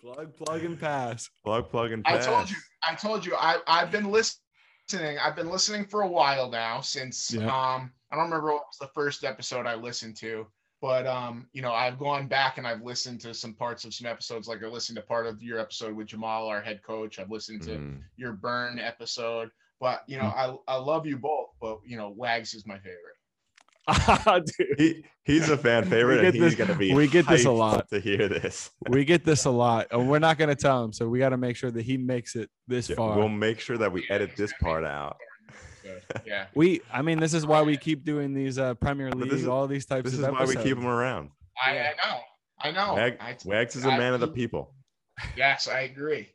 Speaker 3: Plug, plug, and pass.
Speaker 6: Plug, plug, and pass.
Speaker 4: I
Speaker 6: pass.
Speaker 4: told you. I told you. I I've been listening. I've been listening for a while now since
Speaker 3: Yeah.
Speaker 4: um I don't remember what was the first episode I listened to, but um you know I've gone back and I've listened to some parts of some episodes. Like I listened to part of your episode with Jamal, our head coach. I've listened to
Speaker 6: Mm.
Speaker 4: your burn episode. But you know
Speaker 3: Mm.
Speaker 4: I I love you both. But you know Wags is my favorite.
Speaker 3: Dude,
Speaker 6: He he's a fan favorite,
Speaker 3: get
Speaker 6: and he's gonna be.
Speaker 3: we get this a lot.
Speaker 6: to hear this.
Speaker 3: we get this a lot, and we're not going to tell him. So we got to make sure that he makes it this
Speaker 6: Yeah,
Speaker 3: far.
Speaker 6: we'll make sure that we edit this part out.
Speaker 4: Yeah.
Speaker 3: we, I mean, this is why we keep doing these uh, Premier
Speaker 6: But
Speaker 3: League,
Speaker 6: is-
Speaker 3: all these types
Speaker 6: This
Speaker 3: of
Speaker 6: is why we keep
Speaker 3: episodes.
Speaker 6: him around.
Speaker 4: I, I know. I know.
Speaker 6: Wag,
Speaker 4: I,
Speaker 6: Wags is a
Speaker 4: I-
Speaker 6: man of the people.
Speaker 4: yes, I agree.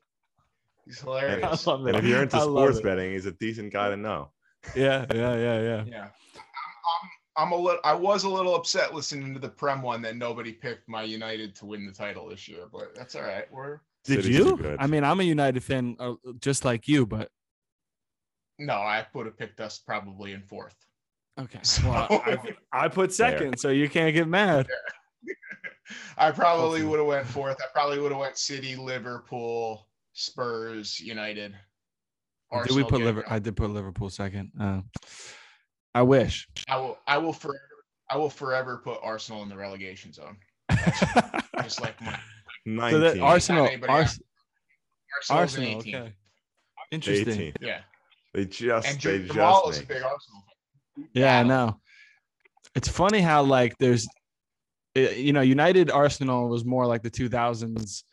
Speaker 4: He's
Speaker 3: I
Speaker 4: hilarious.
Speaker 3: love
Speaker 6: And if you're into sports betting, he's a decent guy to know.
Speaker 3: Yeah, yeah, yeah, yeah.
Speaker 4: Yeah. I'm, I'm, I'm a little. I was a little upset listening to the Prem one that nobody picked my United to win the title this year, but that's all right. We're
Speaker 3: Did
Speaker 6: City's
Speaker 3: you? I mean, I'm a United fan, uh, just like you, but
Speaker 4: no, I would have picked us probably in fourth.
Speaker 3: okay.
Speaker 4: So-
Speaker 3: Well, I, I put second, so you can't get mad.
Speaker 4: I probably
Speaker 3: Hopefully.
Speaker 4: would have went fourth. I probably would have went City, Liverpool, Spurs, United.
Speaker 3: did we put
Speaker 4: getting
Speaker 3: Liverpool? I did put Liverpool second. Uh, I wish.
Speaker 4: I will. I will forever. I will forever put Arsenal in the relegation zone. Just like my 19.
Speaker 3: so that
Speaker 6: 19,
Speaker 3: Arsenal,
Speaker 4: anybody
Speaker 3: Ars- Arsenal.
Speaker 4: 18.
Speaker 3: Okay. Interesting.
Speaker 6: 18.
Speaker 4: Yeah,
Speaker 6: They just
Speaker 4: and
Speaker 6: they
Speaker 4: Jamal
Speaker 6: just
Speaker 4: is a big Arsenal. fan.
Speaker 3: Yeah, I know. It's funny how like there's, uh, you know, United Arsenal was more like the 2000s.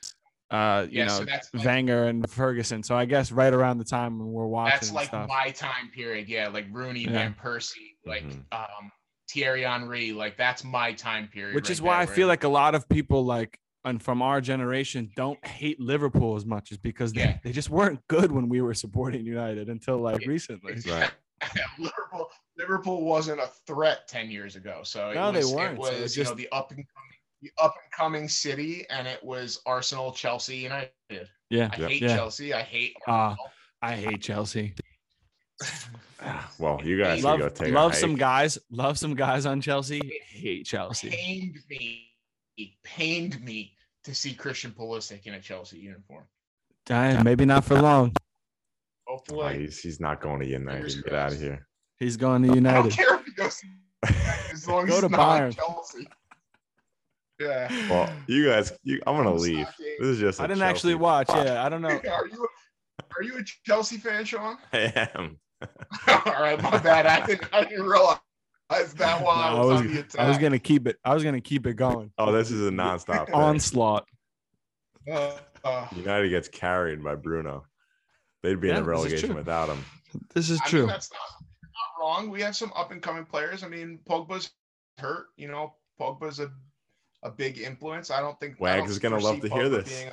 Speaker 3: Uh, you
Speaker 4: Yeah,
Speaker 3: know,
Speaker 4: so that's like-
Speaker 3: Wenger and Ferguson. So I guess right around the time when we're watching
Speaker 4: That's like
Speaker 3: stuff.
Speaker 4: my time period. Yeah, like Rooney,
Speaker 3: Yeah.
Speaker 4: Van Persie, like
Speaker 6: Mhm.
Speaker 4: um Thierry Henry. Like that's my time period.
Speaker 3: which
Speaker 4: right
Speaker 3: is why
Speaker 4: there,
Speaker 3: I
Speaker 4: where-
Speaker 3: feel like a lot of people like and from our generation don't hate Liverpool as much, is because they,
Speaker 4: Yeah.
Speaker 3: they just weren't good when we were supporting United until like
Speaker 4: Yeah.
Speaker 3: recently.
Speaker 6: Right.
Speaker 4: Liverpool Liverpool wasn't a threat 10 years ago. So it
Speaker 3: No, they
Speaker 4: was,
Speaker 3: weren't.
Speaker 4: It
Speaker 3: So
Speaker 4: was
Speaker 3: it's
Speaker 4: you
Speaker 3: just-
Speaker 4: know the up and coming the up and coming city and it was Arsenal, Chelsea, United.
Speaker 3: Yeah.
Speaker 4: I
Speaker 6: Yep.
Speaker 4: hate
Speaker 3: Yeah.
Speaker 4: Chelsea. I hate
Speaker 3: Ah,
Speaker 4: Arsenal.
Speaker 3: I hate Chelsea.
Speaker 6: Well, you guys
Speaker 3: love
Speaker 6: go take
Speaker 3: love some guys. Love some guys on Chelsea. Hate Chelsea.
Speaker 4: pained me. It pained me to see Christian Pulisic in a Chelsea uniform.
Speaker 3: Damn, maybe not for long.
Speaker 6: Oh,
Speaker 4: Hopefully,
Speaker 6: he's, he's not going to United.
Speaker 4: Fingers
Speaker 6: Get out of here.
Speaker 3: He's going to
Speaker 4: I don't
Speaker 3: United.
Speaker 4: care if he goes as long
Speaker 3: Go
Speaker 4: as
Speaker 3: to
Speaker 4: not
Speaker 3: Bayern.
Speaker 4: Chelsea. Yeah.
Speaker 6: Well, you guys, you, I'm gonna
Speaker 4: I'm
Speaker 6: leave. This is just. I
Speaker 3: I didn't actually watch. Yeah, I don't know.
Speaker 4: Are you are you a Chelsea fan, Sean?
Speaker 6: I am.
Speaker 4: All right, my bad. I didn't I didn't realize that while I was,
Speaker 3: I
Speaker 4: on the
Speaker 3: was,
Speaker 4: attack.
Speaker 3: I was gonna keep it. I was gonna keep it going.
Speaker 6: Oh, this is a nonstop. thing.
Speaker 3: Onslaught.
Speaker 4: Uh, uh,
Speaker 6: United gets carried by Bruno. They'd be
Speaker 3: Yeah,
Speaker 6: in
Speaker 3: this
Speaker 6: a relegation without him.
Speaker 3: This is
Speaker 4: I mean,
Speaker 3: true.
Speaker 4: that's not, not wrong. We have some up and coming players. I mean, Pogba's hurt. You know, Pogba's a a big influence. I don't think I
Speaker 6: Wags
Speaker 4: don't
Speaker 6: is gonna love
Speaker 4: foresee
Speaker 6: to hear this.
Speaker 4: being-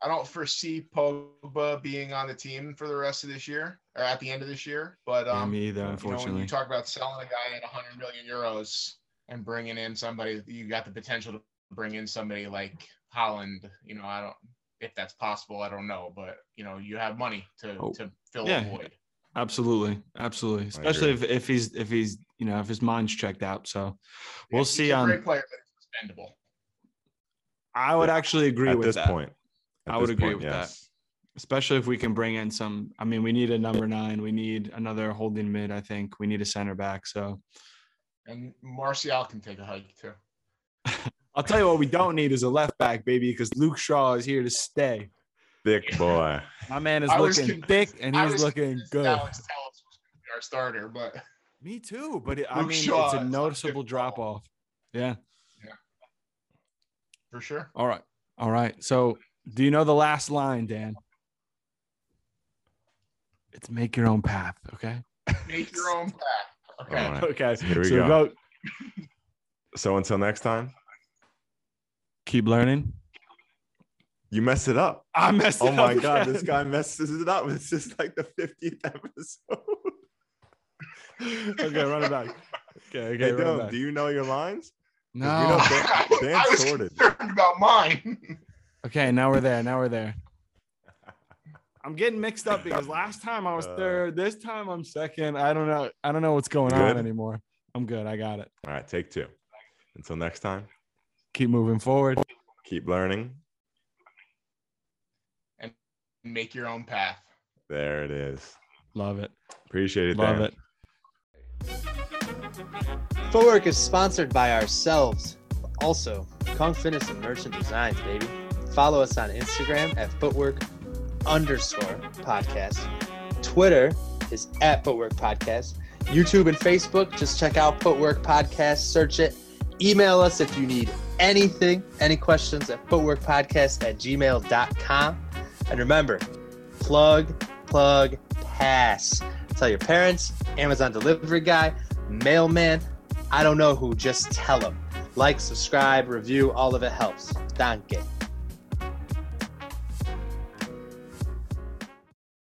Speaker 4: I don't foresee Pogba being on the team for the rest of this year or at the end of this year. But
Speaker 3: Yeah,
Speaker 4: um,
Speaker 3: me either,
Speaker 4: you know, when
Speaker 3: unfortunately.
Speaker 4: you talk about selling a guy at 100 million euros and bringing in somebody, you got the potential to bring in somebody like Haaland. You know, I don't if that's possible. I don't know, but you know, you have money to
Speaker 3: Oh,
Speaker 4: to fill
Speaker 3: yeah.
Speaker 4: a void.
Speaker 3: Absolutely, absolutely. Especially if, if he's if he's you know if his mind's checked out. So we'll
Speaker 4: He's
Speaker 3: see.
Speaker 4: a
Speaker 3: On
Speaker 4: great player, but he's expendable.
Speaker 3: I would actually agree
Speaker 6: At
Speaker 3: with
Speaker 6: this
Speaker 3: that.
Speaker 6: point. At
Speaker 3: I would agree
Speaker 6: point,
Speaker 3: with that. Especially if we can bring in some. I mean, we need a number nine. We need another holding mid. I think we need a center back. So
Speaker 4: And Martial can take a hike too.
Speaker 3: I'll tell you what we don't need is a left back, baby, because Luke Shaw is here to stay.
Speaker 6: Thick boy.
Speaker 3: My man is
Speaker 4: I
Speaker 3: looking
Speaker 4: convinced-
Speaker 3: thick and he's looking good.
Speaker 4: Alex Telles was gonna be our starter, but
Speaker 3: Me too, but it, I mean,
Speaker 4: Shaw
Speaker 3: it's a
Speaker 4: a
Speaker 3: noticeable drop off. Yeah.
Speaker 4: For sure.
Speaker 3: All right. All right. So, do you know the last line, Dan? It's make your own path. Okay.
Speaker 4: Make your own path. Okay.
Speaker 6: All right.
Speaker 3: Okay.
Speaker 6: Here we
Speaker 3: so
Speaker 6: go. So until next time,
Speaker 3: Keep learning.
Speaker 6: you mess it up.
Speaker 3: I messed it
Speaker 6: oh
Speaker 3: up.
Speaker 6: Oh my god,
Speaker 3: again.
Speaker 6: this guy messes it up. It's just like the 50th episode.
Speaker 3: okay, run it back. Okay. Okay.
Speaker 6: Hey,
Speaker 3: run it back.
Speaker 6: do you know your lines?
Speaker 3: No.
Speaker 6: know Dan- Dan
Speaker 4: I was
Speaker 6: sorted.
Speaker 4: concerned about mine.
Speaker 3: Okay. Now we're there. Now we're there. I'm getting mixed up because last time I was
Speaker 6: Uh,
Speaker 3: third. This time I'm second. I don't know. I don't know what's going
Speaker 6: You
Speaker 3: on anymore. I'm good. I got it.
Speaker 6: All right, take two. Until next time,
Speaker 3: Keep moving forward.
Speaker 6: keep learning.
Speaker 4: And make your own path.
Speaker 6: There it is.
Speaker 3: Love it.
Speaker 6: Appreciate it.
Speaker 3: Love
Speaker 6: Dan.
Speaker 3: it.
Speaker 7: Footwork is sponsored by ourselves, also Kong Fitness and Merchant Designs, baby. Follow us on Instagram at footwork underscore podcast. Twitter is at footwork podcast. YouTube and Facebook, just check out footwork podcast, search it. Email us if you need anything, any questions at footworkpodcast at gmail.com. And remember, plug, plug, pass. Tell your parents, Amazon delivery guy, mailman, I don't know who, just tell them. Like, subscribe, review, all of it helps. Danke.